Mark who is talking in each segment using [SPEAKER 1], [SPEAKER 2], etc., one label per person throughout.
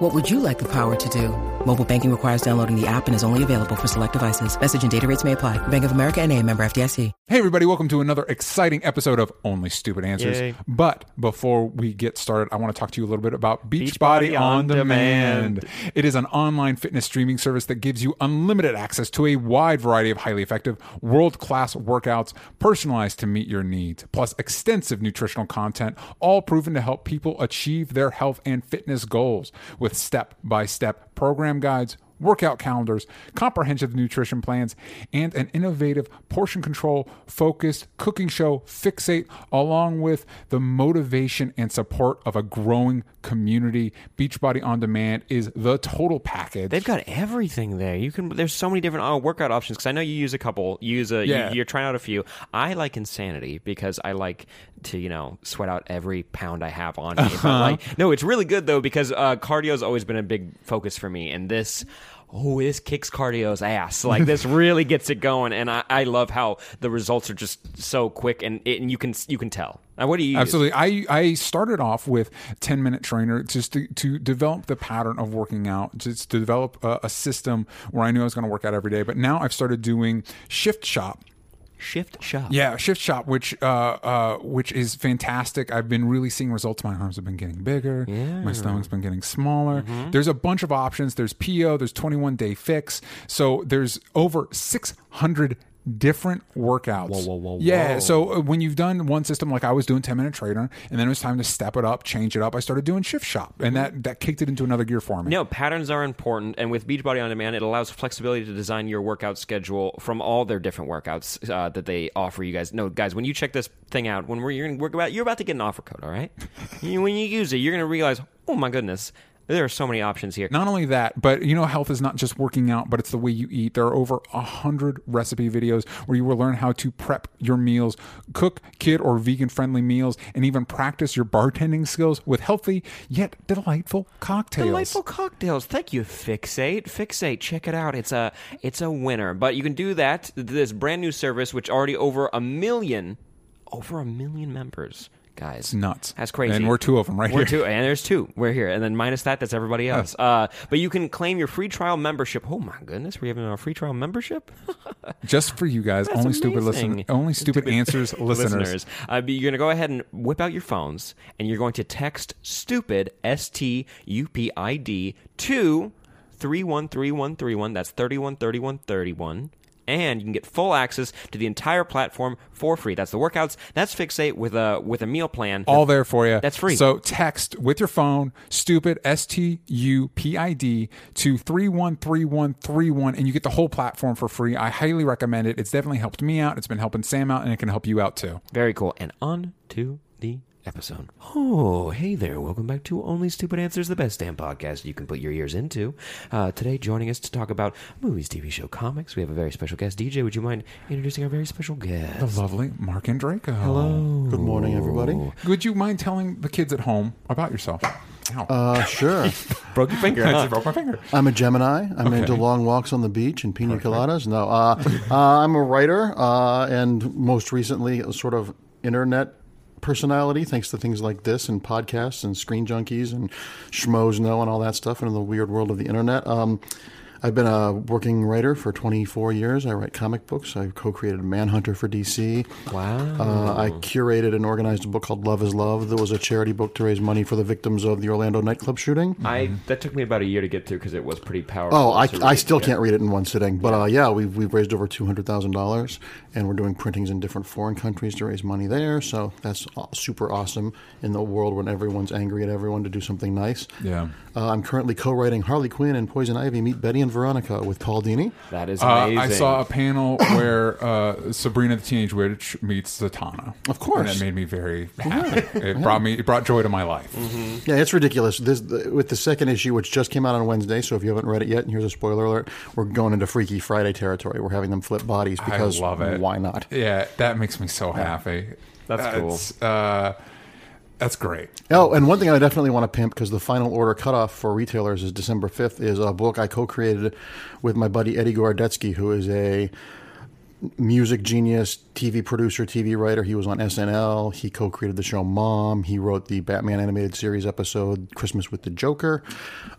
[SPEAKER 1] What would you like the power to do? Mobile banking requires downloading the app and is only available for select devices. Message and data rates may apply. Bank of America and a member FDIC.
[SPEAKER 2] Hey, everybody, welcome to another exciting episode of Only Stupid Answers.
[SPEAKER 3] Yay.
[SPEAKER 2] But before we get started, I want to talk to you a little bit about Beachbody,
[SPEAKER 3] Beachbody
[SPEAKER 2] on,
[SPEAKER 3] on
[SPEAKER 2] demand.
[SPEAKER 3] Demand.
[SPEAKER 2] It is an online fitness streaming service that gives you unlimited access to a wide variety of highly effective, world class workouts personalized to meet your needs, plus extensive nutritional content, all proven to help people achieve their health and fitness goals with step by step program guides workout calendars, comprehensive nutrition plans, and an innovative portion control focused cooking show, Fixate, along with the motivation and support of a growing community. Beachbody On Demand is the total package.
[SPEAKER 3] They've got everything there. You can. There's so many different uh, workout options because I know you use a couple. You use a.
[SPEAKER 2] Yeah.
[SPEAKER 3] You, you're trying out a few. I like Insanity because I like to you know sweat out every pound I have on me. But like, no, it's really good though because uh, cardio's always been a big focus for me, and this. Oh, this kicks cardio's ass. Like this really gets it going, and I, I love how the results are just so quick, and, it, and you can you can tell. Now, what do you use?
[SPEAKER 2] Absolutely. I, I started off with 10 minute trainer just to, to develop the pattern of working out, just to develop a, a system where I knew I was going to work out every day. But now I've started doing shift shop.
[SPEAKER 3] Shift shop.
[SPEAKER 2] Yeah, Shift Shop, which uh, uh, which is fantastic. I've been really seeing results. My arms have been getting bigger. Yeah. My stomach's been getting smaller.
[SPEAKER 3] Mm-hmm.
[SPEAKER 2] There's a bunch of options. There's PO. There's 21 day fix. So there's over 600 different workouts.
[SPEAKER 3] Whoa, whoa, whoa,
[SPEAKER 2] Yeah. So uh, when you've done one system, like I was doing 10 minute trainer, and then it was time to step it up, change it up. I started doing Shift Shop, and that that kicked it into another gear for me.
[SPEAKER 3] No, patterns are important, and with Beachbody On Demand, it allows flexibility to design your workout schedule from all their different workouts uh, that they offer you guys. No, guys, when you check this thing out, when we're you're, gonna work about, you're about to get an offer code. All right, when you use it, you're going to realize, oh my goodness, there are so many options here.
[SPEAKER 2] Not only that, but you know, health is not just working out, but it's the way you eat. There are over a hundred recipe videos where you will learn how to prep your meals, cook kid or vegan friendly meals, and even practice your bartending skills with healthy yet delightful cocktails.
[SPEAKER 3] Delightful cocktails. Thank you, Fixate. Fixate, check it out. It's a it's a winner. But you can do that. This brand new service, which already over a million, over a million members. Guys,
[SPEAKER 2] It's nuts.
[SPEAKER 3] That's crazy.
[SPEAKER 2] And we're two of them right
[SPEAKER 3] we're
[SPEAKER 2] here.
[SPEAKER 3] Two, and there's two. We're here, and then minus that, that's everybody else. Uh, but you can claim your free trial membership. Oh my goodness, we're having a free trial membership.
[SPEAKER 2] Just for you guys,
[SPEAKER 3] That's
[SPEAKER 2] only stupid listen, only stupid, answers listeners.
[SPEAKER 3] Uh, but you're going to go ahead and whip out your phones, and you're going to text stupid S T U P I D to three one three one three one. That's thirty one thirty one thirty one. And you can get full access to the entire platform for free. That's the workouts. That's Fixate with a with a meal plan.
[SPEAKER 2] All there for you.
[SPEAKER 3] That's free.
[SPEAKER 2] So text with your phone, stupid S T U P I D to three one three one three one, and you get the whole platform for free. I highly recommend it. It's definitely helped me out. It's been helping Sam out, and it can help you out too.
[SPEAKER 3] Very cool. And on to the episode. Oh, hey there. Welcome back to Only Stupid Answers, the best damn podcast you can put your ears into. Uh, today, joining us to talk about movies, TV show, comics, we have a very special guest. DJ, would you mind introducing our very special guest?
[SPEAKER 2] The lovely Marc Andreyko.
[SPEAKER 3] Hello.
[SPEAKER 4] Good morning, everybody.
[SPEAKER 2] Would you mind telling the kids at home about yourself? Ow.
[SPEAKER 4] Uh, sure.
[SPEAKER 3] Broke your finger.
[SPEAKER 2] I
[SPEAKER 3] huh?
[SPEAKER 2] broke my finger.
[SPEAKER 4] I'm a Gemini. I'm
[SPEAKER 2] Okay.
[SPEAKER 4] into long walks on the beach and pina coladas. No, uh, uh, I'm a writer, uh, and most recently, a sort of internet personality, thanks to things like this and podcasts and Screen Junkies and Schmoes Know and all that stuff in the weird world of the internet. Um, I've been a working writer for 24 years. I write comic books. I co-created Manhunter for DC.
[SPEAKER 3] Wow.
[SPEAKER 4] Uh, I curated and organized a book called Love Is Love. That was a charity book to raise money for the victims of the Orlando nightclub shooting.
[SPEAKER 3] I that took me about a year to get through because it was pretty powerful.
[SPEAKER 4] Oh, I, I still
[SPEAKER 3] Yeah.
[SPEAKER 4] can't read it in one sitting. But uh, yeah, we've, we've raised over $200,000 and we're doing printings in different foreign countries to raise money there. So that's super awesome in the world when everyone's angry at everyone to do something nice.
[SPEAKER 2] Yeah.
[SPEAKER 4] Uh, I'm currently co writing Harley Quinn and Poison Ivy Meet Betty and and Veronica with Paul Dini.
[SPEAKER 3] That is
[SPEAKER 2] Uh. I saw a panel where uh, Sabrina the Teenage Witch meets Zatanna.
[SPEAKER 4] Of course.
[SPEAKER 2] and that made me very happy. It brought me, it brought joy to my life.
[SPEAKER 3] Mm-hmm.
[SPEAKER 4] Yeah, it's ridiculous. This with the second issue, which just came out on Wednesday. So if you haven't read it yet, and here's a spoiler alert: we're going into Freaky Friday territory. We're having them flip bodies because
[SPEAKER 2] I love it.
[SPEAKER 4] why not?
[SPEAKER 2] Yeah, that makes me so happy.
[SPEAKER 3] That's cool.
[SPEAKER 2] That's, Uh, that's great.
[SPEAKER 4] Oh, and one thing I definitely want to pimp because the final order cutoff for retailers is December 5th is a book I co-created with my buddy Eddie Gorodetsky, who is a music genius, TV producer, TV writer. He was on SNL. He co-created the show Mom. He wrote the Batman animated series episode Christmas with the Joker.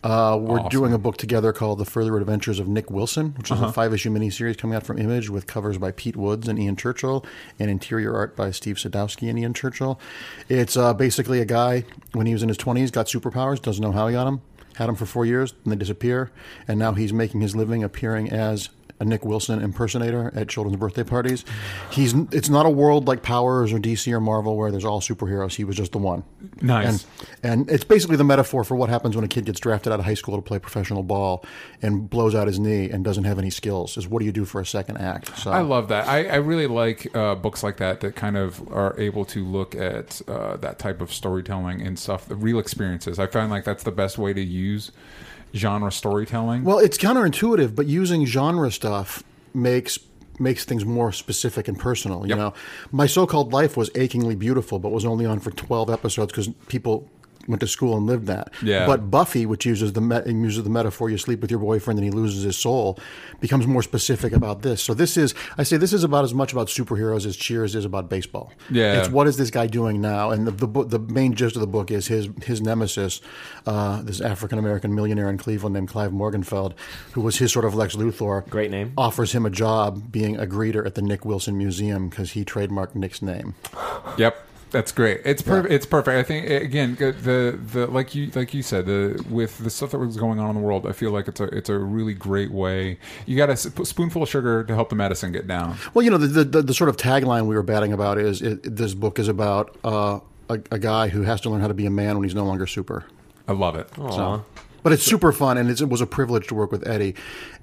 [SPEAKER 4] Uh, we're doing a book together called The Further Adventures of Nick Wilson, which is a five-issue miniseries coming out from Image with covers by Pete Woods and Ian Churchill and interior art by Steve Sadowski and Ian Churchill. It's uh, basically a guy when he was in his 20s got superpowers, doesn't know how he got them. Had them for four years, and they disappear, and now he's making his living appearing as a Nick Wilson impersonator at children's birthday parties. He's it's not a world like Powers or DC or Marvel where there's all superheroes. He was just the one.
[SPEAKER 2] Nice.
[SPEAKER 4] And and it's basically the metaphor for what happens when a kid gets drafted out of high school to play professional ball and blows out his knee and doesn't have any skills. Is what do you do for a second act? So
[SPEAKER 2] I love that. I, I really like uh, books like that that kind of are able to look at uh, that type of storytelling and stuff, the real experiences. I find like that's the best way to use genre storytelling.
[SPEAKER 4] Well, it's counterintuitive, but using genre stuff makes makes things more specific and personal. You
[SPEAKER 2] Yep.
[SPEAKER 4] know, my so-called life was achingly beautiful, but was only on for twelve episodes because people went to school and lived that.
[SPEAKER 2] Yeah.
[SPEAKER 4] But Buffy, which uses the me- uses the metaphor, you sleep with your boyfriend and he loses his soul, becomes more specific about this. So this is, I say, this is about as much about superheroes as Cheers is about baseball.
[SPEAKER 2] Yeah.
[SPEAKER 4] It's what is this guy doing now? And the the, book, the main gist of the book is his his nemesis, uh, this African American millionaire in Cleveland named Clive Morgenfeld, who was his sort of Lex Luthor.
[SPEAKER 3] Great name.
[SPEAKER 4] Offers him a job being a greeter at the Nick Wilson Museum because he trademarked Nick's name.
[SPEAKER 2] Yep. That's great. It's perfect. It's perfect. I think again the the like you like you said the with the stuff that was going on in the world. I feel like it's a it's a really great way. You got a s- spoonful of sugar to help the medicine get down.
[SPEAKER 4] Well, you know, the, the, the sort of tagline we were batting about is it, this book is about uh, a, a guy who has to learn how to be a man when he's no longer super.
[SPEAKER 2] I love it.
[SPEAKER 4] So, but it's super fun, and it's, it was a privilege to work with Eddie.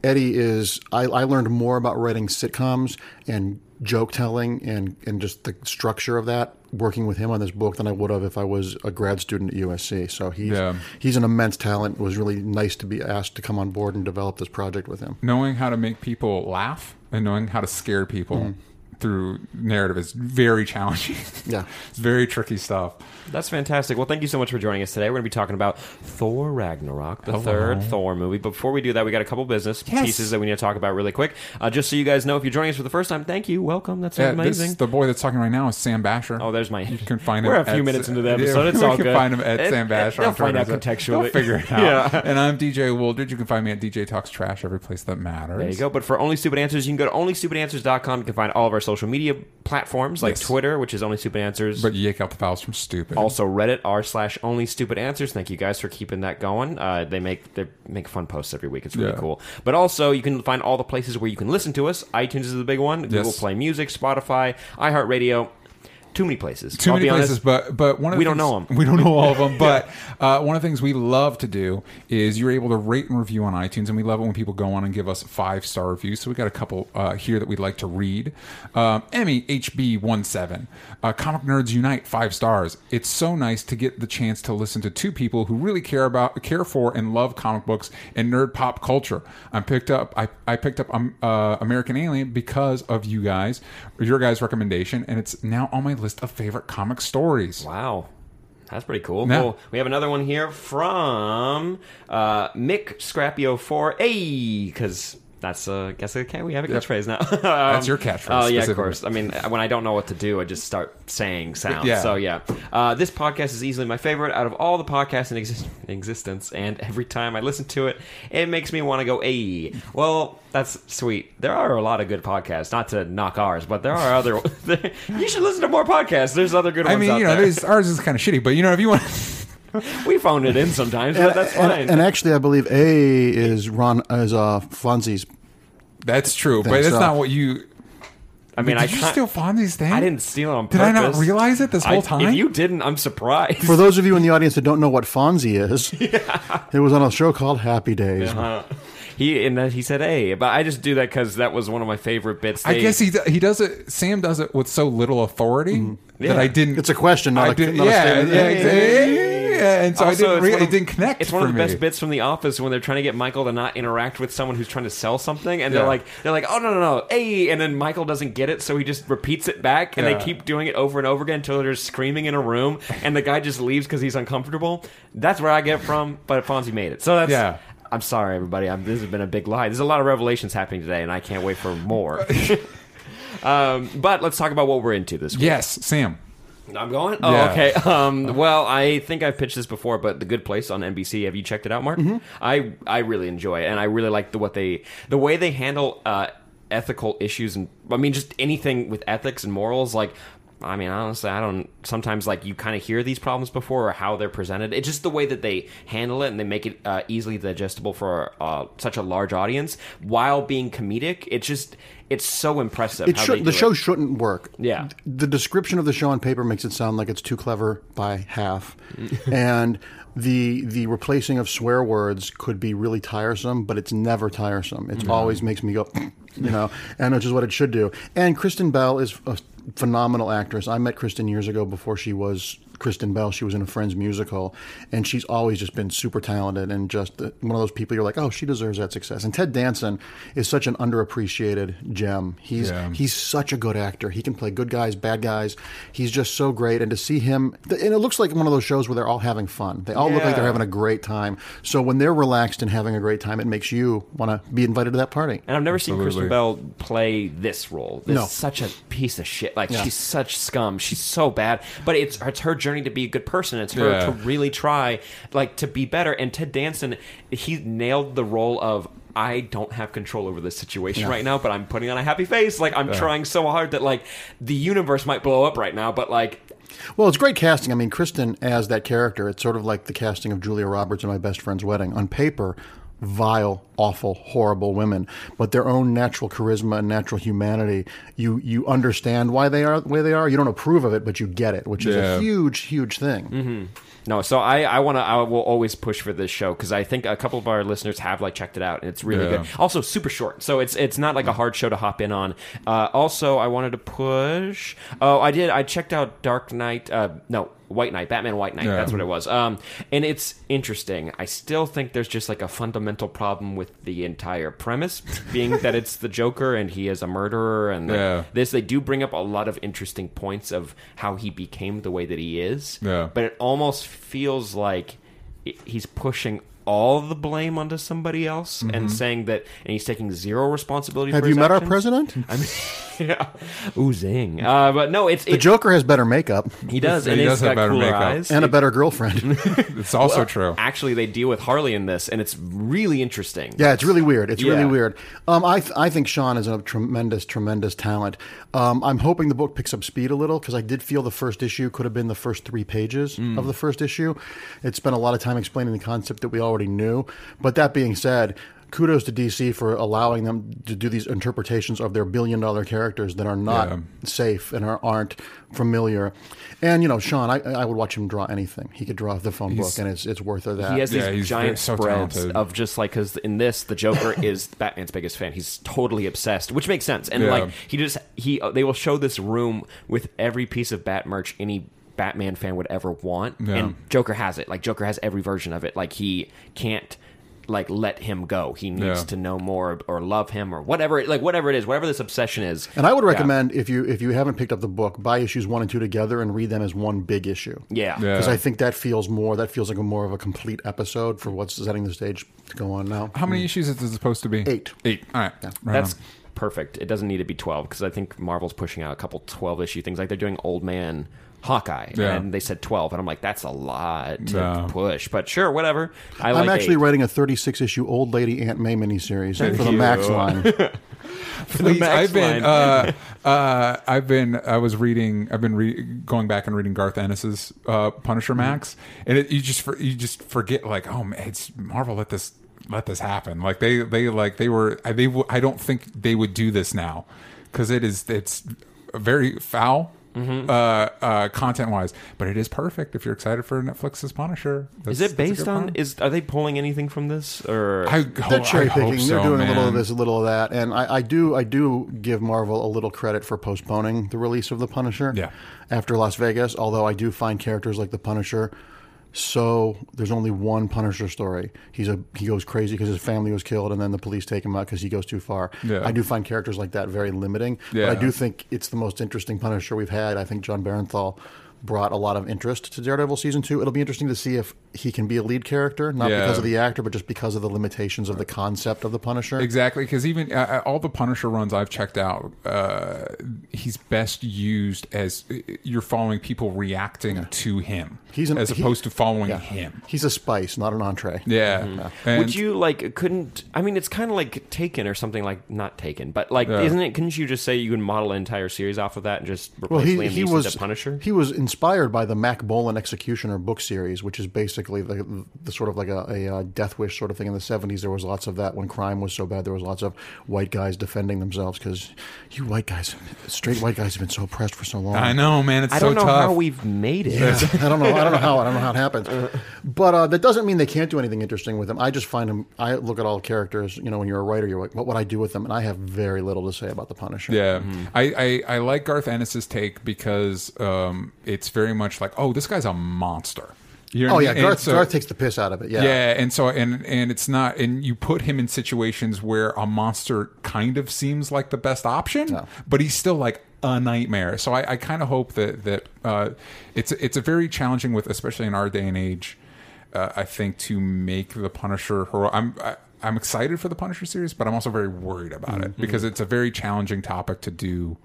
[SPEAKER 4] Eddie is I, I learned more about writing sitcoms and joke telling and and just the structure of that working with him on this book than I would have if I was a grad student at USC. So he's
[SPEAKER 2] Yeah.
[SPEAKER 4] he's an immense talent. It was really nice to be asked to come on board and develop this project with him.
[SPEAKER 2] Knowing how to make people laugh and knowing how to scare people mm-hmm. through narrative is very challenging.
[SPEAKER 4] Yeah.
[SPEAKER 2] it's very tricky stuff.
[SPEAKER 3] That's fantastic. Well, thank you so much for joining us today. We're going to be talking about Thor Ragnarok, the third Thor movie. But before we do that, we got a couple business
[SPEAKER 2] Yes.
[SPEAKER 3] pieces that we need to talk about really quick. Uh, just so you guys know, if you're joining us for the first time, thank you. Welcome. That's
[SPEAKER 2] Yeah,
[SPEAKER 3] amazing.
[SPEAKER 2] this, the boy that's talking right now is Sam Basher.
[SPEAKER 3] Oh, there's my.
[SPEAKER 2] You can find
[SPEAKER 3] We're
[SPEAKER 2] him.
[SPEAKER 3] a few
[SPEAKER 2] at-
[SPEAKER 3] minutes into the
[SPEAKER 2] yeah,
[SPEAKER 3] episode. it's
[SPEAKER 2] we
[SPEAKER 3] all
[SPEAKER 2] can
[SPEAKER 3] good.
[SPEAKER 2] find him at
[SPEAKER 3] It-
[SPEAKER 2] Sam Basher.
[SPEAKER 3] They'll find out contextually.
[SPEAKER 2] They'll figure it out.
[SPEAKER 3] Yeah.
[SPEAKER 2] And I'm DJ Wooldridge. You can find me at DJ Talks Trash every place that matters.
[SPEAKER 3] There you go. But for Only Stupid Answers, you can go to onlystupidanswers.com. You can find all of our social media platforms like
[SPEAKER 2] Yes.
[SPEAKER 3] Twitter, which is Only Stupid Answers.
[SPEAKER 2] But you yank out the files from stupid.
[SPEAKER 3] also Reddit r slash Only Stupid Answers. Thank you guys for keeping that going. Uh, they make they make fun posts every week. It's really
[SPEAKER 2] Yeah.
[SPEAKER 3] cool. But also, you can find all the places where you can listen to us. iTunes is the big one. Google Play Music, Spotify, iHeartRadio. Too many places.
[SPEAKER 2] Too
[SPEAKER 3] I'll
[SPEAKER 2] many places,
[SPEAKER 3] honest.
[SPEAKER 2] but but one of the
[SPEAKER 3] We don't
[SPEAKER 2] things-
[SPEAKER 3] know 'em.
[SPEAKER 2] We don't know all of them, but uh, one of the things we love to do is you're able to rate and review on iTunes, and we love it when people go on and give us five star reviews. So we got a couple uh, here that we'd like to read. Um, Emmy HB17, uh, Comic Nerds Unite, five stars. It's so nice to get the chance to listen to two people who really care about, care for, and love comic books and nerd pop culture. I picked up I, I picked up um, uh, American Alien because of you guys, your guys' recommendation, and it's now on my list of favorite comic stories.
[SPEAKER 3] Wow. That's pretty cool.
[SPEAKER 2] Yeah.
[SPEAKER 3] Cool. We have another one here from uh, Mick Scrappio 4 A because that's uh, guess okay. We have a catchphrase now.
[SPEAKER 2] That's your catchphrase,
[SPEAKER 3] Oh yeah, of course. I mean, when I don't know what to do, I just start saying sounds.
[SPEAKER 2] Yeah.
[SPEAKER 3] So yeah, uh, this podcast is easily my favorite out of all the podcasts in exist- existence, and every time I listen to it, it makes me want to go, "Hey, well, that's sweet." There are a lot of good podcasts. Not to knock ours, but there are other. you should listen to more podcasts. There's other good ones.
[SPEAKER 2] I
[SPEAKER 3] mean,
[SPEAKER 2] you know, ours is kind of shitty, but you know, if you want,
[SPEAKER 3] We phoned it in sometimes, but that's fine.
[SPEAKER 4] and actually, I believe A is Ron is uh, Fonzie's.
[SPEAKER 2] that's true, but that's
[SPEAKER 4] uh,
[SPEAKER 2] not what you.
[SPEAKER 3] I mean,
[SPEAKER 2] did
[SPEAKER 3] I
[SPEAKER 2] you
[SPEAKER 3] can't-
[SPEAKER 2] steal Fonzie's thing?
[SPEAKER 3] I didn't steal it on
[SPEAKER 2] Did
[SPEAKER 3] purpose.
[SPEAKER 2] I not realize it this whole
[SPEAKER 3] I-
[SPEAKER 2] time?
[SPEAKER 3] If you didn't, I'm surprised.
[SPEAKER 4] For those of you in the audience that don't know what Fonzie is, it was on a show called Happy Days.
[SPEAKER 3] Uh, he and then he said, "Hey," but I just do that because that was one of my favorite bits.
[SPEAKER 2] I
[SPEAKER 3] They-
[SPEAKER 2] guess he he does it. Sam does it with so little authority
[SPEAKER 3] Yeah.
[SPEAKER 2] that I didn't.
[SPEAKER 4] It's a question, not
[SPEAKER 2] I
[SPEAKER 4] a-
[SPEAKER 2] did,
[SPEAKER 4] not a
[SPEAKER 2] yeah,
[SPEAKER 4] statement.
[SPEAKER 2] yeah, exactly. yeah, and so I didn't.
[SPEAKER 3] it's
[SPEAKER 2] Re-
[SPEAKER 3] one
[SPEAKER 2] it didn't connect.
[SPEAKER 3] It's one of
[SPEAKER 2] for
[SPEAKER 3] the
[SPEAKER 2] me.
[SPEAKER 3] best bits from The Office when they're trying to get Michael to not interact with someone who's trying to sell something, and they're like, they're like, oh no no no, hey, and then Michael doesn't get it, so he just repeats it back, and
[SPEAKER 2] Yeah.
[SPEAKER 3] they keep doing it over and over again until they're screaming in a room, and the guy just leaves because he's uncomfortable. That's where I get from, but Fonzie made it. So that's
[SPEAKER 2] Yeah.
[SPEAKER 3] I'm sorry, everybody. I'm, this has been a big lie. There's a lot of revelations happening today, and I can't wait for more. um, but let's talk about what we're into this week.
[SPEAKER 2] Yes, Sam.
[SPEAKER 3] I'm going. Oh,
[SPEAKER 2] Yeah.
[SPEAKER 3] okay. Um, well, I think I've pitched this before, but The Good Place on NBC. Have you checked it out, Mark?
[SPEAKER 2] Mm-hmm.
[SPEAKER 3] I I really enjoy it, and I really like the what they the way they handle uh, ethical issues, and I mean just anything with ethics and morals. Like, I mean, honestly, I don't. Sometimes like you kind of hear these problems before or how they're presented. It's just the way that they handle it and they make it uh, easily digestible for uh, such a large audience while being comedic. It's just it's so impressive.
[SPEAKER 4] It
[SPEAKER 3] how
[SPEAKER 4] should, the show
[SPEAKER 3] it.
[SPEAKER 4] shouldn't work.
[SPEAKER 3] Yeah.
[SPEAKER 4] The description of the show on paper makes it sound like it's too clever by half, and the the replacing of swear words could be really tiresome, but it's never tiresome. It always makes me go, you know, and which is what it should do. And Kristen Bell is a phenomenal actress. I met Kristen years ago before she was Kristen Bell. She was in a Friends musical, and she's always just been super talented and just one of those people you're like, oh, she deserves that success. And Ted Danson is such an underappreciated gem. He's
[SPEAKER 2] Yeah.
[SPEAKER 4] he's such a good actor. He can play good guys, bad guys. He's just so great. And to see him, and it looks like one of those shows where they're all having fun. They all look like they're having a great time. So when they're relaxed and having a great time, it makes you want to be invited to that party.
[SPEAKER 3] And I've never seen Kristen Bell play this role. This
[SPEAKER 4] No.
[SPEAKER 3] is such a piece of shit. Like
[SPEAKER 4] Yeah.
[SPEAKER 3] she's such scum. She's so bad. But it's it's her journey to be a good person. It's her
[SPEAKER 2] Yeah.
[SPEAKER 3] to really try like to be better. And Ted Danson, he nailed the role of I don't have control over this situation right now, but I'm putting on a happy face. Like I'm trying so hard that like the universe might blow up right now, but like
[SPEAKER 4] Well, it's great casting. I mean, Kristen as that character, it's sort of like the casting of Julia Roberts in My Best Friend's Wedding. On paper, vile, awful, horrible women, but their own natural charisma and natural humanity, you you understand why they are the way they are. You don't approve of it, but you get it, which is
[SPEAKER 2] Yeah.
[SPEAKER 4] a huge, huge thing.
[SPEAKER 3] No, so I, I want to I will always push for this show because I think a couple of our listeners have like checked it out and it's really
[SPEAKER 2] Yeah.
[SPEAKER 3] good. Also, super short, so it's it's not like a hard show to hop in on. Uh, also, I wanted to push. Oh, I did. I checked out Dark Knight. Uh, no, White Knight, Batman White Knight.
[SPEAKER 2] Yeah.
[SPEAKER 3] That's what it was. Um, and it's interesting. I still think there's just like a fundamental problem with the entire premise, being that it's the Joker and he is a murderer, and like,
[SPEAKER 2] Yeah.
[SPEAKER 3] this they do bring up a lot of interesting points of how he became the way that he is.
[SPEAKER 2] Yeah.
[SPEAKER 3] But it almost feels like he's pushing all the blame onto somebody else and saying that, and he's taking zero responsibility.
[SPEAKER 4] Mm-hmm. Have
[SPEAKER 3] for
[SPEAKER 4] you
[SPEAKER 3] his
[SPEAKER 4] met our
[SPEAKER 3] actions.
[SPEAKER 4] president?
[SPEAKER 3] I mean, yeah. Ooh, zing. Uh, but no, it's
[SPEAKER 4] The
[SPEAKER 3] it,
[SPEAKER 4] Joker has better makeup
[SPEAKER 3] he does,
[SPEAKER 2] He
[SPEAKER 3] and
[SPEAKER 2] does have
[SPEAKER 3] got
[SPEAKER 2] better
[SPEAKER 3] cooler
[SPEAKER 2] makeup.
[SPEAKER 3] eyes.
[SPEAKER 4] and a better girlfriend.
[SPEAKER 2] It's also true.
[SPEAKER 3] Actually, they deal with Harley in this, and it's really interesting.
[SPEAKER 4] Yeah, it's really weird. It's really weird. Um, I th- I think Sean is a tremendous, tremendous talent. Um, I'm hoping the book picks up speed a little because I did feel the first issue could have been the first three pages
[SPEAKER 3] Mm.
[SPEAKER 4] of the first issue. It spent a lot of time explaining the concept that we already knew. But that being said. Kudos to DC for allowing them to do these interpretations of their billion dollar characters that are not
[SPEAKER 2] Yeah.
[SPEAKER 4] safe and are, aren't familiar. And, you know, Sean, I, I would watch him draw anything. He could draw the phone book, and it's, it's worth of that.
[SPEAKER 3] He has these
[SPEAKER 2] Yeah, he's
[SPEAKER 3] giant
[SPEAKER 2] very- so
[SPEAKER 3] spreads
[SPEAKER 2] talented.
[SPEAKER 3] of just like because in this the Joker is Batman's biggest fan. He's totally obsessed, which makes sense. And
[SPEAKER 2] Yeah.
[SPEAKER 3] like he just he they will show this room with every piece of Bat merch any Batman fan would ever want,
[SPEAKER 2] Yeah.
[SPEAKER 3] and Joker has it. Like Joker has every version of it. Like he can't like let him go. He needs
[SPEAKER 2] Yeah.
[SPEAKER 3] to know more or love him or whatever. Like whatever it is, whatever this obsession is.
[SPEAKER 4] And I would
[SPEAKER 3] Yeah.
[SPEAKER 4] recommend if you if you haven't picked up the book, buy issues one and two together and read them as one big issue.
[SPEAKER 3] Yeah.
[SPEAKER 2] Yeah.
[SPEAKER 4] Because I think that feels more that feels like a more of a complete episode for what's setting the stage to go on now.
[SPEAKER 2] How many issues is it supposed to be?
[SPEAKER 4] Eight.
[SPEAKER 2] Eight. All right. Right
[SPEAKER 3] That's
[SPEAKER 2] on.
[SPEAKER 3] perfect. It doesn't need to be 12 because I think Marvel's pushing out a couple 12 issue things. Like they're doing Old Man Hawkeye,
[SPEAKER 2] Yeah.
[SPEAKER 3] and they said 12, and I'm like, that's a lot to
[SPEAKER 2] Yeah.
[SPEAKER 3] push. But sure, whatever. I
[SPEAKER 4] I'm
[SPEAKER 3] like
[SPEAKER 4] actually
[SPEAKER 3] eight.
[SPEAKER 4] writing a 36 issue Old Lady Aunt May miniseries for the. Max line.
[SPEAKER 2] Please,
[SPEAKER 3] Max
[SPEAKER 2] I've been,
[SPEAKER 3] line.
[SPEAKER 2] uh, uh, I've been, I was reading, I've been re- going back and reading Garth Ennis's uh, Punisher Max, and it, you just, for, you just forget, like, oh man, it's Marvel let this, let this happen. Like they, they, like they were, I- they, w- I don't think they would do this now because it is, it's very foul.
[SPEAKER 3] Mm-hmm.
[SPEAKER 2] uh, uh, content wise, but it is perfect if you're excited for Netflix's Punisher.
[SPEAKER 3] Is it based on?
[SPEAKER 2] one.
[SPEAKER 3] Is are they pulling anything from this or?
[SPEAKER 2] I,
[SPEAKER 4] They're
[SPEAKER 2] oh,
[SPEAKER 4] cherry
[SPEAKER 2] I hope
[SPEAKER 4] picking.
[SPEAKER 2] so,
[SPEAKER 4] They're doing a little of this, a little of that, and I, I do, I do give Marvel a little credit for postponing the release of the Punisher.
[SPEAKER 2] Yeah.
[SPEAKER 4] After Las Vegas, although I do find characters like the Punisher. So there's only one Punisher story. He's a he goes crazy because his family was killed, and then the police take him out because he goes too far.
[SPEAKER 2] Yeah.
[SPEAKER 4] I do find characters like that very limiting.
[SPEAKER 2] Yeah.
[SPEAKER 4] But I do think it's the most interesting Punisher we've had. I think Jon Bernthal brought a lot of interest to Daredevil season two. It'll be interesting to see if he can be a lead character, not
[SPEAKER 2] Yeah.
[SPEAKER 4] because of the actor, but just because of the limitations of the concept of the Punisher.
[SPEAKER 2] Exactly, because even uh, all the Punisher runs I've checked out, uh, he's best used as uh, you're following people reacting to him,
[SPEAKER 4] He's an-
[SPEAKER 2] as
[SPEAKER 4] he-
[SPEAKER 2] opposed to following
[SPEAKER 4] Yeah.
[SPEAKER 2] him.
[SPEAKER 4] He's a spice, not an entree.
[SPEAKER 2] Yeah, And-
[SPEAKER 3] Would you like? Couldn't I mean? It's kind of like Taken or something like not Taken, but like,
[SPEAKER 2] Yeah.
[SPEAKER 3] isn't it? Couldn't you just say you can model an entire series off of that and just replace
[SPEAKER 4] Well, he,
[SPEAKER 3] Liam
[SPEAKER 4] he was
[SPEAKER 3] to Punisher?
[SPEAKER 4] he was inspired by the Mack Bolan Executioner book series, which is basically the, the sort of like a, a, uh death wish sort of thing. In the seventies, there was lots of that when crime was so bad. There was lots of white guys defending themselves because you white guys, straight white guys, have been so oppressed for so long.
[SPEAKER 2] I know, man, it's
[SPEAKER 3] I
[SPEAKER 2] so
[SPEAKER 3] don't know
[SPEAKER 2] tough.
[SPEAKER 3] how we've made it.
[SPEAKER 4] I don't know. I don't know how. I don't know how it happens. But uh, that doesn't mean they can't do anything interesting with them. I just find them. I look at all the characters. You know, when you're a writer, you're like, what would I do with them? And I have very little to say about the Punisher.
[SPEAKER 2] Yeah, I, I I like Garth Ennis's take because um, it's very much like, oh, this guy's a monster. You know
[SPEAKER 4] Oh
[SPEAKER 2] what I
[SPEAKER 4] yeah,
[SPEAKER 2] mean?
[SPEAKER 4] Garth,
[SPEAKER 2] so-
[SPEAKER 4] Garth takes the piss out of it. Yeah.
[SPEAKER 2] Yeah, and so and and it's not, and you put him in situations where a monster kind of seems like the best option,
[SPEAKER 4] No.
[SPEAKER 2] but he's still like a nightmare. So I, I kind of hope that that uh, it's it's a very challenging with, especially in our day and age. Uh, I think to make the Punisher hero, I'm. I, I'm excited for the Punisher series, but I'm also very worried about it because it's a very challenging topic to do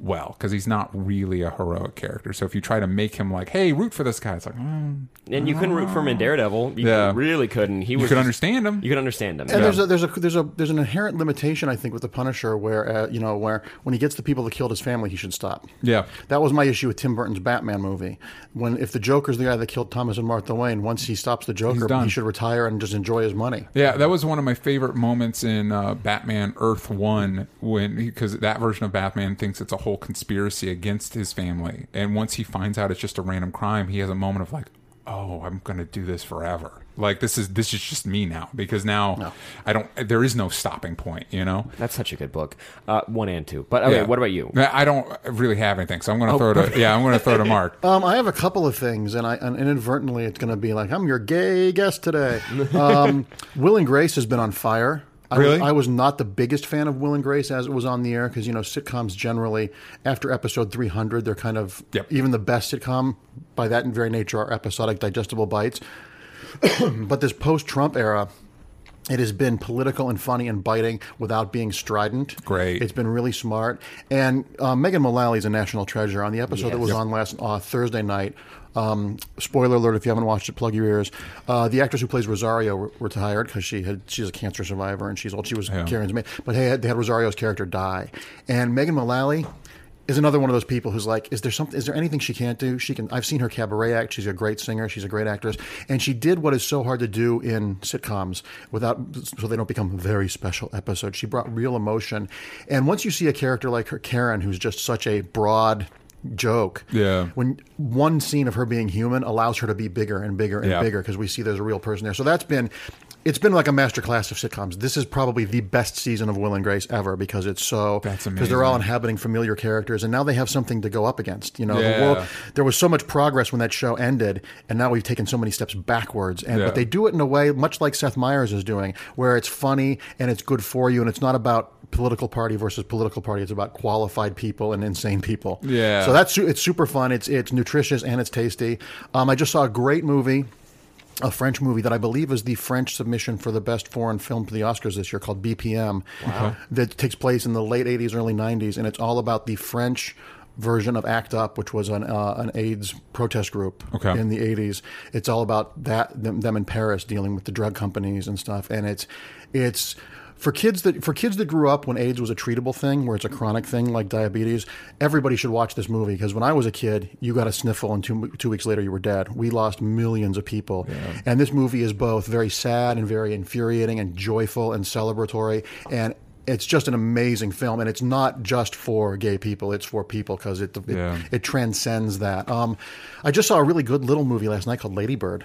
[SPEAKER 2] well because he's not really a heroic character. So if you try to make him like, "Hey, root for this guy," it's like, mm,
[SPEAKER 3] and you couldn't root for him in Daredevil. You
[SPEAKER 2] Yeah.
[SPEAKER 3] really couldn't. He
[SPEAKER 2] you could understand him.
[SPEAKER 3] You could understand him.
[SPEAKER 4] And there's a there's a there's a there's an inherent limitation I think with the Punisher where uh, you know where when he gets the people that killed his family he should stop.
[SPEAKER 2] Yeah.
[SPEAKER 4] That was my issue with Tim Burton's Batman movie. When if the Joker's the guy that killed Thomas and Martha Wayne, once he stops the Joker, he should retire and just enjoy his money.
[SPEAKER 2] Yeah, that was one of my favorite moments in uh, Batman Earth One when because that version of Batman thinks it's a whole conspiracy against his family, and once he finds out it's just a random crime, he has a moment of like, "Oh, I'm going to do this forever." Like this is this is just me now because now I don't. There is no stopping point, you know.
[SPEAKER 3] That's such a good book. Uh, one and two. But okay,
[SPEAKER 2] Yeah.
[SPEAKER 3] what about you?
[SPEAKER 2] I don't really have anything, so I'm going to throw it. To, yeah, I'm going to throw it to Mark.
[SPEAKER 4] Um, I have a couple of things, and I and inadvertently it's going to be like I'm your gay guest today. Um, Will and Grace has been on fire. I was- I was not the biggest fan of Will and Grace as it was on the air because you know sitcoms generally after episode 300 they're kind of
[SPEAKER 2] Yep.
[SPEAKER 4] even the best sitcom by that and very nature are episodic digestible bites. but this post-Trump era. It has been political and funny and biting without being strident.
[SPEAKER 2] Great.
[SPEAKER 4] It's been really smart. And uh, Megan Mullally is a national treasure. On the episode that was
[SPEAKER 3] Yes.
[SPEAKER 4] on last uh, Thursday night, um, spoiler alert if you haven't watched it, plug your ears. Uh, the actress who plays Rosario re- retired because she had she's a cancer survivor and she's old. She was Karen's maid, but hey, they had Rosario's character die, and Megan Mullally is another one of those people who's like, is there something? Is there anything she can't do? She can. I've seen her cabaret act. She's a great singer. She's a great actress, and she did what is so hard to do in sitcoms without so they don't become very special episodes. She brought real emotion, and once you see a character like her, Karen, who's just such a broad joke.
[SPEAKER 2] Yeah.
[SPEAKER 4] When one scene of her being human allows her to be bigger and bigger and
[SPEAKER 2] Yeah.
[SPEAKER 4] bigger because we see there's a real person there. So that's been. It's been like a master class of sitcoms. This is probably the best season of Will and Grace ever because it's so
[SPEAKER 2] That's
[SPEAKER 4] because they're all inhabiting familiar characters, and now they have something to go up against. You know,
[SPEAKER 2] Yeah.
[SPEAKER 4] the world. There was so much progress when that show ended, and now we've taken so many steps backwards. And
[SPEAKER 2] Yeah.
[SPEAKER 4] but they do it in a way much like Seth Meyers is doing, where it's funny and it's good for you, and it's not about political party versus political party. It's about qualified people and insane people.
[SPEAKER 2] Yeah.
[SPEAKER 4] So that's it's super fun. It's it's nutritious and it's tasty. Um, I just saw a great movie a French movie that I believe is the French submission for the best foreign film to the Oscars this year called BPM. Wow. That takes place in the late 80s, early 90s, and it's all about the French version of ACT UP, which was an, uh, an AIDS protest group
[SPEAKER 2] Okay.
[SPEAKER 4] in the 80s. It's all about that them, them in Paris dealing with the drug companies and stuff, and it's it's for kids that for kids that grew up when AIDS was a treatable thing, where it's a mm-hmm. chronic thing like diabetes. Everybody should watch this movie because when I was a kid, you got a sniffle and two two weeks later you were dead. We lost millions of people, and this movie is both very sad and very infuriating and joyful and celebratory and it's just an amazing film, and it's not just for gay people; it's for people because it it,
[SPEAKER 2] Yeah.
[SPEAKER 4] it transcends that. Um, I just saw a really good little movie last night called Lady Bird.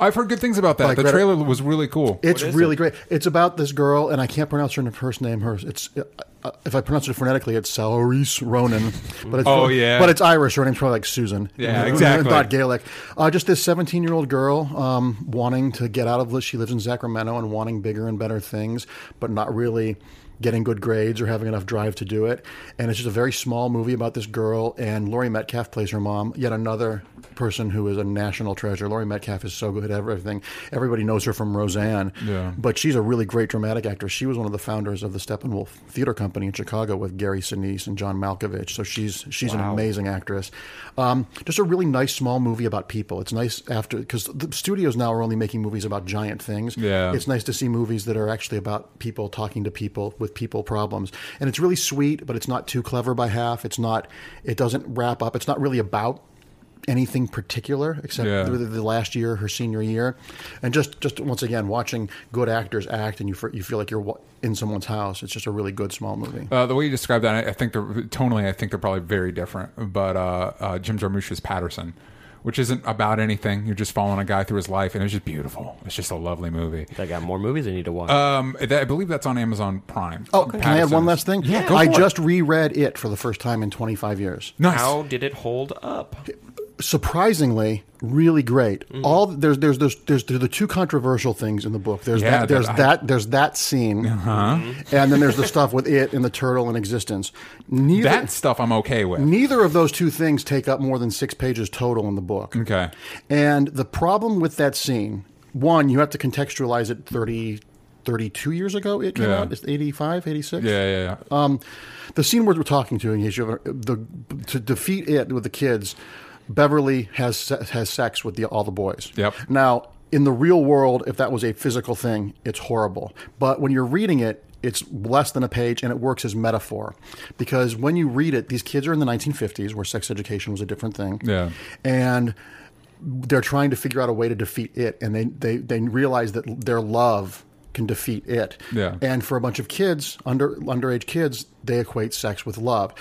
[SPEAKER 2] I've heard good things about that.
[SPEAKER 4] Like
[SPEAKER 2] the
[SPEAKER 4] Greta-
[SPEAKER 2] trailer was really cool.
[SPEAKER 4] It's really
[SPEAKER 3] it?
[SPEAKER 4] great. It's about this girl, and I can't pronounce her first name. Her, it's uh, uh, if I pronounce it phonetically, it's Saoirse Ronan. But it's
[SPEAKER 2] Oh, yeah.
[SPEAKER 4] but it's Irish. Her name's probably like Susan.
[SPEAKER 2] Yeah, exactly.
[SPEAKER 4] Not Gaelic. Uh, just this seventeen-year-old girl um, wanting to get out of. This. She lives in Sacramento and wanting bigger and better things, but not really getting good grades or having enough drive to do it. And it's just a very small movie about this girl. And Laurie Metcalf plays her mom. Yet another person who is a national treasure. Laurie Metcalf is so good at everything. Everybody knows her from Roseanne.
[SPEAKER 2] Yeah.
[SPEAKER 4] But she's a really great dramatic actress. She was one of the founders of the Steppenwolf Theater Company in Chicago with Gary Sinise and John Malkovich. So she's she's an amazing actress. Um, just a really nice small movie about people. It's nice after because the studios now are only making movies about giant things.
[SPEAKER 2] Yeah.
[SPEAKER 4] It's nice to see movies that are actually about people talking to people with people problems. And it's really sweet, but it's not too clever by half. It's not. It doesn't wrap up. It's not really about anything particular except
[SPEAKER 2] Yeah.
[SPEAKER 4] the, the last year, her senior year, and just just once again watching good actors act, and you you feel like you're in someone's house. It's just a really good small movie.
[SPEAKER 2] Uh, the way you describe that, I, I think they're tonally, I think they're probably very different. But uh, uh, Jim Jarmusch's Paterson, which isn't about anything, you're just following a guy through his life, and it's just beautiful. It's just a lovely movie.
[SPEAKER 3] I got more movies I need to watch.
[SPEAKER 2] Um, that, I believe that's on Amazon Prime.
[SPEAKER 4] Oh, can I add one last thing?
[SPEAKER 2] Yeah, go
[SPEAKER 4] I
[SPEAKER 2] for it.
[SPEAKER 4] just reread it for the first time in 25 years.
[SPEAKER 2] nice.
[SPEAKER 3] How did it hold up?
[SPEAKER 4] Surprisingly really great. Mm. All there's there's there's there's there's the two controversial things in the book. There's
[SPEAKER 2] Yeah,
[SPEAKER 4] that there's
[SPEAKER 2] that I-
[SPEAKER 4] that there's that scene, uh-huh. mm-hmm. and then there's the stuff with it and the turtle in existence. Neither
[SPEAKER 2] that stuff I'm okay with.
[SPEAKER 4] neither of those two things take up more than six pages total in the book.
[SPEAKER 2] Okay.
[SPEAKER 4] And the problem with that scene, one, you have to contextualize it 30, 32 years ago. It came
[SPEAKER 2] Yeah.
[SPEAKER 4] out. It's 85, 86?
[SPEAKER 2] Yeah, yeah, yeah.
[SPEAKER 4] Um, the scene where we're talking to, in case you ever, the to defeat it with the kids, Beverly has has sex with the, all the boys.
[SPEAKER 2] Yep.
[SPEAKER 4] Now, in the real world, if that was a physical thing, it's horrible. But when you're reading it, it's less than a page, and it works as metaphor, because when you read it, these kids are in the 1950s, where sex education was a different thing.
[SPEAKER 2] Yeah.
[SPEAKER 4] And they're trying to figure out a way to defeat it, and they they they realize that their love can defeat it.
[SPEAKER 2] Yeah.
[SPEAKER 4] And for a bunch of kids, under underage kids, they equate sex with love.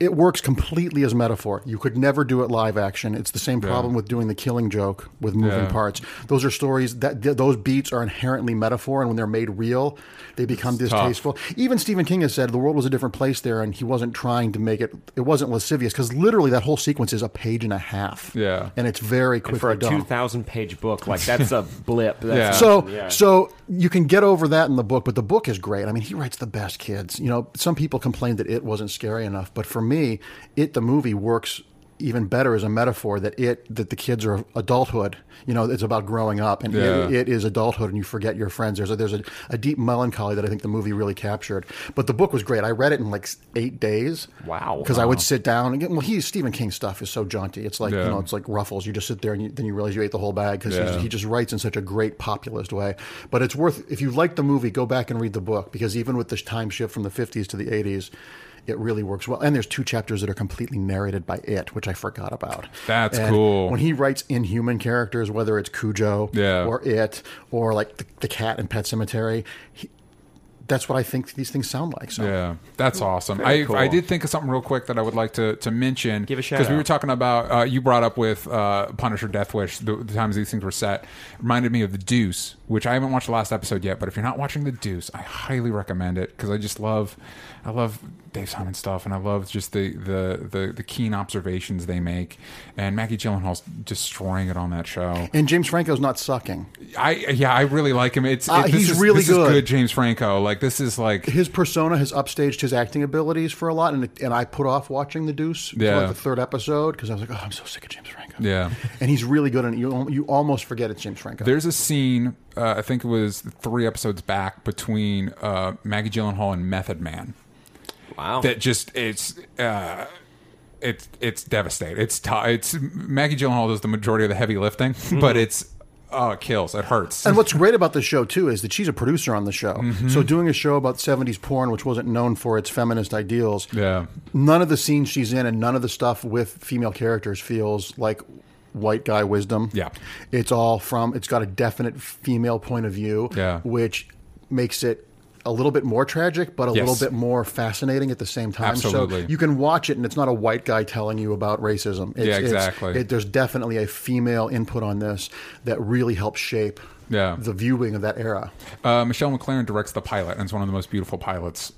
[SPEAKER 4] It works completely as metaphor. You could never do it live action. It's the same problem with doing the killing joke with moving
[SPEAKER 2] Yeah.
[SPEAKER 4] parts. Those are stories that th- those beats are inherently metaphor, and when they're made real, they become
[SPEAKER 2] tough.
[SPEAKER 4] distasteful. Even Stephen King has said the world was a different place there, and he wasn't trying to make it. It wasn't lascivious because literally that whole sequence is a page and a half.
[SPEAKER 2] Yeah.
[SPEAKER 4] and it's very quickly
[SPEAKER 3] And for a
[SPEAKER 4] done.
[SPEAKER 3] two thousand page book, like that's a blip. That's
[SPEAKER 2] Yeah.
[SPEAKER 4] So,
[SPEAKER 3] yeah.
[SPEAKER 4] so you can get over that in the book, but the book is great. I mean, he writes the best kids. You know, some people complained that it wasn't scary enough, but for me, it the movie works even better as a metaphor that it that the kids are adulthood. You know, it's about growing up, and
[SPEAKER 2] Yeah.
[SPEAKER 4] it, it is adulthood, and you forget your friends. There's a, there's a, a deep melancholy that I think the movie really captured. But the book was great. I read it in like eight days.
[SPEAKER 3] Wow.
[SPEAKER 4] Because I would sit down and get, well, he Stephen King stuff is so jaunty. It's like
[SPEAKER 2] Yeah.
[SPEAKER 4] you know, it's like Ruffles. You just sit there and you, then you realize you ate the whole bag because
[SPEAKER 2] Yeah.
[SPEAKER 4] he just writes in such a great populist way. But it's worth if you like the movie, go back and read the book because even with this time shift from the 50s to the 80s, it really works well. And there's two chapters that are completely narrated by it, which I forgot about.
[SPEAKER 2] That's
[SPEAKER 4] And
[SPEAKER 2] cool.
[SPEAKER 4] When he writes inhuman characters, whether it's Cujo
[SPEAKER 2] Yeah.
[SPEAKER 4] or it or like the, the cat in Pet Sematary, he, that's what I think these things sound like. So
[SPEAKER 2] Yeah, that's awesome.
[SPEAKER 3] Very
[SPEAKER 2] I
[SPEAKER 3] cool.
[SPEAKER 2] I did think of something real quick that I would like to to mention.
[SPEAKER 3] Give a shout
[SPEAKER 2] because we were talking about uh, you brought up with uh, Punisher Death Wish the, the times these things were set reminded me of the Deuce, which I haven't watched the last episode yet. But if you're not watching the Deuce, I highly recommend it because I just love I love Dave Simon stuff and I love just the the the, the keen observations they make and Maggie Gyllenhaal's destroying it on that show.
[SPEAKER 4] And James Franco's not sucking.
[SPEAKER 2] I yeah I really like him. It's
[SPEAKER 4] Uh,
[SPEAKER 2] it,
[SPEAKER 4] he's
[SPEAKER 2] is-
[SPEAKER 4] really
[SPEAKER 2] this is
[SPEAKER 4] good.
[SPEAKER 2] good James Franco. Like this is like
[SPEAKER 4] his persona has upstaged his acting abilities for a lot, and and I put off watching The Deuce for
[SPEAKER 2] Yeah.
[SPEAKER 4] like the third episode because I was like, oh, I'm so sick of James Franco.
[SPEAKER 2] Yeah.
[SPEAKER 4] and he's really good, and you you almost forget it's James Franco.
[SPEAKER 2] There's a scene, uh, I think it was three episodes back, between uh, Maggie Gyllenhaal and Method Man.
[SPEAKER 3] Wow.
[SPEAKER 2] That just it's uh, it's it's devastating. It's t- it's Maggie Gyllenhaal does the majority of the heavy lifting, but it's oh it kills, it hurts.
[SPEAKER 4] and what's great about this show too is that she's a producer on the show.
[SPEAKER 2] Mm-hmm.
[SPEAKER 4] So doing a show about '70s porn, which wasn't known for its feminist ideals,
[SPEAKER 2] yeah,
[SPEAKER 4] none of the scenes she's in and none of the stuff with female characters feels like white guy wisdom.
[SPEAKER 2] Yeah.
[SPEAKER 4] It's all from it's got a definite female point of view,
[SPEAKER 2] Yeah.
[SPEAKER 4] which makes it a little bit more tragic, but a
[SPEAKER 2] Yes.
[SPEAKER 4] little bit more fascinating at the same time.
[SPEAKER 2] Absolutely.
[SPEAKER 4] So you can watch it, and it's not a white guy telling you about racism. It's,
[SPEAKER 2] Yeah, exactly.
[SPEAKER 4] it, there's definitely a female input on this that really helps shape
[SPEAKER 2] Yeah.
[SPEAKER 4] the viewing of that era.
[SPEAKER 2] Uh, Michelle MacLaren directs the pilot, and it's one of the most beautiful pilots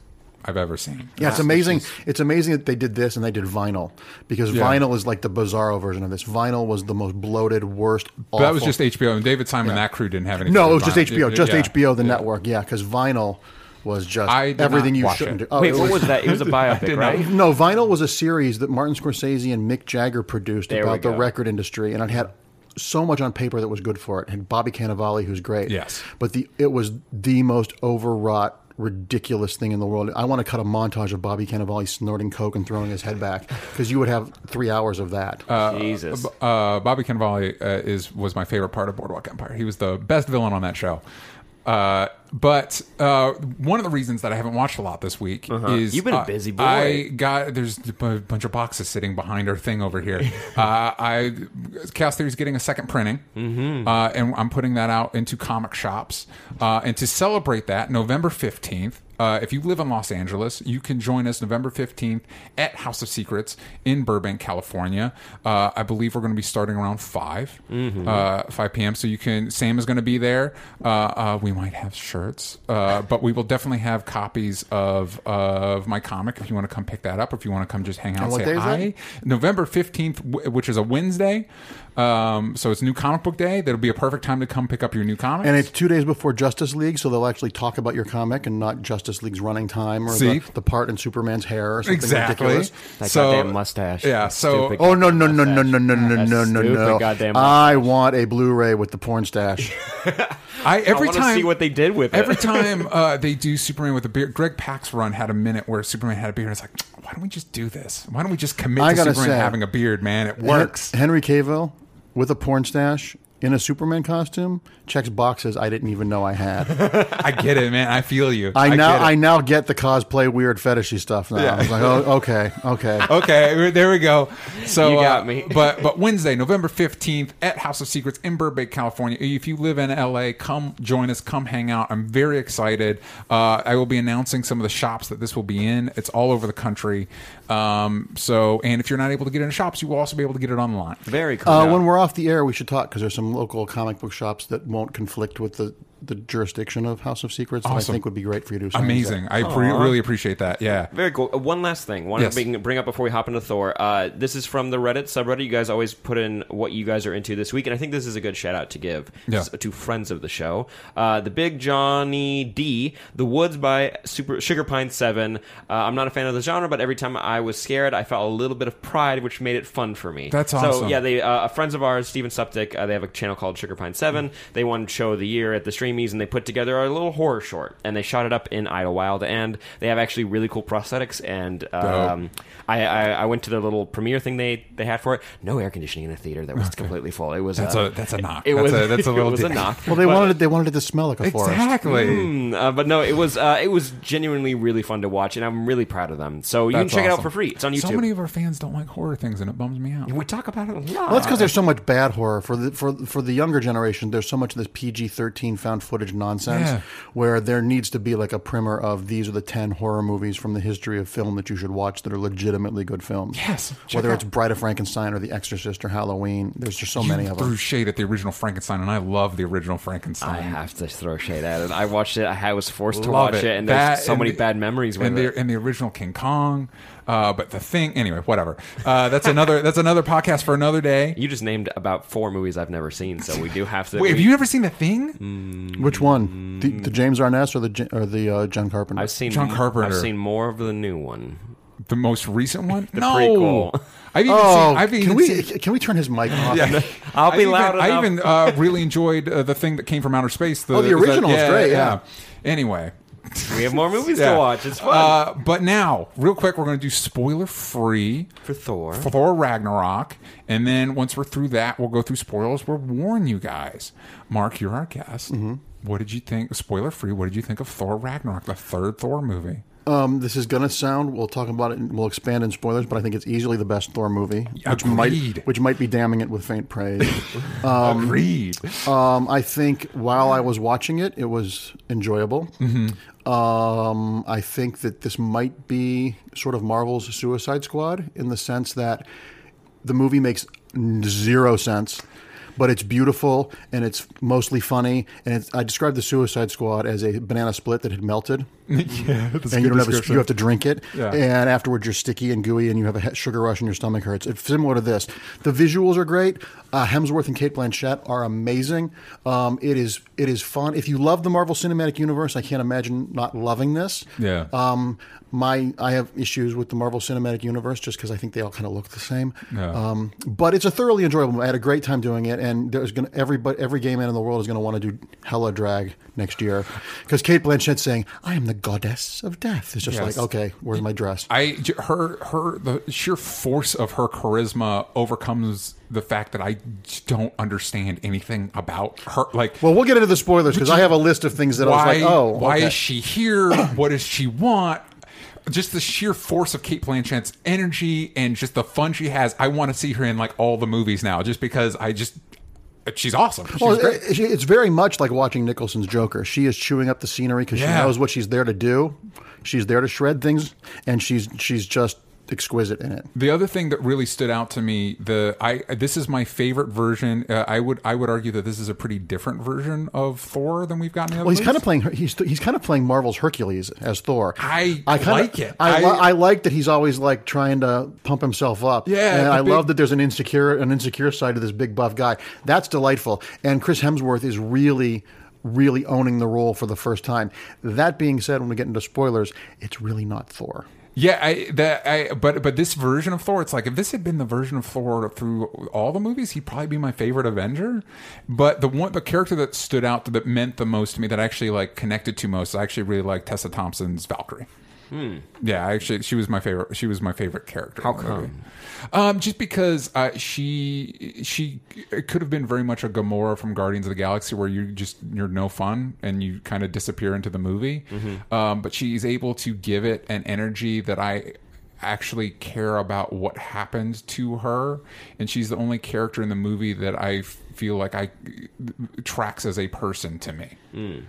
[SPEAKER 2] I've ever seen.
[SPEAKER 4] Yeah, it's amazing. It's amazing that they did this and they did Vinyl because
[SPEAKER 2] Yeah.
[SPEAKER 4] Vinyl is like the bizarro version of this. Vinyl was the most bloated, worst.
[SPEAKER 2] But that was just HBO, and David Simon and that crew didn't have any.
[SPEAKER 4] no, it was just
[SPEAKER 2] with
[SPEAKER 4] HBO, just
[SPEAKER 2] Yeah.
[SPEAKER 4] HBO, the
[SPEAKER 2] Yeah.
[SPEAKER 4] network. Yeah, because Vinyl was just
[SPEAKER 2] I
[SPEAKER 4] everything you shouldn't
[SPEAKER 2] it.
[SPEAKER 4] do. Oh,
[SPEAKER 3] Wait,
[SPEAKER 4] it
[SPEAKER 3] what was that? It was a biopic,
[SPEAKER 2] did
[SPEAKER 3] right?
[SPEAKER 2] not-
[SPEAKER 4] No, Vinyl was a series that Martin Scorsese and Mick Jagger produced
[SPEAKER 3] There
[SPEAKER 4] about the record industry, and it had so much on paper that was good for it. It had Bobby Cannavale, who's great.
[SPEAKER 2] Yes.
[SPEAKER 4] but the it was the most overwrought. Ridiculous thing in the world. I want to cut a montage of Bobby Cannavale snorting coke and throwing his head back because you would have three hours of that.
[SPEAKER 3] Jesus.
[SPEAKER 2] uh, Bobby Cannavale uh, is was my favorite part of Boardwalk Empire. He was the best villain on that show. Uh, but uh, one of the reasons that I haven't watched a lot this week is
[SPEAKER 3] Uh-huh. You've been a
[SPEAKER 2] uh,
[SPEAKER 3] busy boy.
[SPEAKER 2] I got there's a bunch of boxes sitting behind our thing over here. uh, I Chaos Theory is getting a second printing,
[SPEAKER 3] Mm-hmm.
[SPEAKER 2] uh, and I'm putting that out into comic shops. Uh, and to celebrate that, November fifteenth. Uh, if you live in Los Angeles, you can join us November 15th at House of Secrets in Burbank, California. Uh, I believe we're going to be starting around 5,
[SPEAKER 3] Mm-hmm.
[SPEAKER 2] uh, 5 p.m. So you can, Sam is going to be there. Uh, uh, we might have shirts, uh, but we will definitely have copies of, of my comic if you want to come pick that up, or if you want to come just hang out and
[SPEAKER 4] what
[SPEAKER 2] say
[SPEAKER 4] is that?
[SPEAKER 2] hi. November 15th, which is a Wednesday. Um, so it's New Comic Book Day. That'll be a perfect time to come pick up your new comics.
[SPEAKER 4] and it's two days before Justice League, so they'll actually talk about your comic and not Justice League's running time or
[SPEAKER 2] See?
[SPEAKER 4] the, the part in Superman's hair or something
[SPEAKER 2] exactly.
[SPEAKER 4] ridiculous.
[SPEAKER 3] That
[SPEAKER 2] so,
[SPEAKER 3] goddamn mustache.
[SPEAKER 2] Yeah.
[SPEAKER 3] That
[SPEAKER 2] So
[SPEAKER 3] stupid
[SPEAKER 4] Oh no no no no no no no no no no!
[SPEAKER 3] goddamn
[SPEAKER 4] I want a Blu-ray with the porn stash.
[SPEAKER 2] I every
[SPEAKER 3] I
[SPEAKER 2] time
[SPEAKER 3] see what they did with it.
[SPEAKER 2] Every time uh, they do Superman with a beard, Greg Pak's run had a minute where Superman had a beard. It's like, why don't we just do this? Why don't we just commit
[SPEAKER 4] I
[SPEAKER 2] to Superman
[SPEAKER 4] say,
[SPEAKER 2] having a beard, man? It works.
[SPEAKER 4] Henry Cavill with a porn stash in a Superman costume checks boxes I didn't even know I had.
[SPEAKER 2] I get it, man. I feel you.
[SPEAKER 4] I now
[SPEAKER 2] get.
[SPEAKER 4] I now get the cosplay weird fetishy stuff now. I was like, oh, okay, okay.
[SPEAKER 2] okay, there we go. So
[SPEAKER 3] You got
[SPEAKER 2] uh,
[SPEAKER 3] me.
[SPEAKER 2] but but Wednesday, November fifteenth, at House of Secrets in Burbank, California. If you live in LA, come join us. Come hang out. I'm very excited. Uh, I will be announcing some of the shops that this will be in. It's all over the country. Um, so and if you're not able to get it in shops, you will also be able to get it online.
[SPEAKER 3] Very cool.
[SPEAKER 4] Uh, When we're off the air, we should talk because there's some local comic book shops that won't conflict with the, the jurisdiction of House of Secrets that I think would be great for you to. sign
[SPEAKER 2] Amazing. I pre- really appreciate that. Yeah.
[SPEAKER 3] Very cool. Uh, one last thing. Want
[SPEAKER 2] Yes.
[SPEAKER 3] to bring, bring up before we hop into Thor. Uh, this is from the Reddit subreddit. You guys always put in what you guys are into this week, and I think this is a good shout out to give
[SPEAKER 2] Yeah.
[SPEAKER 3] to friends of the show. Uh, the Big Johnny D, The Woods by Super Sugar Pine Seven. Uh, I'm not a fan of the genre, but every time I was scared, I felt a little bit of pride, which made it fun for me.
[SPEAKER 2] That's awesome.
[SPEAKER 3] So yeah, they uh, friends of ours, Steven Suptic. Uh, they have a channel called Sugar Pine Seven. They won Show of the Year at the Streamies, and they put together a little horror short, and they shot it up in Idyllwild, and they have actually really cool prosthetics. And um, I, I, I went to their little premiere thing they, they had for it. No air conditioning in a theater that was completely full. It was
[SPEAKER 2] That's
[SPEAKER 3] uh,
[SPEAKER 2] a- that's a knock.
[SPEAKER 3] It
[SPEAKER 2] That's
[SPEAKER 3] was
[SPEAKER 2] a- that's a little
[SPEAKER 3] it was a knock.
[SPEAKER 4] Well, they
[SPEAKER 3] But-
[SPEAKER 4] wanted it, they wanted it to smell like a forest.
[SPEAKER 2] Exactly.
[SPEAKER 3] Mm, uh, but no, it was uh, it was genuinely really fun to watch, and I'm really proud of them. So you
[SPEAKER 2] That's
[SPEAKER 3] can check it out for free. It's on YouTube.
[SPEAKER 2] So many of our fans don't like horror things, and it bums me out.
[SPEAKER 3] we talk about it a lot.
[SPEAKER 4] Well, that's because there's so much bad horror for the for for the younger generation. There's so much of this PG-13 found footage nonsense,
[SPEAKER 2] Yeah.
[SPEAKER 4] where there needs to be like a primer of these are the ten horror movies from the history of film that you should watch that are legitimately good films.
[SPEAKER 2] Yes, check
[SPEAKER 4] whether
[SPEAKER 2] out-
[SPEAKER 4] it's Bride of Frankenstein or The Exorcist or Halloween. There's just so
[SPEAKER 2] You
[SPEAKER 4] many of them.
[SPEAKER 2] threw
[SPEAKER 4] them.
[SPEAKER 2] shade at the original Frankenstein, and I love the original Frankenstein.
[SPEAKER 3] I have to throw shade at it. I watched it. I was forced to
[SPEAKER 2] Love
[SPEAKER 3] watch it, and there's
[SPEAKER 2] That-
[SPEAKER 3] so
[SPEAKER 2] and
[SPEAKER 3] many
[SPEAKER 2] the-
[SPEAKER 3] bad memories with
[SPEAKER 2] and
[SPEAKER 3] it.
[SPEAKER 2] the and the original King Kong, uh, but the thing anyway, whatever. Uh, that's another that's another podcast for another day.
[SPEAKER 3] You just named about four movies I've never seen, so we do have to.
[SPEAKER 2] Wait, have
[SPEAKER 3] we-
[SPEAKER 2] you ever seen the thing?
[SPEAKER 3] Mm.
[SPEAKER 4] Which one? The, the James Arness or the or the uh, John Carpenter?
[SPEAKER 3] I've seen
[SPEAKER 2] John Carpenter.
[SPEAKER 3] I've seen more of the new one.
[SPEAKER 2] The most recent one?
[SPEAKER 3] The
[SPEAKER 2] no.
[SPEAKER 3] prequel.
[SPEAKER 2] I've even
[SPEAKER 4] Oh,
[SPEAKER 2] seen. I've
[SPEAKER 4] can we
[SPEAKER 2] seen,
[SPEAKER 4] can we turn his mic off? Yeah.
[SPEAKER 3] I'll
[SPEAKER 2] I
[SPEAKER 3] be
[SPEAKER 2] even,
[SPEAKER 3] loud
[SPEAKER 2] I even uh, really enjoyed uh, the thing that came from outer space. The,
[SPEAKER 4] Oh, the
[SPEAKER 2] is that-
[SPEAKER 4] original is great, yeah.
[SPEAKER 2] Anyway,
[SPEAKER 3] we have more movies
[SPEAKER 2] yeah.
[SPEAKER 3] to watch. It's fun
[SPEAKER 2] Uh, but now, real quick, we're going to do spoiler free
[SPEAKER 3] for Thor.
[SPEAKER 2] for Thor Ragnarok, and then once we're through that, we'll go through spoilers. We'll warn you guys. Mark, you're our guest.
[SPEAKER 4] Mm-hmm.
[SPEAKER 2] What did you think? Spoiler free. What did you think of Thor Ragnarok, the third Thor movie?
[SPEAKER 4] Um, this is gonna sound. We'll talk about it. and We'll expand in spoilers, but I think it's easily the best Thor movie, which might which might be damning it with faint praise.
[SPEAKER 2] Agreed.
[SPEAKER 4] um, I think while I was watching it, it was enjoyable.
[SPEAKER 2] Mm-hmm.
[SPEAKER 4] Um, I think that this might be sort of Marvel's Suicide Squad in the sense that the movie makes zero sense. But it's beautiful and it's mostly funny. And it's, I described the Suicide Squad as a banana split that had melted.
[SPEAKER 2] yeah,
[SPEAKER 4] and you don't have a, you have to drink it,
[SPEAKER 2] Yeah.
[SPEAKER 4] and afterwards you're sticky and gooey, and you have a sugar rush, and your stomach hurts. It's similar to this. The visuals are great. Uh, Hemsworth and Cate Blanchett are amazing. Um, it is it is fun. If you love the Marvel Cinematic Universe, I can't imagine not loving this.
[SPEAKER 2] Yeah.
[SPEAKER 4] Um, my I have issues with the Marvel Cinematic Universe just because I think they all kind of look the same.
[SPEAKER 2] Yeah.
[SPEAKER 4] Um, but it's a thoroughly enjoyable. movie. I had a great time doing it, and there's gonna every but every gay man in the world is going to want to do hella drag next year because Cate Blanchett's saying, "I am the goddess of death." It's just
[SPEAKER 2] Yes.
[SPEAKER 4] like, okay, where's my dress?
[SPEAKER 2] I her her the sheer force of her charisma overcomes the fact that I don't understand anything about her. Like,
[SPEAKER 4] well, we'll get into the spoilers because I have a list of things that I was like, oh,
[SPEAKER 2] why
[SPEAKER 4] okay.
[SPEAKER 2] is she here? what does she want? Just the sheer force of Cate Blanchett's energy and just the fun she has. I want to see her in like all the movies now, just because I just she's awesome.
[SPEAKER 4] Well, it- it's very much like watching Nicholson's Joker. She is chewing up the scenery because she knows what she's there to do. She's there to shred things, and she's she's just exquisite in it.
[SPEAKER 2] The other thing that really stood out to me, the I this is my favorite version. Uh, I would I would argue that this is a pretty different version of Thor than we've gotten.
[SPEAKER 4] Well, he's kind of playing. He's he's kind of playing Marvel's Hercules as Thor.
[SPEAKER 2] I
[SPEAKER 4] kinda,
[SPEAKER 2] like it.
[SPEAKER 4] I,
[SPEAKER 2] I-
[SPEAKER 4] I like that he's always like trying to pump himself up.
[SPEAKER 2] Yeah,
[SPEAKER 4] and I
[SPEAKER 2] big-
[SPEAKER 4] love that there's an insecure an insecure side to this big buff guy. That's delightful. And Chris Hemsworth is really. Really owning the role for the first time. That being said, when we get into spoilers, it's really not Thor.
[SPEAKER 2] Yeah, I that I but but this version of Thor, it's like if this had been the version of Thor through all the movies, he'd probably be my favorite Avenger. But the one the character that stood out that meant the most to me that I actually like connected to most, I actually really like Tessa Thompson's Valkyrie. Yeah, actually she was my favorite. She was my favorite character.
[SPEAKER 3] How
[SPEAKER 2] in the movie.
[SPEAKER 3] come?
[SPEAKER 2] Um, just because uh, she she it could have been very much a Gamora from Guardians of the Galaxy, where you just you're no fun and you kind of disappear into the movie. Um, but she's able to give it an energy that I actually care about what happened to her, and she's the only character in the movie that I feel like I tracks as a person to me.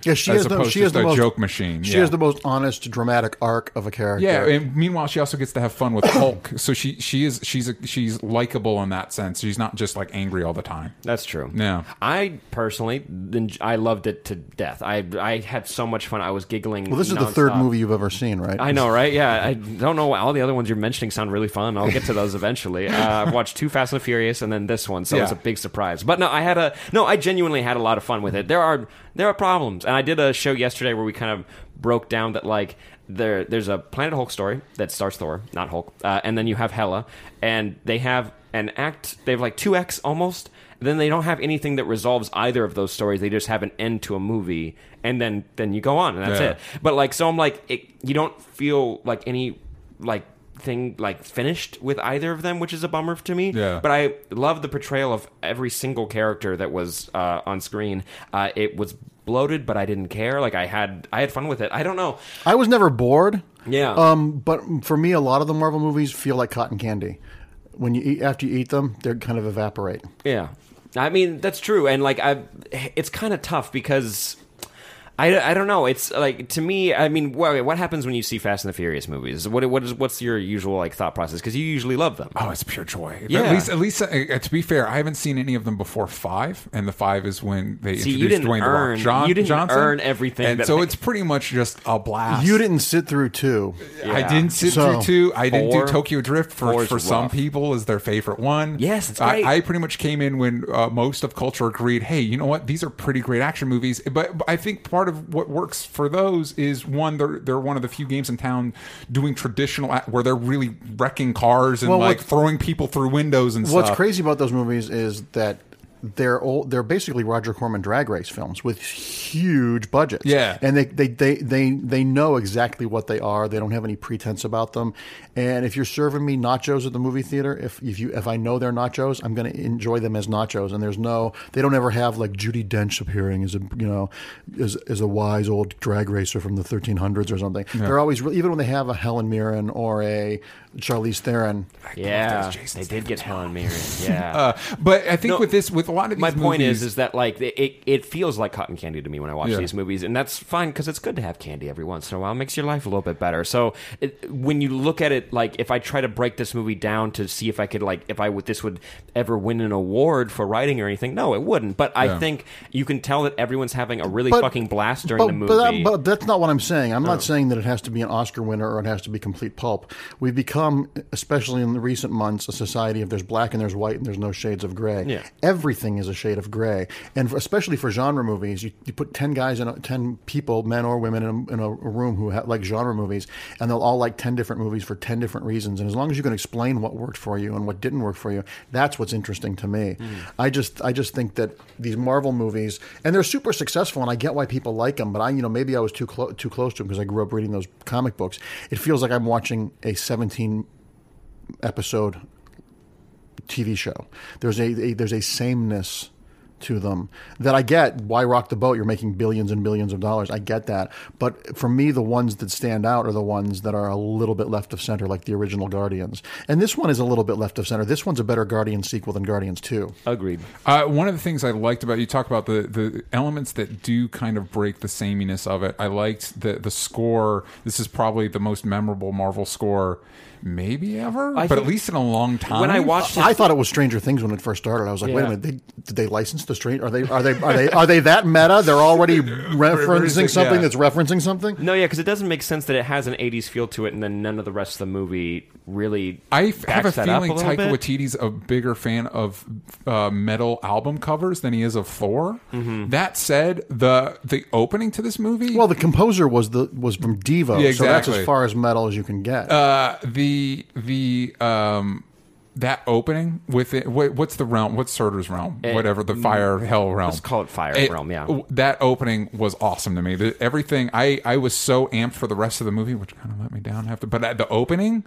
[SPEAKER 4] Yeah, she
[SPEAKER 2] As
[SPEAKER 4] has the, she
[SPEAKER 2] to
[SPEAKER 4] has the
[SPEAKER 2] a
[SPEAKER 4] most
[SPEAKER 2] joke machine,
[SPEAKER 4] She
[SPEAKER 2] yeah.
[SPEAKER 4] has the most honest, dramatic arc of a character.
[SPEAKER 2] Yeah, and meanwhile, she also gets to have fun with Hulk. So she she is she's a, she's likable in that sense. She's not just like angry all the time.
[SPEAKER 3] That's true.
[SPEAKER 2] Yeah.
[SPEAKER 3] I personally, en- I loved it to death. I I had so much fun. I was giggling.
[SPEAKER 4] well, this is the third movie you've ever seen, right?
[SPEAKER 3] I know, right? Yeah, I don't know. All the other ones you're mentioning sound really fun. I'll get to those eventually. Uh, I've watched two Fast and Furious and then this one, so it's a big surprise. But no, I had a no. I genuinely had a lot of fun with it. There are there are problems, and I did a show yesterday where we kind of broke down that like there there's a Planet Hulk story that starts Thor, not Hulk, uh, and then you have Hela, and they have an act. They have like two acts almost. Then they don't have anything that resolves either of those stories. They just have an end to a movie, and then then you go on, and that's
[SPEAKER 2] Yeah.
[SPEAKER 3] it. But like, so I'm like, it, you don't feel like any like thing like finished with either of them, which is a bummer to me.
[SPEAKER 2] Yeah.
[SPEAKER 3] But I love the portrayal of every single character that was uh, on screen. Uh, it was bloated, but I didn't care. Like I had I had fun with it. I don't know.
[SPEAKER 4] I was never bored.
[SPEAKER 3] Yeah.
[SPEAKER 4] Um, but for me, a lot of the Marvel movies feel like cotton candy. When you eat, after you eat them, they kind of evaporate.
[SPEAKER 3] Yeah, I mean that's true, and like I, it's kind of tough because. I, I don't know. It's like to me. I mean, what, what happens when you see Fast and the Furious movies? What what is what's your usual like thought process? Because you usually love them.
[SPEAKER 2] Oh, it's pure joy.
[SPEAKER 3] Yeah.
[SPEAKER 2] At least, at least, uh, uh, to be fair, I haven't seen any of them before five, and the five is when they
[SPEAKER 3] See, you
[SPEAKER 2] introduced
[SPEAKER 3] didn't
[SPEAKER 2] Dwayne the Rock John,
[SPEAKER 3] you didn't
[SPEAKER 2] Johnson,
[SPEAKER 3] earn everything
[SPEAKER 2] and
[SPEAKER 3] that
[SPEAKER 2] so
[SPEAKER 3] they-
[SPEAKER 2] it's pretty much just a blast.
[SPEAKER 4] You didn't sit through two.
[SPEAKER 2] I didn't sit
[SPEAKER 4] So,
[SPEAKER 2] through two. I didn't
[SPEAKER 3] four-
[SPEAKER 2] do Tokyo Drift for,
[SPEAKER 3] four's
[SPEAKER 2] for some
[SPEAKER 3] rough.
[SPEAKER 2] people is their favorite one.
[SPEAKER 3] Yes, it's
[SPEAKER 2] I. I pretty much came in when uh, most of culture agreed. Hey, you know what? These are pretty great action movies. But, but I think part of what works for those is one they're they're one of the few games in town doing traditional where they're really wrecking cars and
[SPEAKER 4] Well,
[SPEAKER 2] like throwing people through windows and
[SPEAKER 4] What's
[SPEAKER 2] stuff.
[SPEAKER 4] crazy about those movies is that they're old, they're basically Roger Corman drag race films with huge budgets.
[SPEAKER 2] Yeah.
[SPEAKER 4] and they they, they they they know exactly what they are. They don't have any pretense about them. And if you're serving me nachos at the movie theater, if if you if I know they're nachos, I'm going to enjoy them as nachos. And there's no they don't ever have like Judi Dench appearing as a you know as as a wise old drag racer from the 1300s or something. They're always even when they have a Helen Mirren or a Charlize Theron.
[SPEAKER 3] Yeah, they did get Helen Mirren. Yeah,
[SPEAKER 2] Uh, but I think
[SPEAKER 3] No.
[SPEAKER 2] with this with with a lot of
[SPEAKER 3] my point
[SPEAKER 2] movies,
[SPEAKER 3] is is that like it, it feels like cotton candy to me when I watch
[SPEAKER 2] Yeah.
[SPEAKER 3] these movies, and that's fine because it's good to have candy every once in a while. It makes your life a little bit better. So it, when you look at it, like if I try to break this movie down to see if I could like if I would this would ever win an award for writing or anything, no, it wouldn't. But I
[SPEAKER 2] Yeah.
[SPEAKER 3] think you can tell that everyone's having a really
[SPEAKER 4] But-
[SPEAKER 3] fucking blast during
[SPEAKER 4] but,
[SPEAKER 3] the movie.
[SPEAKER 4] But, that- but that's not what I'm saying. I'm not oh. saying that it has to be an Oscar winner or it has to be complete pulp. We've become, especially in the recent months, a society of there's black and there's white and there's no shades of gray.
[SPEAKER 3] Yeah.
[SPEAKER 4] Everything is a shade of gray. And for, especially for genre movies, you, you put 10 guys, in a, 10 people, men or women, in a, in a room who ha- like genre movies, and they'll all like 10 different movies for 10 different reasons. And as long as you can explain what worked for you and what didn't work for you, that's what's interesting to me. Hmm. I just I just think that these Marvel movies, and they're super successful, and I get why people like them, but I, you know, maybe I was too, clo- too close to them because I grew up reading those comic books. It feels like I'm watching a 17 episode TV show. There's a, a there's a sameness to them that I get. Why rock the boat? You're making billions and billions of dollars. I get that, but for me, the ones that stand out are the ones that are a little bit left of center, like the original Guardians. And this one is a little bit left of center. This one's a better Guardian sequel than Guardians Two.
[SPEAKER 3] Agreed.
[SPEAKER 2] Uh, one of the things I liked about you talk about the the elements that do kind of break the sameness of it. I liked the the score. This is probably the most memorable Marvel score maybe ever,
[SPEAKER 3] I
[SPEAKER 2] but at least in a long time.
[SPEAKER 3] When I watched it,
[SPEAKER 4] I thought it was Stranger Things when it first started. I was like, wait a minute, they, did they license the Stranger? Are they are they are they are they that meta? They're already referencing something
[SPEAKER 2] yeah.
[SPEAKER 4] that's referencing something.
[SPEAKER 3] no, yeah, because it doesn't make sense that it has an '80s feel to it, and then none of the rest of the movie really.
[SPEAKER 2] I f- have a
[SPEAKER 3] that
[SPEAKER 2] feeling
[SPEAKER 3] little
[SPEAKER 2] Taika
[SPEAKER 3] bit.
[SPEAKER 2] Waititi's a bigger fan of uh, metal album covers than he is of Thor.
[SPEAKER 3] Mm-hmm.
[SPEAKER 2] That said, the the opening to this movie,
[SPEAKER 4] Well, the composer was the was from Devo,
[SPEAKER 2] Yeah,
[SPEAKER 4] so that's as far as metal as you can get.
[SPEAKER 2] uh, the the um that opening with it what, what's the realm what's Surtur's realm whatever the fire hell realm
[SPEAKER 3] Let's call it fire realm, yeah.
[SPEAKER 2] that opening was awesome to me the, everything I I was so amped for the rest of the movie which kind of let me down after but at the opening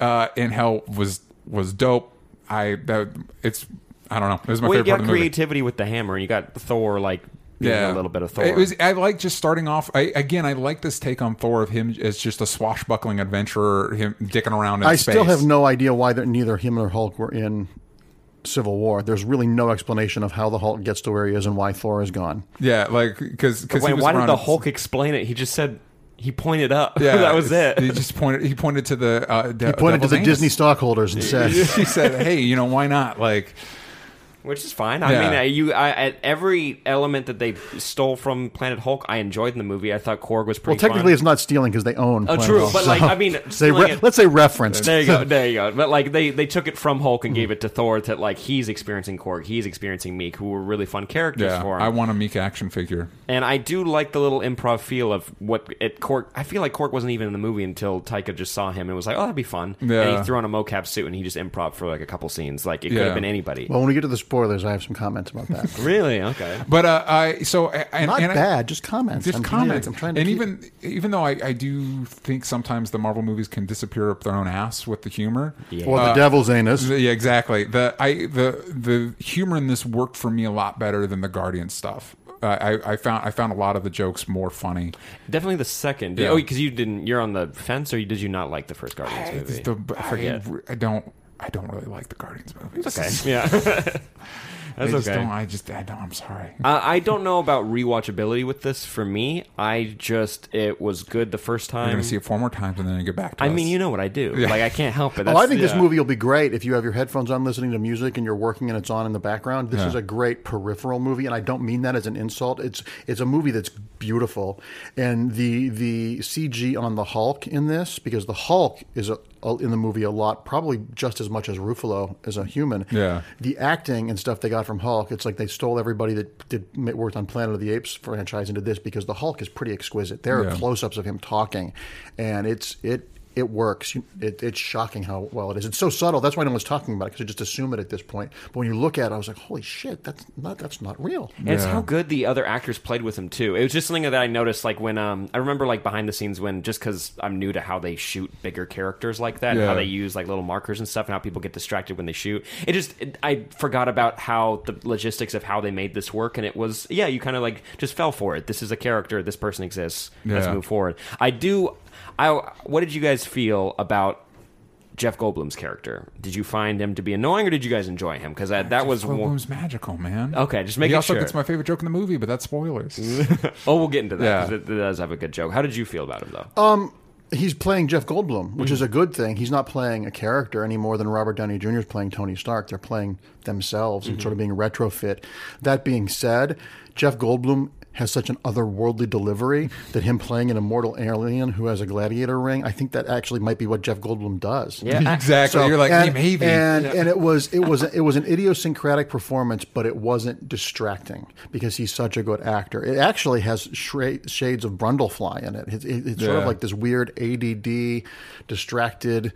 [SPEAKER 2] uh in hell was was dope I that it's I don't know it was my
[SPEAKER 3] Well, you
[SPEAKER 2] favorite part
[SPEAKER 3] got
[SPEAKER 2] of the movie
[SPEAKER 3] creativity with the hammer, and you got Thor like yeah. a little bit of Thor.
[SPEAKER 2] It was. I like just starting off. I, again, I like this take on Thor of him as just a swashbuckling adventurer, him dicking around in
[SPEAKER 4] I
[SPEAKER 2] space.
[SPEAKER 4] still have no idea why that neither him nor Hulk were in Civil War. There's really no explanation of how the Hulk gets to where he is and why Thor is gone.
[SPEAKER 2] Yeah, like because because
[SPEAKER 3] Wait, why did the Hulk explain it? He just said he pointed up.
[SPEAKER 2] Yeah,
[SPEAKER 3] that was it.
[SPEAKER 2] He just pointed. He pointed to the. Uh,
[SPEAKER 4] He pointed to the Disney stockholders and said,
[SPEAKER 2] he said, "Hey, you know why not? Like,
[SPEAKER 3] Which is fine. I
[SPEAKER 2] Yeah.
[SPEAKER 3] mean, I, you, I, at every element that they stole from Planet Hulk, I enjoyed in the movie. I thought Korg was pretty
[SPEAKER 4] "Well,
[SPEAKER 3] pretty.
[SPEAKER 4] technically,
[SPEAKER 3] fun.
[SPEAKER 4] it's not stealing because they own."
[SPEAKER 3] Oh,
[SPEAKER 4] Planet
[SPEAKER 3] true,
[SPEAKER 4] Hulk,
[SPEAKER 3] but, like,
[SPEAKER 4] so-
[SPEAKER 3] I mean, stealing
[SPEAKER 4] re-
[SPEAKER 3] it-
[SPEAKER 4] let's say referenced.
[SPEAKER 3] There you go. There you go. But like they they took it from Hulk and gave hmm. it to Thor that like he's experiencing Korg, he's experiencing Miek, who were really fun characters
[SPEAKER 2] yeah,
[SPEAKER 3] for him.
[SPEAKER 2] I want a Miek action figure.
[SPEAKER 3] and I do like the little improv feel of what it Korg. I feel like Korg wasn't even in the movie until Taika just saw him and was like, "Oh, that'd be fun."
[SPEAKER 2] Yeah.
[SPEAKER 3] And he threw on a mocap suit and he just improv for like a couple scenes. Like it could
[SPEAKER 2] Yeah.
[SPEAKER 3] have been anybody.
[SPEAKER 4] Well, when we get to the spoilers, I have some comments about that.
[SPEAKER 3] really? Okay.
[SPEAKER 2] But uh, I so I- and,
[SPEAKER 4] Not
[SPEAKER 2] and I-
[SPEAKER 4] bad, just comments.
[SPEAKER 2] just
[SPEAKER 4] I'm trying to-
[SPEAKER 2] comments.
[SPEAKER 4] I'm trying to
[SPEAKER 2] and
[SPEAKER 4] keep-
[SPEAKER 2] even even though I, I do think sometimes the Marvel movies can disappear up their own ass with the humor.
[SPEAKER 3] Yeah.
[SPEAKER 4] or the
[SPEAKER 2] Uh,
[SPEAKER 4] devil's anus.
[SPEAKER 2] Yeah, exactly. The I the the humor in this worked for me a lot better than the Guardian stuff. Uh, I I found I found a lot of the jokes more funny.
[SPEAKER 3] Definitely the second.
[SPEAKER 2] Yeah.
[SPEAKER 3] Oh, because you didn't. You're on the fence, or did you not like the first Guardians movie?
[SPEAKER 2] It's the- I,
[SPEAKER 3] forget.
[SPEAKER 2] I don't I don't really like the Guardians movies.
[SPEAKER 3] Okay. Yeah. That's
[SPEAKER 2] They just
[SPEAKER 3] okay.
[SPEAKER 2] don't, I just I don't. I'm sorry.
[SPEAKER 3] Uh, I don't know about rewatchability with this. For me, I just it was good the first time.
[SPEAKER 2] You're
[SPEAKER 3] time.
[SPEAKER 2] gonna see it four more times and then you get back to
[SPEAKER 3] I
[SPEAKER 2] us.
[SPEAKER 3] mean, you know what I do.
[SPEAKER 2] Yeah.
[SPEAKER 3] Like I can't help it.
[SPEAKER 4] Oh, I
[SPEAKER 3] That's-
[SPEAKER 4] think this movie will be great if you have your headphones on listening to music and you're working and it's on in the background. This
[SPEAKER 2] Yeah.
[SPEAKER 4] is a great peripheral movie, and I don't mean that as an insult. It's it's a movie that's beautiful, and the the CG on the Hulk in this because the Hulk is a, a- in the movie a lot, probably just as much as Ruffalo as a human.
[SPEAKER 2] Yeah.
[SPEAKER 4] the acting and stuff they got from Hulk, it's like they stole everybody that did worked on Planet of the Apes franchise into this because the Hulk is pretty exquisite. There are
[SPEAKER 2] Yeah.
[SPEAKER 4] close-ups of him talking, and it's it it works. You- It, it's shocking how well it is. It's so subtle. That's why no one's talking about it because you just assume it at this point. But when you look at it, I was like, holy shit, that's not that's not real.
[SPEAKER 3] And it's how good the other actors played with him too. It was just something that I noticed, like when um, I remember like behind the scenes when just because I'm new to how they shoot bigger characters like that, and how they use like little markers and stuff, and how people get distracted when they shoot. It just it, I forgot about how the logistics of how they made this work, and it was yeah, you kind of like just fell for it. This is a character. This person exists. Let's move forward. I do. I what did you guys feel about Jeff Goldblum's character. Did you find him to be annoying, or did you guys enjoy him? Because uh, that, that was
[SPEAKER 2] Jeff
[SPEAKER 3] one.
[SPEAKER 2] Goldblum's magical, man.
[SPEAKER 3] Okay, just
[SPEAKER 2] He
[SPEAKER 3] making
[SPEAKER 2] also
[SPEAKER 3] sure.
[SPEAKER 2] gets my favorite joke in the movie, but that's spoilers.
[SPEAKER 3] Oh, we'll get into that.
[SPEAKER 2] Yeah.
[SPEAKER 3] 'cause It, it does have a good joke. How did you feel about him though?
[SPEAKER 4] Um, he's playing Jeff Goldblum, which hmm. is a good thing. He's not playing a character any more than Robert Downey Jr. is playing Tony Stark. They're playing themselves and mm-hmm. sort of being retrofit. That being said, Jeff Goldblum has such an otherworldly delivery that him playing an immortal alien who has a gladiator ring, I think that actually might be what Jeff Goldblum does.
[SPEAKER 3] Yeah,
[SPEAKER 2] exactly.
[SPEAKER 4] So-
[SPEAKER 2] You're like,
[SPEAKER 4] and,
[SPEAKER 2] maybe.
[SPEAKER 4] and and it was it was it was an idiosyncratic performance, but it wasn't distracting because he's such a good actor. It actually has shra- shades of Brundlefly in it. It's, it- it's sort of like this weird ADD, distracted.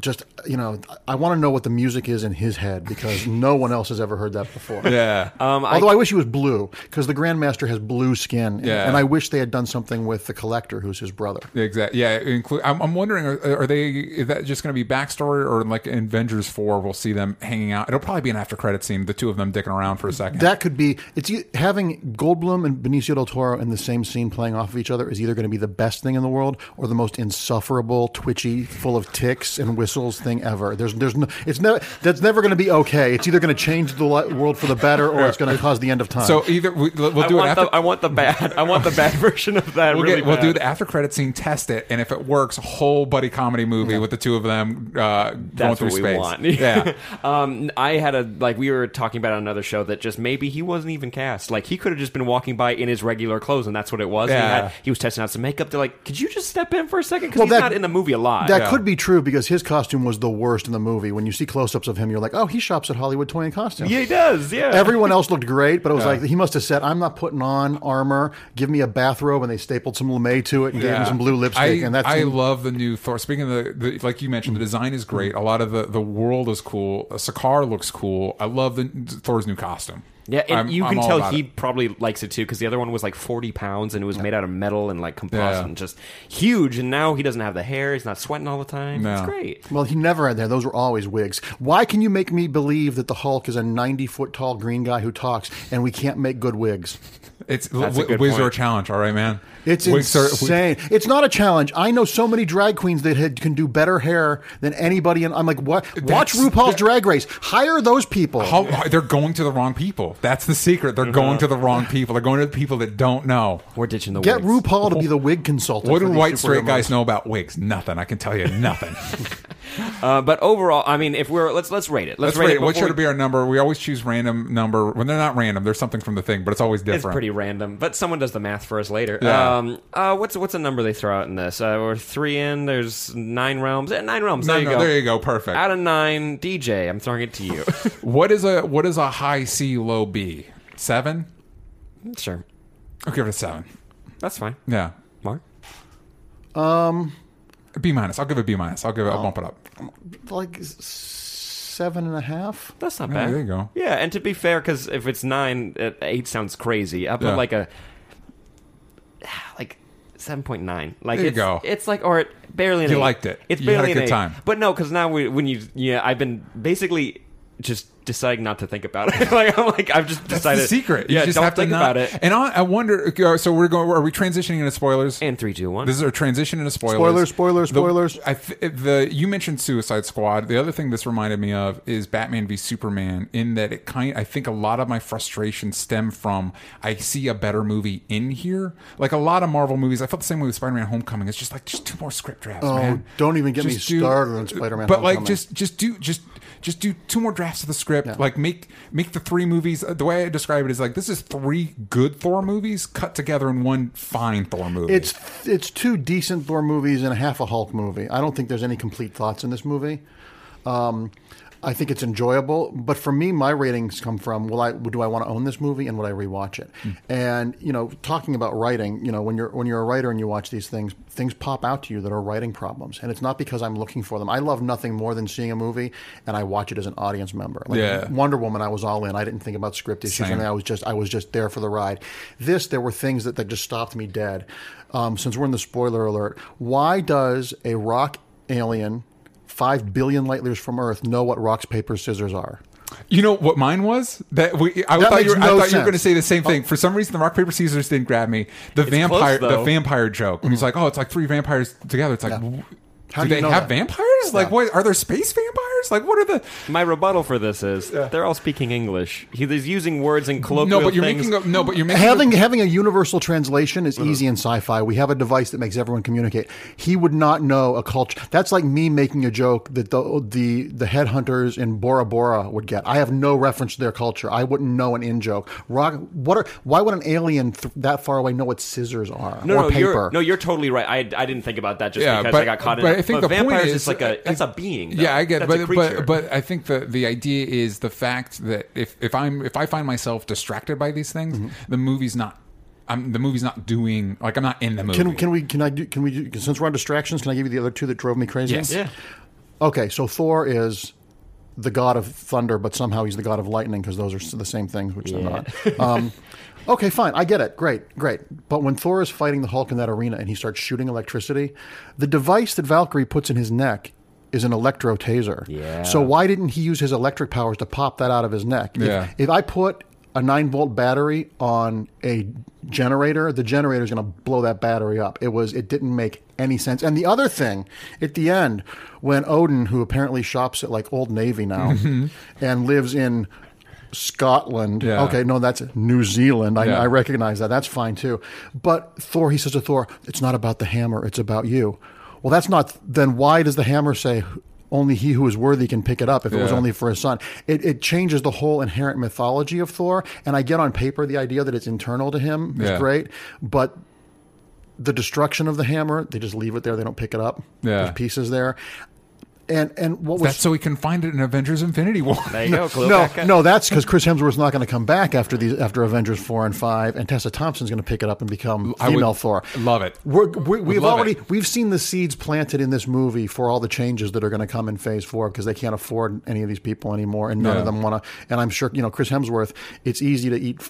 [SPEAKER 4] Just you know, I want to know what the music is in his head because no one else has ever heard that before.
[SPEAKER 2] yeah.
[SPEAKER 3] Um,
[SPEAKER 4] Although I wish he was blue because the Grandmaster has blue skin,
[SPEAKER 2] Yeah.
[SPEAKER 4] and I wish they had done something with the Collector, who's his brother.
[SPEAKER 2] Exactly. Yeah. Include. I'm, I'm wondering, are, are they? Is that just going to be backstory, or like in Avengers Four, we'll see them hanging out? It'll probably be an after credit scene, the two of them dicking around for a second.
[SPEAKER 4] That could be. It's e- having Goldblum and Benicio del Toro in the same scene playing off of each other is either going to be the best thing in the world or the most insufferable, twitchy, full of ticks and whistles thing ever. There's, there's no. It's never. That's never going to be okay. It's either going to change the world for the better or it's going to cause the end of time.
[SPEAKER 2] so either we, we'll
[SPEAKER 3] I
[SPEAKER 2] do it after.
[SPEAKER 3] the I want the bad I want the bad version of that.
[SPEAKER 2] We'll,
[SPEAKER 3] really
[SPEAKER 2] get, we'll do the after credit scene, test it, and if it works, whole buddy comedy movie with the two of them uh, going
[SPEAKER 3] That's
[SPEAKER 2] through
[SPEAKER 3] what we
[SPEAKER 2] space.
[SPEAKER 3] want.
[SPEAKER 2] Yeah,
[SPEAKER 3] um, I had a like we were talking about on another show that just maybe he wasn't even cast. Like he could have just been walking by in his regular clothes, and that's what it was. And He,
[SPEAKER 2] Yeah.
[SPEAKER 3] had, he was testing out some makeup. They're like, "Could you just step in for a second? Because
[SPEAKER 4] Well,
[SPEAKER 3] he's
[SPEAKER 4] that-
[SPEAKER 3] not in the movie a lot."
[SPEAKER 4] that
[SPEAKER 2] Yeah.
[SPEAKER 4] could be true because his costume was the worst in the movie. When you see close-ups of him, you're like, oh, he shops at Hollywood Toy and Costume.
[SPEAKER 3] yeah, he does. Yeah,
[SPEAKER 4] Everyone else looked great, but it was like he must have said, "I'm not putting on armor. Give me a bathrobe," and they stapled some LeMay to it and gave him some blue lipstick.
[SPEAKER 2] I,
[SPEAKER 4] and that's
[SPEAKER 2] I love the new Thor. Speaking of the, the like you mentioned, the design is great. A lot of the, the world is cool. Sakaar looks cool. I love the Thor's new costume.
[SPEAKER 3] Yeah, and
[SPEAKER 2] I'm-
[SPEAKER 3] you
[SPEAKER 2] I'm
[SPEAKER 3] can
[SPEAKER 2] all
[SPEAKER 3] tell
[SPEAKER 2] about
[SPEAKER 3] he
[SPEAKER 2] it.
[SPEAKER 3] probably likes it too because the other one was like 40 pounds and it was made out of metal and like composite
[SPEAKER 2] Yeah.
[SPEAKER 3] and just huge. And now he doesn't have the hair. He's not sweating all the time.
[SPEAKER 2] No.
[SPEAKER 3] It's great.
[SPEAKER 4] Well, he never had that. Those were always wigs. Why can you make me believe that the Hulk is a 90 foot tall green guy who talks and we can't make good wigs?
[SPEAKER 2] It's
[SPEAKER 3] That's a
[SPEAKER 2] w-
[SPEAKER 3] good
[SPEAKER 2] wigs are a
[SPEAKER 3] point.
[SPEAKER 2] challenge. All right, man.
[SPEAKER 4] It's
[SPEAKER 2] Wigs are-
[SPEAKER 4] insane. it's not a challenge. I know so many drag queens that had, can do better hair than anybody. And I'm like, what? Watch RuPaul's Drag Race. Hire those people.
[SPEAKER 2] How, they're going to the wrong people. That's the secret. They're going to the wrong people. They're going to the people that don't know.
[SPEAKER 3] We're ditching the
[SPEAKER 4] Get
[SPEAKER 3] wigs.
[SPEAKER 4] RuPaul to be the wig consultant.
[SPEAKER 2] What do white straight guys know about wigs? Nothing. I can tell you nothing.
[SPEAKER 3] Uh, but overall, I mean, if we're let's let's rate it. Let's,
[SPEAKER 2] Let's rate it. What
[SPEAKER 3] before
[SPEAKER 2] should
[SPEAKER 3] we-
[SPEAKER 2] be our number? We always choose random number. When they're not random, there's something from the thing, but it's always different.
[SPEAKER 3] It's pretty random, but someone does the math for us later.
[SPEAKER 2] Yeah.
[SPEAKER 3] Um, uh, what's what's a number they throw out in this? Uh, we're three in. There's nine realms. Eh, nine realms.
[SPEAKER 2] No,
[SPEAKER 3] there you
[SPEAKER 2] no,
[SPEAKER 3] go.
[SPEAKER 2] there you go. Perfect.
[SPEAKER 3] Out of nine, DJ. I'm throwing it to you.
[SPEAKER 2] What is a what is a high C low B? Seven?
[SPEAKER 3] sure,
[SPEAKER 2] I'll give it a seven.
[SPEAKER 3] that's fine.
[SPEAKER 2] Yeah.
[SPEAKER 3] Mark.
[SPEAKER 2] Um, B minus. I'll give it B minus. I'll give it. I'll bump it up.
[SPEAKER 4] Like seven and a half.
[SPEAKER 3] That's not
[SPEAKER 2] Yeah,
[SPEAKER 3] bad.
[SPEAKER 2] there you go.
[SPEAKER 3] Yeah, and to be fair, because if it's nine, uh, eight sounds crazy. I put
[SPEAKER 2] Yeah.
[SPEAKER 3] like a like seven point nine. Like
[SPEAKER 2] There you
[SPEAKER 3] it's,
[SPEAKER 2] go.
[SPEAKER 3] It's like or it, barely. An
[SPEAKER 2] You
[SPEAKER 3] eight.
[SPEAKER 2] liked it.
[SPEAKER 3] It's
[SPEAKER 2] You
[SPEAKER 3] barely
[SPEAKER 2] had a good time.
[SPEAKER 3] But no, because now we, when you yeah, I've been basically just deciding not to think about it. like I'm like I've just
[SPEAKER 2] That's
[SPEAKER 3] decided
[SPEAKER 2] the secret. You
[SPEAKER 3] yeah,
[SPEAKER 2] just
[SPEAKER 3] don't
[SPEAKER 2] have to
[SPEAKER 3] think
[SPEAKER 2] not,
[SPEAKER 3] about it.
[SPEAKER 2] And I, I wonder. Uh, so we're going. Are we transitioning into spoilers?
[SPEAKER 3] And three, two, one.
[SPEAKER 2] This is our transition into spoilers.
[SPEAKER 4] Spoilers, spoilers,
[SPEAKER 2] The-
[SPEAKER 4] spoilers.
[SPEAKER 2] I th- the you mentioned Suicide Squad. The other thing this reminded me of is Batman v Superman. In that it kind, I think a lot of my frustrations stem from I see a better movie in here. Like a lot of Marvel movies, I felt the same way with Spider Man Homecoming. It's just like just two more script drafts,
[SPEAKER 4] Oh,
[SPEAKER 2] man.
[SPEAKER 4] don't even get me
[SPEAKER 2] do-
[SPEAKER 4] started on Spider-Man
[SPEAKER 2] But like, just just do just just do two more drafts of the script. Like make make the three movies. The way I describe it is like this is three good Thor movies cut together in one fine Thor movie.
[SPEAKER 4] It's it's two decent Thor movies and a half a Hulk movie. I don't think there's any complete thoughts in this movie. Um, I think it's enjoyable, but for me, my ratings come from: Will I do I want to own this movie and would I rewatch it? And you know, talking about writing, you know, when you're when you're a writer and you watch these things, things pop out to you that are writing problems, and it's not because I'm looking for them. I love nothing more than seeing a movie and I watch it as an audience member. Like
[SPEAKER 2] Yeah.
[SPEAKER 4] Wonder Woman, I was all in. I didn't think about script issues,
[SPEAKER 2] Same.
[SPEAKER 4] and I was just I was just there for the ride. This, there were things that, that just stopped me dead. Um, since we're in the spoiler alert, why does a rock alien five billion light years from Earth know what rocks, paper, scissors are?
[SPEAKER 2] You know what mine was? That we I
[SPEAKER 4] That
[SPEAKER 2] thought you
[SPEAKER 4] makes
[SPEAKER 2] were, I thought you were going to say the same oh. thing. For some reason, the rock paper scissors didn't grab me. The vampire,
[SPEAKER 3] close,
[SPEAKER 2] the vampire joke. When he's mm-hmm. like, "Oh, it's like three vampires together." It's like,
[SPEAKER 4] Yeah.
[SPEAKER 2] w-
[SPEAKER 4] How
[SPEAKER 2] do,
[SPEAKER 4] do you
[SPEAKER 2] they
[SPEAKER 4] know
[SPEAKER 2] have
[SPEAKER 4] that?
[SPEAKER 2] vampires? Like,
[SPEAKER 4] Yeah.
[SPEAKER 2] what are there space vampires? Like, what are the?
[SPEAKER 3] My rebuttal for this is they're all speaking English. He, he's using words in colloquial
[SPEAKER 2] No, but you're
[SPEAKER 3] things.
[SPEAKER 2] making a, no, but you're making
[SPEAKER 4] Having
[SPEAKER 2] a,
[SPEAKER 4] having a universal translation is
[SPEAKER 2] Uh-huh.
[SPEAKER 4] easy in sci-fi. We have a device that makes everyone communicate. He would not know a culture. That's like me making a joke that the the the headhunters in Bora Bora would get. I have no reference to their culture. I wouldn't know an in joke. Rock. What are? Why would an alien th- that far away know what scissors are
[SPEAKER 3] no,
[SPEAKER 4] or
[SPEAKER 3] no,
[SPEAKER 4] paper?
[SPEAKER 3] you're, no, you're totally right. I, I didn't think about that just
[SPEAKER 2] yeah,
[SPEAKER 3] because
[SPEAKER 2] but
[SPEAKER 3] I got caught in
[SPEAKER 2] but
[SPEAKER 3] it.
[SPEAKER 2] I think
[SPEAKER 3] but
[SPEAKER 2] the point
[SPEAKER 3] vampires
[SPEAKER 2] is
[SPEAKER 3] is like a that's a being. though.
[SPEAKER 2] Yeah, I get, it,
[SPEAKER 3] that's
[SPEAKER 2] but
[SPEAKER 3] creature.
[SPEAKER 2] but but I think the the idea is the fact that if if I'm if I find myself distracted by these things,
[SPEAKER 3] Mm-hmm.
[SPEAKER 2] the movie's not. I'm the movie's not doing like I'm not in the movie.
[SPEAKER 4] Can can we can I do can we do, since we're on distractions? Can I give you the other two that drove me crazy?
[SPEAKER 2] Yes.
[SPEAKER 3] yeah.
[SPEAKER 4] Okay, so Thor is the god of thunder, but somehow he's the god of lightning because those are the same things, which they're not. Um, okay, fine, I get it. Great, great. But when Thor is fighting the Hulk in that arena and he starts shooting electricity, the device that Valkyrie puts in his neck is an electro taser.
[SPEAKER 3] Yeah.
[SPEAKER 4] So why didn't he use his electric powers to pop that out of his neck? If-
[SPEAKER 2] Yeah.
[SPEAKER 4] if I put a nine volt battery on a generator, the generator is going to blow that battery up. It was, it didn't make any sense. And the other thing, at the end, when Odin, who apparently shops at like Old Navy now mm-hmm. and lives in Scotland.
[SPEAKER 2] Yeah.
[SPEAKER 4] Okay, no, that's New Zealand. I,
[SPEAKER 2] Yeah.
[SPEAKER 4] I recognize that. That's fine too. But Thor, he says to Thor, it's not about the hammer, it's about you. Well, that's not, then why does the hammer say, only he who is worthy can pick it up if it was only for his son. It, it changes the whole inherent mythology of Thor. And I get on paper the idea that it's internal to him is
[SPEAKER 2] Yeah.
[SPEAKER 4] great. But the destruction of the hammer, they just leave it there. They don't pick it up.
[SPEAKER 2] Yeah.
[SPEAKER 4] There's pieces there. And and what was
[SPEAKER 2] That's so we can find it in Avengers: Infinity War.
[SPEAKER 3] There you go.
[SPEAKER 4] no,
[SPEAKER 3] Cleopatra.
[SPEAKER 4] no, that's because Chris Hemsworth's not going to come back after these after Avengers four and five, and Tessa Thompson's going to pick it up and become
[SPEAKER 2] I
[SPEAKER 4] female Thor.
[SPEAKER 2] love it.
[SPEAKER 4] We're, we we've
[SPEAKER 2] love
[SPEAKER 4] already
[SPEAKER 2] it.
[SPEAKER 4] we've seen the seeds planted in this movie for all the changes that are going to come in Phase four because they can't afford any of these people anymore, and none
[SPEAKER 2] Yeah.
[SPEAKER 4] of them want to. And I'm sure you know Chris Hemsworth. It's easy to eat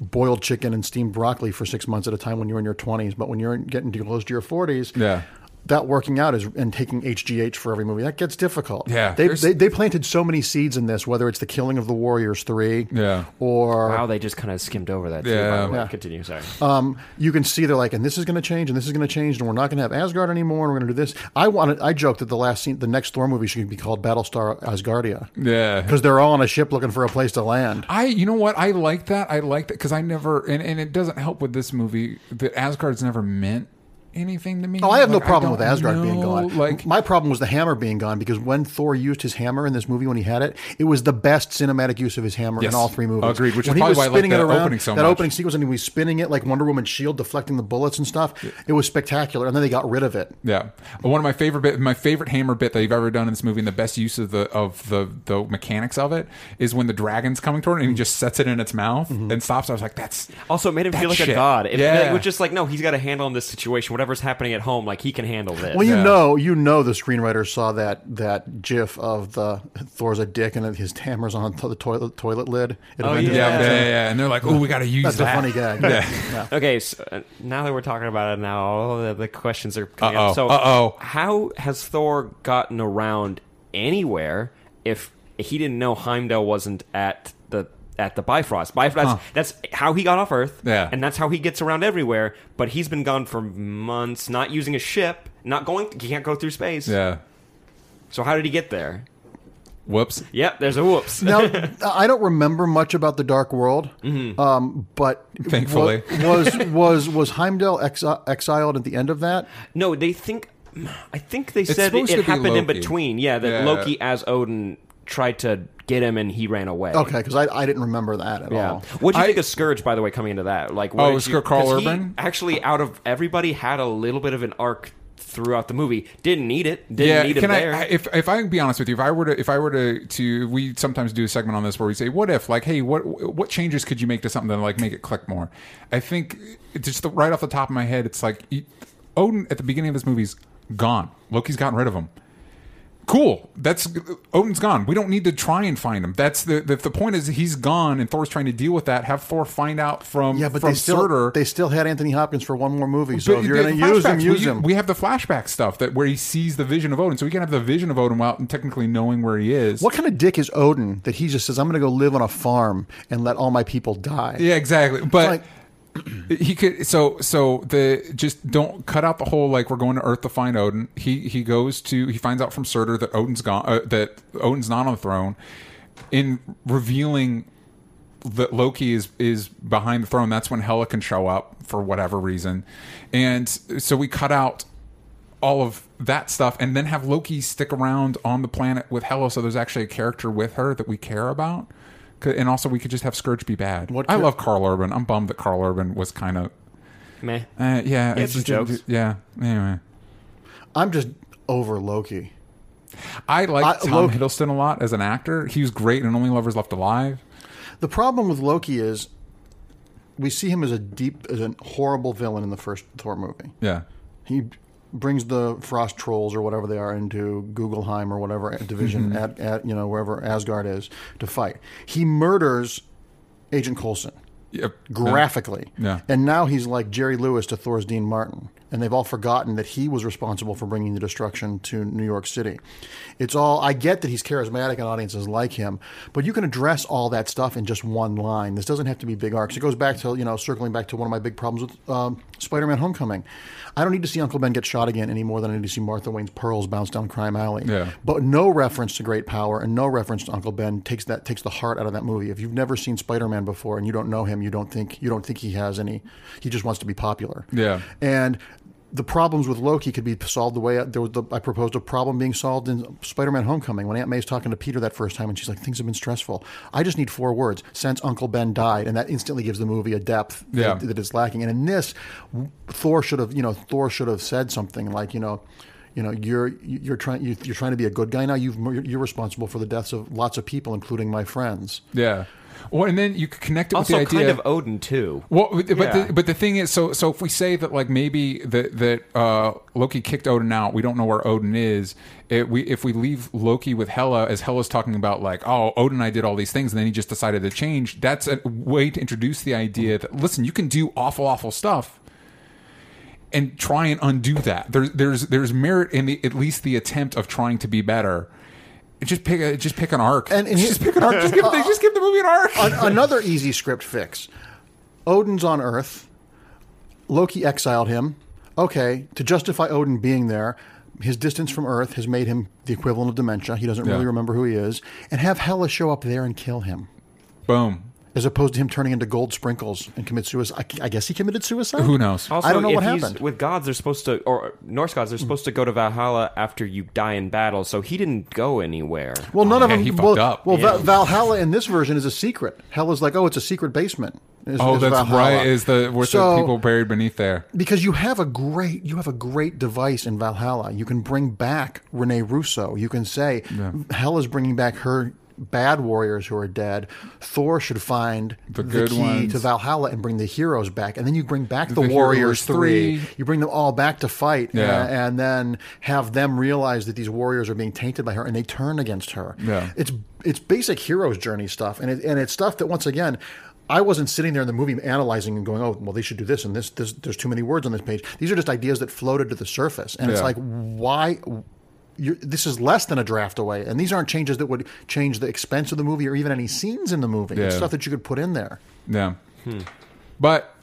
[SPEAKER 4] boiled chicken and steamed broccoli for six months at a time when you're in your 20s, but when you're getting close to your 40s,
[SPEAKER 2] Yeah.
[SPEAKER 4] That working out is and taking HGH for every movie that gets difficult.
[SPEAKER 2] Yeah,
[SPEAKER 4] they, they they planted so many seeds in this, whether it's the killing of the Warriors three,
[SPEAKER 2] Yeah.
[SPEAKER 4] or
[SPEAKER 3] Wow, they just kind of skimmed over that. Too, by
[SPEAKER 2] Yeah.
[SPEAKER 4] Yeah.
[SPEAKER 3] Continue. Sorry.
[SPEAKER 4] um, you can see they're like, and this is going to change, and this is going to change, and we're not going to have Asgard anymore, and we're going to do this. I wanted, I joked that the last scene, the next Thor movie should be called Battlestar Asgardia,
[SPEAKER 2] Yeah.
[SPEAKER 4] because they're all on a ship looking for a place to land.
[SPEAKER 2] I, you know what? I like that. I like that because I never, and, and it doesn't help with this movie that Asgard's never meant anything to me.
[SPEAKER 4] Oh, I have no problem with
[SPEAKER 2] don't
[SPEAKER 4] Asgard being gone.
[SPEAKER 2] Like,
[SPEAKER 4] my problem was the hammer being gone because when Thor used his hammer in this movie, when he had it, it was the best cinematic use of his hammer
[SPEAKER 2] Yes.
[SPEAKER 4] in all three movies.
[SPEAKER 2] Agreed, which is
[SPEAKER 4] when he
[SPEAKER 2] probably
[SPEAKER 4] was
[SPEAKER 2] why I like
[SPEAKER 4] spinning it
[SPEAKER 2] that
[SPEAKER 4] around,
[SPEAKER 2] opening so
[SPEAKER 4] that
[SPEAKER 2] much.
[SPEAKER 4] opening sequence, and he was spinning it like Wonder Woman's shield, deflecting the bullets and stuff. It was spectacular, and then they got rid of it.
[SPEAKER 2] Yeah, one of my favorite bit, my favorite hammer bit that you've ever done in this movie, and the best use of the of the the mechanics of it is when the dragon's coming toward it and he just sets it in its mouth
[SPEAKER 4] Mm-hmm.
[SPEAKER 2] and stops. I was like, that's
[SPEAKER 3] Also, it made him feel like
[SPEAKER 2] shit.
[SPEAKER 3] a god. It,
[SPEAKER 2] yeah,
[SPEAKER 3] it was just like, no, he's got a handle on this situation. Whatever's happening at home, like he can handle this.
[SPEAKER 4] Well, you
[SPEAKER 2] Yeah.
[SPEAKER 4] know, you know, the screenwriter saw that that GIF of the Thor's a dick and his hammer's on the toilet toilet lid. It
[SPEAKER 3] Oh,
[SPEAKER 4] Avengers
[SPEAKER 2] yeah, yeah, yeah, yeah. And they're like, oh, we got to use that.
[SPEAKER 4] That's
[SPEAKER 2] that.
[SPEAKER 4] a funny gag.
[SPEAKER 2] Yeah.
[SPEAKER 3] Okay, so uh, now that we're talking about it, now all the, the questions are coming
[SPEAKER 2] Uh-oh,
[SPEAKER 3] up. So,
[SPEAKER 2] uh-oh.
[SPEAKER 3] how has Thor gotten around anywhere if he didn't know Heimdall wasn't at the at the Bifrost? Bifrost.
[SPEAKER 2] Huh.
[SPEAKER 3] That's how he got off Earth.
[SPEAKER 2] Yeah.
[SPEAKER 3] and that's how he gets around everywhere. But he's been gone for months, not using a ship, not going. He can't go through space.
[SPEAKER 2] Yeah.
[SPEAKER 3] So how did he get there?
[SPEAKER 2] Whoops.
[SPEAKER 3] Yep, there's a whoops.
[SPEAKER 4] Now, I don't remember much about the Dark World,
[SPEAKER 3] Mm-hmm.
[SPEAKER 4] um, but
[SPEAKER 2] Thankfully.
[SPEAKER 4] wa- was was was Heimdall exi- exiled at the end of that?
[SPEAKER 3] No, they think. I think they
[SPEAKER 2] It's
[SPEAKER 3] said it, it happened in between. Yeah, that
[SPEAKER 2] Yeah.
[SPEAKER 3] Loki as Odin tried to get him and he ran away.
[SPEAKER 4] Okay, because I, I didn't remember that at
[SPEAKER 3] Yeah.
[SPEAKER 4] all.
[SPEAKER 3] What do you
[SPEAKER 2] I-
[SPEAKER 3] think of Scourge, by the way, coming into that? Like, what
[SPEAKER 2] Oh,
[SPEAKER 3] did
[SPEAKER 2] was
[SPEAKER 3] you,
[SPEAKER 2] Karl
[SPEAKER 3] 'cause he
[SPEAKER 2] Urban?
[SPEAKER 3] actually, out of everybody, had a little bit of an arc throughout the movie. Didn't need it. Didn't
[SPEAKER 2] yeah,
[SPEAKER 3] need him
[SPEAKER 2] can I,
[SPEAKER 3] there.
[SPEAKER 2] I- if if I can be honest with you, if I were to if I were to to we sometimes do a segment on this where we say, what if like, hey, what what changes could you make to something to like make it click more? I think it's just the, right off the top of my head, it's like he- Odin at the beginning of this movie's gone. Loki's gotten rid of him. Cool. That's Odin's gone. We don't need to try and find him. That's the the, the point is he's gone, and Thor's trying to deal with that. Have Thor find out from
[SPEAKER 4] Yeah, but
[SPEAKER 2] from
[SPEAKER 4] they still
[SPEAKER 2] Surtur.
[SPEAKER 4] they still had Anthony Hopkins for one more movie. So
[SPEAKER 2] But
[SPEAKER 4] if you're going to use him, use
[SPEAKER 2] we,
[SPEAKER 4] him.
[SPEAKER 2] We have the flashback stuff that where he sees the vision of Odin, so we can have the vision of Odin without technically knowing where he is.
[SPEAKER 4] what kind of dick is Odin that he just says, "I'm going to go live on a farm and let all my people die"?
[SPEAKER 2] Yeah, exactly. But
[SPEAKER 4] Like-
[SPEAKER 2] he could so so the just don't cut out the whole like we're going to Earth to find Odin. He he goes to he finds out from Surtur that Odin's gone uh, that Odin's not on the throne. In revealing that Loki is is behind the throne, that's when Hela can show up for whatever reason, and so we cut out all of that stuff and then have Loki stick around on the planet with Hela, so there's actually a character with her that we care about. 'Cause- And also, we could just have Scourge be bad.
[SPEAKER 4] What
[SPEAKER 2] I
[SPEAKER 4] char-
[SPEAKER 2] love Karl Urban. I'm bummed that Karl Urban was kind of
[SPEAKER 3] Meh.
[SPEAKER 2] uh, yeah, it's
[SPEAKER 3] some
[SPEAKER 2] just
[SPEAKER 3] jokes.
[SPEAKER 2] do- Yeah. Anyway,
[SPEAKER 4] I'm just over Loki.
[SPEAKER 2] I like
[SPEAKER 4] I-
[SPEAKER 2] Tom
[SPEAKER 4] Loki-
[SPEAKER 2] Hiddleston a lot as an actor. He was great in Only Lovers Left Alive.
[SPEAKER 4] The problem with Loki is we see him as a deep, as a horrible villain in the first Thor movie.
[SPEAKER 2] Yeah.
[SPEAKER 4] He brings the frost trolls or whatever they are into Gugelheim or whatever division
[SPEAKER 2] Mm-hmm.
[SPEAKER 4] at, at you know wherever Asgard is to fight. He murders Agent Coulson
[SPEAKER 2] Yep.
[SPEAKER 4] graphically,
[SPEAKER 2] Yeah.
[SPEAKER 4] and now he's like Jerry Lewis to Thor's Dean Martin, and they've all forgotten that he was responsible for bringing the destruction to New York City. It's all I get that he's charismatic and audiences like him, but you can address all that stuff in just one line. This doesn't have to be big arcs. It goes back to you know circling back to one of my big problems with um, Spider-Man: Homecoming. I don't need to see Uncle Ben get shot again any more than I need to see Martha Wayne's pearls bounce down Crime Alley.
[SPEAKER 2] Yeah.
[SPEAKER 4] But no reference to great power and no reference to Uncle Ben takes that takes the heart out of that movie. If you've never seen Spider-Man before and you don't know him, you don't think you don't think he has any. He just wants to be popular.
[SPEAKER 2] Yeah.
[SPEAKER 4] And the problems with Loki could be solved the way there was the, I proposed a problem being solved in Spider-Man: Homecoming when Aunt May's talking to Peter that first time and she's like, "Things have been stressful. I just need four words since Uncle Ben died," and that instantly gives the movie a depth
[SPEAKER 2] Yeah.
[SPEAKER 4] that, that is lacking. And in this, Thor should have, you know, Thor should have said something like, you know. You know, you're you're trying you- you're trying to be a good guy now. You've you're responsible for the deaths of lots of people, including my friends.
[SPEAKER 2] Yeah. Well, and then you could connect it with the idea
[SPEAKER 3] kind of Odin too.
[SPEAKER 2] Well, but
[SPEAKER 3] Yeah.
[SPEAKER 2] the, but the thing is, so so if we say that like maybe that that uh, Loki kicked Odin out, we don't know where Odin is. It, we if we leave Loki with Hela, as Hela's talking about like, oh, Odin, I did all these things, and then he just decided to change. That's a way to introduce the idea that listen, you can do awful, awful stuff. And try and undo that. There's there's there's merit in the at least the attempt of trying to be better. Just pick a just pick an arc.
[SPEAKER 4] And- and
[SPEAKER 2] just pick an arc. Just give, the, uh, just give the movie an arc.
[SPEAKER 4] An- another easy script fix. Odin's on Earth. Loki exiled him. Okay, to justify Odin being there, his distance from Earth has made him the equivalent of dementia. He doesn't really
[SPEAKER 2] Yeah.
[SPEAKER 4] remember who he is. And have Hela show up there and kill him.
[SPEAKER 2] Boom.
[SPEAKER 4] As opposed to him turning into gold sprinkles and commit suicide. I, I guess he committed suicide?
[SPEAKER 2] Who knows?
[SPEAKER 3] Also,
[SPEAKER 4] I don't know
[SPEAKER 3] if
[SPEAKER 4] what
[SPEAKER 3] he's-
[SPEAKER 4] happened.
[SPEAKER 3] With gods, they're supposed to, or Norse gods, they're supposed to go to Valhalla after you die in battle. So he didn't go anywhere.
[SPEAKER 4] Well, none
[SPEAKER 2] Oh,
[SPEAKER 4] of
[SPEAKER 2] yeah,
[SPEAKER 4] them.
[SPEAKER 2] he fucked
[SPEAKER 4] well,
[SPEAKER 2] up.
[SPEAKER 4] well
[SPEAKER 3] Yeah.
[SPEAKER 4] Valhalla in this version is a secret. Hell is like, oh, it's a secret basement. is-
[SPEAKER 2] Oh,
[SPEAKER 4] is
[SPEAKER 2] that's
[SPEAKER 4] Valhalla.
[SPEAKER 2] right. Is the with
[SPEAKER 4] So-
[SPEAKER 2] the people buried beneath there?
[SPEAKER 4] because you have a great you have a great device in Valhalla. You can bring back Rene Russo. You can say Hell is bringing back her bad warriors who are dead. Thor should find
[SPEAKER 2] The
[SPEAKER 4] the,
[SPEAKER 2] good
[SPEAKER 4] key
[SPEAKER 2] ones.
[SPEAKER 4] to Valhalla and bring the heroes back, and then you bring back the,
[SPEAKER 2] The
[SPEAKER 4] warriors three.
[SPEAKER 2] three.
[SPEAKER 4] You bring them all back to fight,
[SPEAKER 2] Yeah.
[SPEAKER 4] uh, and then have them realize that these warriors are being tainted by her, and they turn against her.
[SPEAKER 2] Yeah.
[SPEAKER 4] It's it's basic hero's journey stuff, and it, and it's stuff that once again. I wasn't sitting there in the movie analyzing and going, "Oh, well, they should do this and this. this there's too many words on this page." These are just ideas that floated to the surface, and it's like, why? You're, this is less than a draft away, and these aren't changes that would change the expense of the movie or even any scenes in the movie. It's stuff that you could put in there.
[SPEAKER 2] Yeah. Hmm. But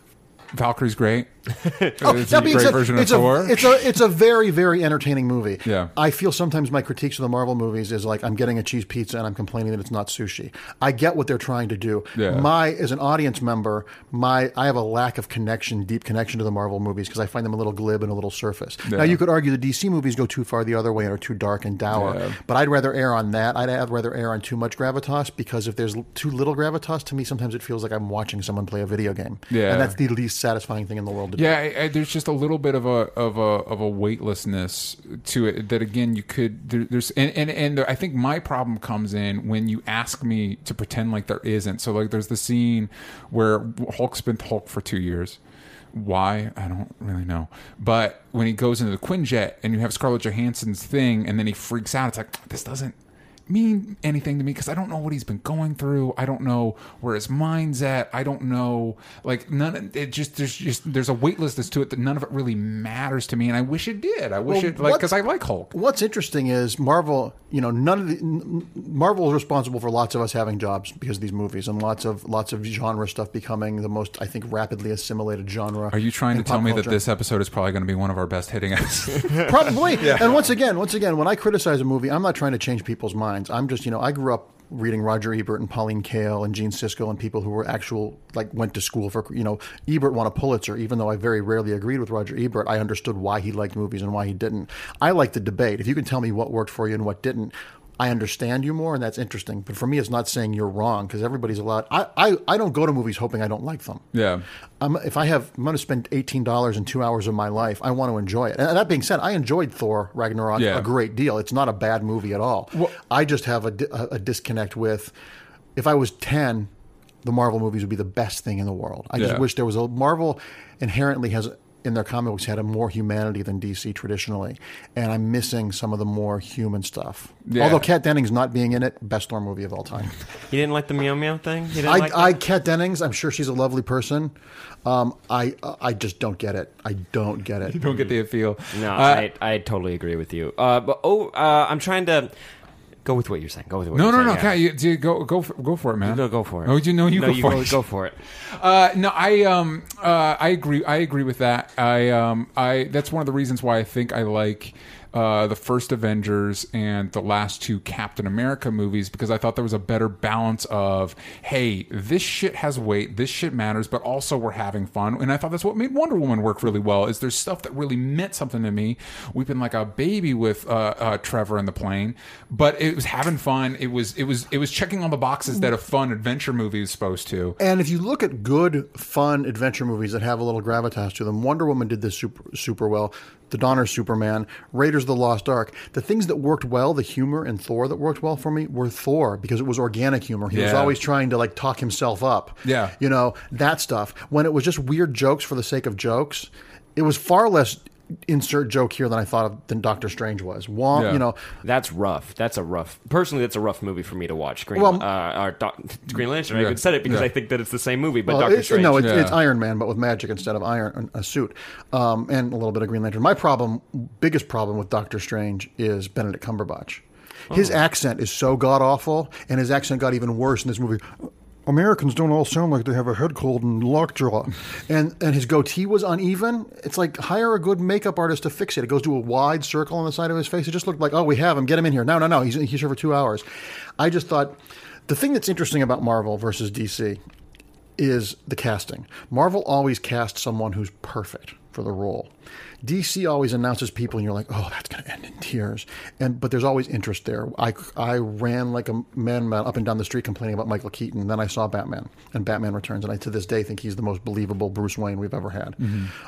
[SPEAKER 2] Valkyrie's great. Oh, it's
[SPEAKER 4] Oh,
[SPEAKER 2] a
[SPEAKER 4] that being
[SPEAKER 2] great version
[SPEAKER 4] it's
[SPEAKER 2] of
[SPEAKER 4] a. It's a it's a very very entertaining movie.
[SPEAKER 2] Yeah.
[SPEAKER 4] I feel sometimes my critiques of the Marvel movies is like I'm getting a cheese pizza and I'm complaining that it's not sushi. I get what they're trying to do.
[SPEAKER 2] Yeah.
[SPEAKER 4] My as an audience member, my I have a lack of connection, deep connection to the Marvel movies because I find them a little glib and a little surface. Now you could argue the DC movies go too far the other way and are too dark and dour,
[SPEAKER 2] Yeah.
[SPEAKER 4] but I'd rather err on that. I'd, I'd rather err on too much gravitas because if there's too little gravitas, to me sometimes it feels like I'm watching someone play a video game.
[SPEAKER 2] Yeah.
[SPEAKER 4] and that's the least satisfying thing in the world
[SPEAKER 2] yeah, I, I, there's just a little bit of a of a of a weightlessness to it that again you could there, there's and, and and I think my problem comes in when you ask me to pretend like there isn't. So like there's the scene where Hulk's been Hulk for two years. Why I don't really know, but when he goes into the Quinjet and you have Scarlett Johansson's thing, and then he freaks out, it's like this doesn't mean anything to me because I don't know what he's been going through. I don't know where his mind's at. I don't know like none. It just there's just there's a weightlessness to it that none of it really matters to me, and I wish it did. I wish
[SPEAKER 4] Well,
[SPEAKER 2] it like because I like Hulk.
[SPEAKER 4] What's interesting is Marvel. You know, none of the Marvel is responsible for lots of us having jobs because of these movies, and lots of lots of genre stuff becoming the most, I think, rapidly assimilated genre.
[SPEAKER 2] Are you trying to tell me that this episode is probably going to be one of our best hitting episodes?
[SPEAKER 4] Probably. And once again, once again, when I criticize a movie, I'm not trying to change people's minds. I'm just, you know, I grew up reading Roger Ebert and Pauline Kael and Gene Siskel and people who were actual like went to school for you know Ebert won a Pulitzer. Even though I very rarely agreed with Roger Ebert I understood why he liked movies and why he didn't. I like the debate. If you can tell me what worked for you and what didn't I understand you more and that's interesting but for me it's not saying you're wrong because everybody's allowed I, I I don't go to movies hoping I don't like them
[SPEAKER 2] yeah.
[SPEAKER 4] I'm, if I have, I'm going to spend eighteen dollars in two hours of my life. I want to enjoy it. And that being said, I enjoyed Thor Ragnarok
[SPEAKER 2] Yeah.
[SPEAKER 4] a great deal. It's not a bad movie at all. I just have a, a, a disconnect with. If I was ten, the Marvel movies would be the best thing in the world. I just wish there was a Marvel inherently has in their comic books had a more humanity than DC traditionally, and I'm missing some of the more human stuff.
[SPEAKER 2] Yeah.
[SPEAKER 4] Although Kat Dennings not being in it, best Thor movie of all time.
[SPEAKER 3] You didn't like the meow meow thing? You didn't
[SPEAKER 4] I,
[SPEAKER 3] like
[SPEAKER 4] I
[SPEAKER 3] that?
[SPEAKER 4] Kat Dennings. I'm sure she's a lovely person. Um, I I just don't get it. I don't get it.
[SPEAKER 2] You don't get the feel.
[SPEAKER 3] No,
[SPEAKER 2] Uh,
[SPEAKER 3] I, I totally agree with you. Uh, but oh, uh, I'm trying to go with what you're saying. Go with what
[SPEAKER 2] no,
[SPEAKER 3] you're
[SPEAKER 2] no,
[SPEAKER 3] saying.
[SPEAKER 2] no. Kat, you, you go, go, for, go for it, man.
[SPEAKER 3] Go, go for it.
[SPEAKER 2] Oh, you know, you
[SPEAKER 3] no,
[SPEAKER 2] go
[SPEAKER 3] you
[SPEAKER 2] for
[SPEAKER 3] go,
[SPEAKER 2] it.
[SPEAKER 3] go for it.
[SPEAKER 2] Uh, no, I um uh, I agree. I agree with that. I um I that's one of the reasons why I think I like uh, the first Avengers and the last two Captain America movies because I thought there was a better balance of hey, this shit has weight, this shit matters, but also we're having fun. And I thought that's what made Wonder Woman work really well. Is there's stuff that really meant something to me. We've been like a baby with uh, uh, Trevor in the plane, but it was having fun. It was it was it was checking all the boxes that a fun adventure movie is supposed to.
[SPEAKER 4] And if you look at good, fun adventure movies that have a little gravitas to them, Wonder Woman did this super super well. The Donner Superman, Raiders of the Lost Ark. The things that worked well, the humor in Thor that worked well for me were Thor because it was organic humor. He was always trying to like talk himself up.
[SPEAKER 2] Yeah.
[SPEAKER 4] You know, that stuff. When it was just weird jokes for the sake of jokes, it was far less insert joke here than I thought of than Doctor Strange was. Wong,
[SPEAKER 2] Yeah.
[SPEAKER 4] you know,
[SPEAKER 3] That's rough. That's a rough. Personally, that's a rough movie for me to watch. Green,
[SPEAKER 4] Well-
[SPEAKER 3] uh, or Doc, Green Lantern. I
[SPEAKER 2] Yeah.
[SPEAKER 3] even said it because
[SPEAKER 2] Yeah.
[SPEAKER 3] I think that it's the same movie, but
[SPEAKER 4] Well,
[SPEAKER 3] Doctor
[SPEAKER 4] it-
[SPEAKER 3] Strange.
[SPEAKER 4] No, it's,
[SPEAKER 2] Yeah.
[SPEAKER 4] it's Iron Man, but with magic instead of iron a suit, um, and a little bit of Green Lantern. My problem, biggest problem with Doctor Strange is Benedict Cumberbatch. His
[SPEAKER 3] Oh.
[SPEAKER 4] accent is so god awful, and his accent got even worse in this movie. Americans don't all sound like they have a head cold and lockjaw, and and his goatee was uneven. It's like hire a good makeup artist to fix it. It goes to a wide circle on the side of his face. It just looked like, oh, we have him. Get him in here. No, no, no. He's he's here for two hours. I just thought the thing that's interesting about Marvel versus DC is the casting. Marvel always casts someone who's perfect for the role. DC always announces people, and you're like, "Oh, that's going to end in tears." And but there's always interest there. I I ran like a man up and down the street complaining about Michael Keaton. Then I saw Batman and Batman Returns, and I to this day think he's the most believable Bruce Wayne we've ever had.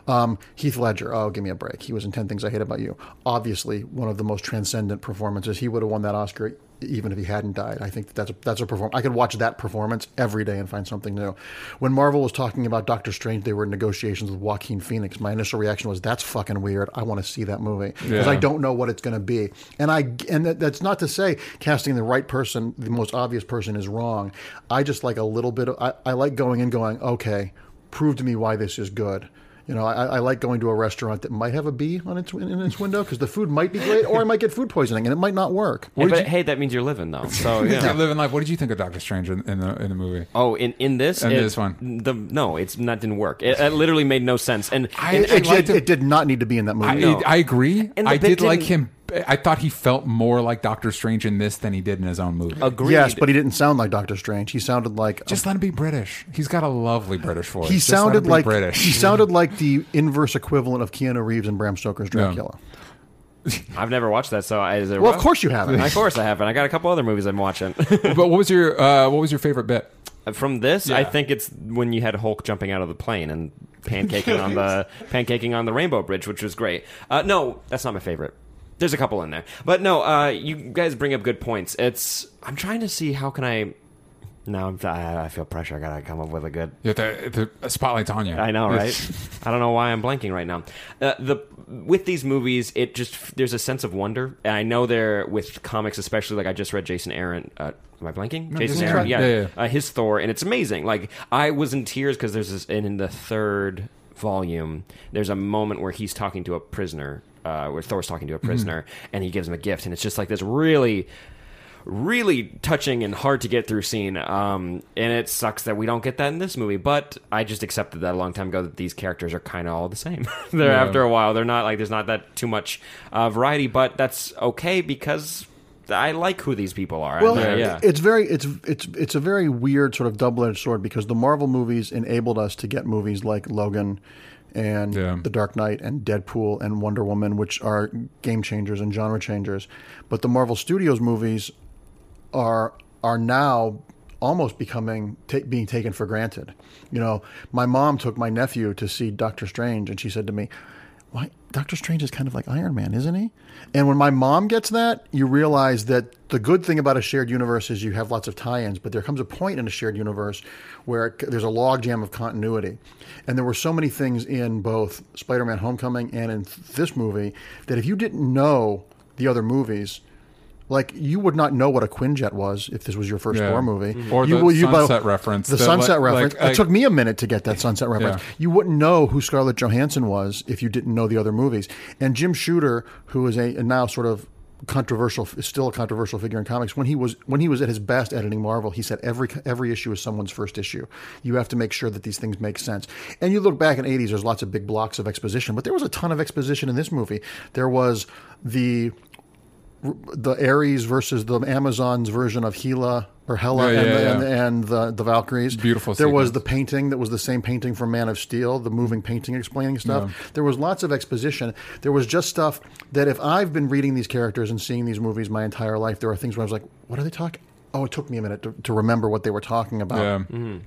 [SPEAKER 4] Um, Heath Ledger, oh, give me a break. He was in Ten Things I Hate About You. Obviously, one of the most transcendent performances. He would have won that Oscar even if he hadn't died. I think that that's a, that's a perform. I could watch that performance every day and find something new. When Marvel was talking about Doctor Strange, they were in negotiations with Joaquin Phoenix. My initial reaction was, "That's fucking weird. I want to see that movie because
[SPEAKER 2] Yeah.
[SPEAKER 4] I don't know what it's going to be." And I and that, that's not to say casting the right person, the most obvious person, is wrong. I just like a little bit. Of, I, I like going and going, "Okay, prove to me why this is good." You know, I, I like going to a restaurant that might have a bee on its in its window because the food might be great, or I might get food poisoning and it might not work.
[SPEAKER 3] Hey, but hey, that means you're living though. So
[SPEAKER 2] You're living life. What did you think of Doctor Strange in, in the in the movie?
[SPEAKER 3] Oh, in, in this,
[SPEAKER 2] In
[SPEAKER 3] it-
[SPEAKER 2] this one.
[SPEAKER 3] the no, it's not didn't work. It, it literally made no sense. And,
[SPEAKER 2] I-
[SPEAKER 3] and
[SPEAKER 4] It,
[SPEAKER 2] I
[SPEAKER 4] it,
[SPEAKER 2] liked
[SPEAKER 4] it,
[SPEAKER 2] it.
[SPEAKER 4] did not need to be in that movie.
[SPEAKER 2] I,
[SPEAKER 3] No.
[SPEAKER 2] I agree.
[SPEAKER 3] And
[SPEAKER 2] I did like him. I thought he felt more like Doctor Strange in this than he did in his own movie.
[SPEAKER 3] agreed.
[SPEAKER 4] Yes, but he didn't sound like Doctor Strange. He sounded like
[SPEAKER 2] Just let him be British. He's got a lovely British voice.
[SPEAKER 4] he
[SPEAKER 2] Just let him
[SPEAKER 4] sounded
[SPEAKER 2] be
[SPEAKER 4] like
[SPEAKER 2] British.
[SPEAKER 4] he sounded like the inverse equivalent of Keanu Reeves and Bram Stoker's Dracula.
[SPEAKER 3] I've never watched that. So I, is there
[SPEAKER 4] Well, of course you haven't.
[SPEAKER 3] Of course I haven't. I got a couple other movies I'm watching.
[SPEAKER 2] but what was your uh, what was your favorite bit?
[SPEAKER 3] From this, I think it's when you had Hulk jumping out of the plane and pancaking on the pancaking on the Rainbow Bridge, which was great. Uh, no, that's not my favorite. There's a couple in there, but no. Uh, you guys bring up good points. It's I'm trying to see how can I No, I'm, I I feel pressure. I gotta come up with a good.
[SPEAKER 2] Have to, the spotlight's on you.
[SPEAKER 3] I know, right? I don't know why I'm blanking right now. Uh, the with these movies, it just there's a sense of wonder. And I know they're with comics, especially like I just read Jason Aaron. Uh, am I blanking? Jason
[SPEAKER 2] Jason
[SPEAKER 3] Aaron,
[SPEAKER 2] Aaron.
[SPEAKER 3] yeah,
[SPEAKER 2] Yeah, yeah.
[SPEAKER 3] Uh, his Thor, and it's amazing. Like I was in tears because there's this, and in the third volume, there's a moment where he's talking to a prisoner. Uh, where Thor's talking to a prisoner, and he gives him a gift, and it's just like this really really touching and hard to get through scene. Um, and it sucks that we don't get that in this movie. But I just accepted that a long time ago that these characters are kind of all the same. they're
[SPEAKER 2] Yeah.
[SPEAKER 3] after a while, they're not like there's not that too much uh, variety. But that's okay because I like who these people are.
[SPEAKER 4] Well,
[SPEAKER 3] And, uh, yeah.
[SPEAKER 4] it's very it's it's it's a very weird sort of double edged sword because the Marvel movies enabled us to get movies like Logan and
[SPEAKER 2] Yeah.
[SPEAKER 4] The Dark Knight and Deadpool and Wonder Woman, which are game changers and genre changers. But the Marvel Studios movies are are now almost becoming ta being taken for granted. You know, my mom took my nephew to see Doctor Strange, and she said to me, "Why Doctor Strange is kind of like Iron Man, isn't he?" And when my mom gets that, you realize that the good thing about a shared universe is you have lots of tie-ins, but there comes a point in a shared universe where it, there's a logjam of continuity. And there were so many things in both Spider-Man: Homecoming and in this movie that if you didn't know the other movies, like you would not know what a Quinjet was if this was your first
[SPEAKER 2] Yeah.
[SPEAKER 4] Movie,
[SPEAKER 2] Mhm. Or
[SPEAKER 4] you,
[SPEAKER 2] the
[SPEAKER 4] you-
[SPEAKER 2] sunset reference
[SPEAKER 4] The
[SPEAKER 2] that,
[SPEAKER 4] sunset
[SPEAKER 2] like-
[SPEAKER 4] reference.
[SPEAKER 2] like-
[SPEAKER 4] it took me a minute to get that sunset reference.
[SPEAKER 2] Yeah.
[SPEAKER 4] You wouldn't know who Scarlett Johansson was if you didn't know the other movies. And Jim Shooter, who is a, a now sort of controversial, is still a controversial figure in comics. When he was when he was at his best editing Marvel, he said every every issue is someone's first issue. You have to make sure that these things make sense. And you look back in the '80s, there's lots of big blocks of exposition, but there was a ton of exposition in this movie. There was the the Ares versus the Amazons version of Hela or Hela
[SPEAKER 2] Yeah,
[SPEAKER 4] and,
[SPEAKER 2] yeah,
[SPEAKER 4] the,
[SPEAKER 2] yeah.
[SPEAKER 4] and, the, and the the Valkyries.
[SPEAKER 2] Beautiful
[SPEAKER 4] There was the painting that was the same painting from Man of Steel, the moving painting explaining stuff. There was lots of exposition. There was just stuff that if I've been reading these characters and seeing these movies my entire life, there are things where I was like, "What are they talking?" Oh, it took me a minute to, to remember what they were talking about
[SPEAKER 2] yeah. Mm-hmm.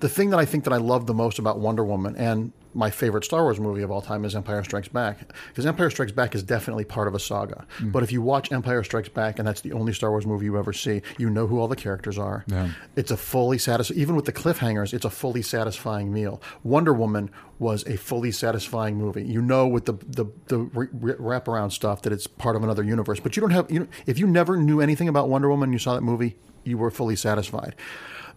[SPEAKER 4] The thing that I think that I love the most about Wonder Woman and my favorite Star Wars movie of all time is Empire Strikes Back because Empire Strikes Back is definitely part of a saga. Mm. But if you watch Empire Strikes Back and that's the only Star Wars movie you ever see, you know who all the characters are.
[SPEAKER 2] Yeah.
[SPEAKER 4] It's a fully satisfying, even with the cliffhangers, it's a fully satisfying meal. Wonder Woman was a fully satisfying movie. You know, with the the, the re- re- wraparound stuff that it's part of another universe. But you don't have you. know, If you never knew anything about Wonder Woman, and you saw that movie, you were fully satisfied.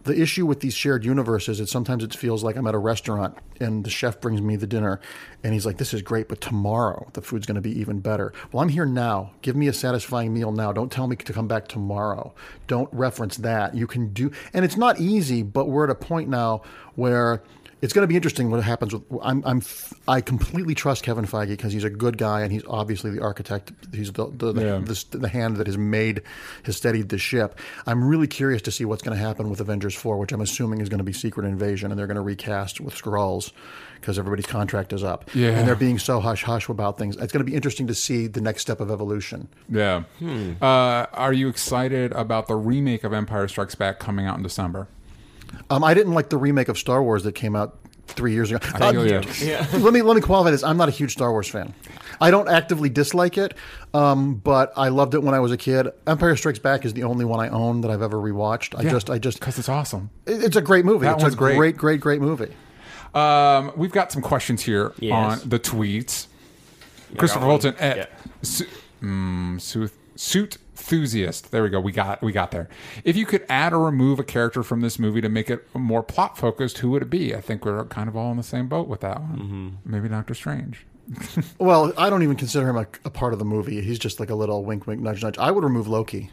[SPEAKER 4] The issue with these shared universes is sometimes it feels like I'm at a restaurant and the chef brings me the dinner and he's like, This is great, but tomorrow the food's going to be even better. Well, I'm here now. Give me a satisfying meal now. Don't tell me to come back tomorrow. Don't reference that. You can do, and it's not easy, but we're at a point now where it's going to be interesting what happens with. I'm, I'm, I completely trust Kevin Feige because he's a good guy and he's obviously the architect. He's the the,
[SPEAKER 2] Yeah.
[SPEAKER 4] the, the, the hand that has made, has steadied the ship. I'm really curious to see what's going to happen with Avengers 4, which I'm assuming is going to be Secret Invasion, and they're going to recast with Skrulls because everybody's contract is up.
[SPEAKER 2] Yeah.
[SPEAKER 4] And they're being so hush hush about things. It's going to be interesting to see the next step of evolution.
[SPEAKER 2] Yeah. Uh, are you excited about the remake of Empire Strikes Back coming out in December?
[SPEAKER 4] Um, I didn't like the remake of Star Wars that came out three years ago.
[SPEAKER 2] I
[SPEAKER 4] Uh,
[SPEAKER 2] you.
[SPEAKER 4] let me let me qualify this. I'm not a huge Star Wars fan. I don't actively dislike it, um, but I loved it when I was a kid. Empire Strikes Back is the only one I own that I've ever rewatched. I just, I just,
[SPEAKER 2] because it's awesome.
[SPEAKER 4] it- it's a great movie.
[SPEAKER 2] That
[SPEAKER 4] it's
[SPEAKER 2] one's
[SPEAKER 4] a
[SPEAKER 2] great.
[SPEAKER 4] great, great, great movie.
[SPEAKER 2] Um, we've got some questions here
[SPEAKER 3] Yes.
[SPEAKER 2] on the tweets. Christopher
[SPEAKER 3] got one.
[SPEAKER 2] Fulton at
[SPEAKER 3] Yeah.
[SPEAKER 2] Su- mm, Su- suit enthusiast. There we go. We got we got there. If you could add or remove a character from this movie to make it more plot focused, who would it be? I think we're kind of all in the same boat with that one.
[SPEAKER 3] Mm-hmm.
[SPEAKER 2] Maybe Doctor Strange.
[SPEAKER 4] Well, I don't even consider him a, a part of the movie. He's just like a little wink, wink, nudge, nudge. I would remove Loki.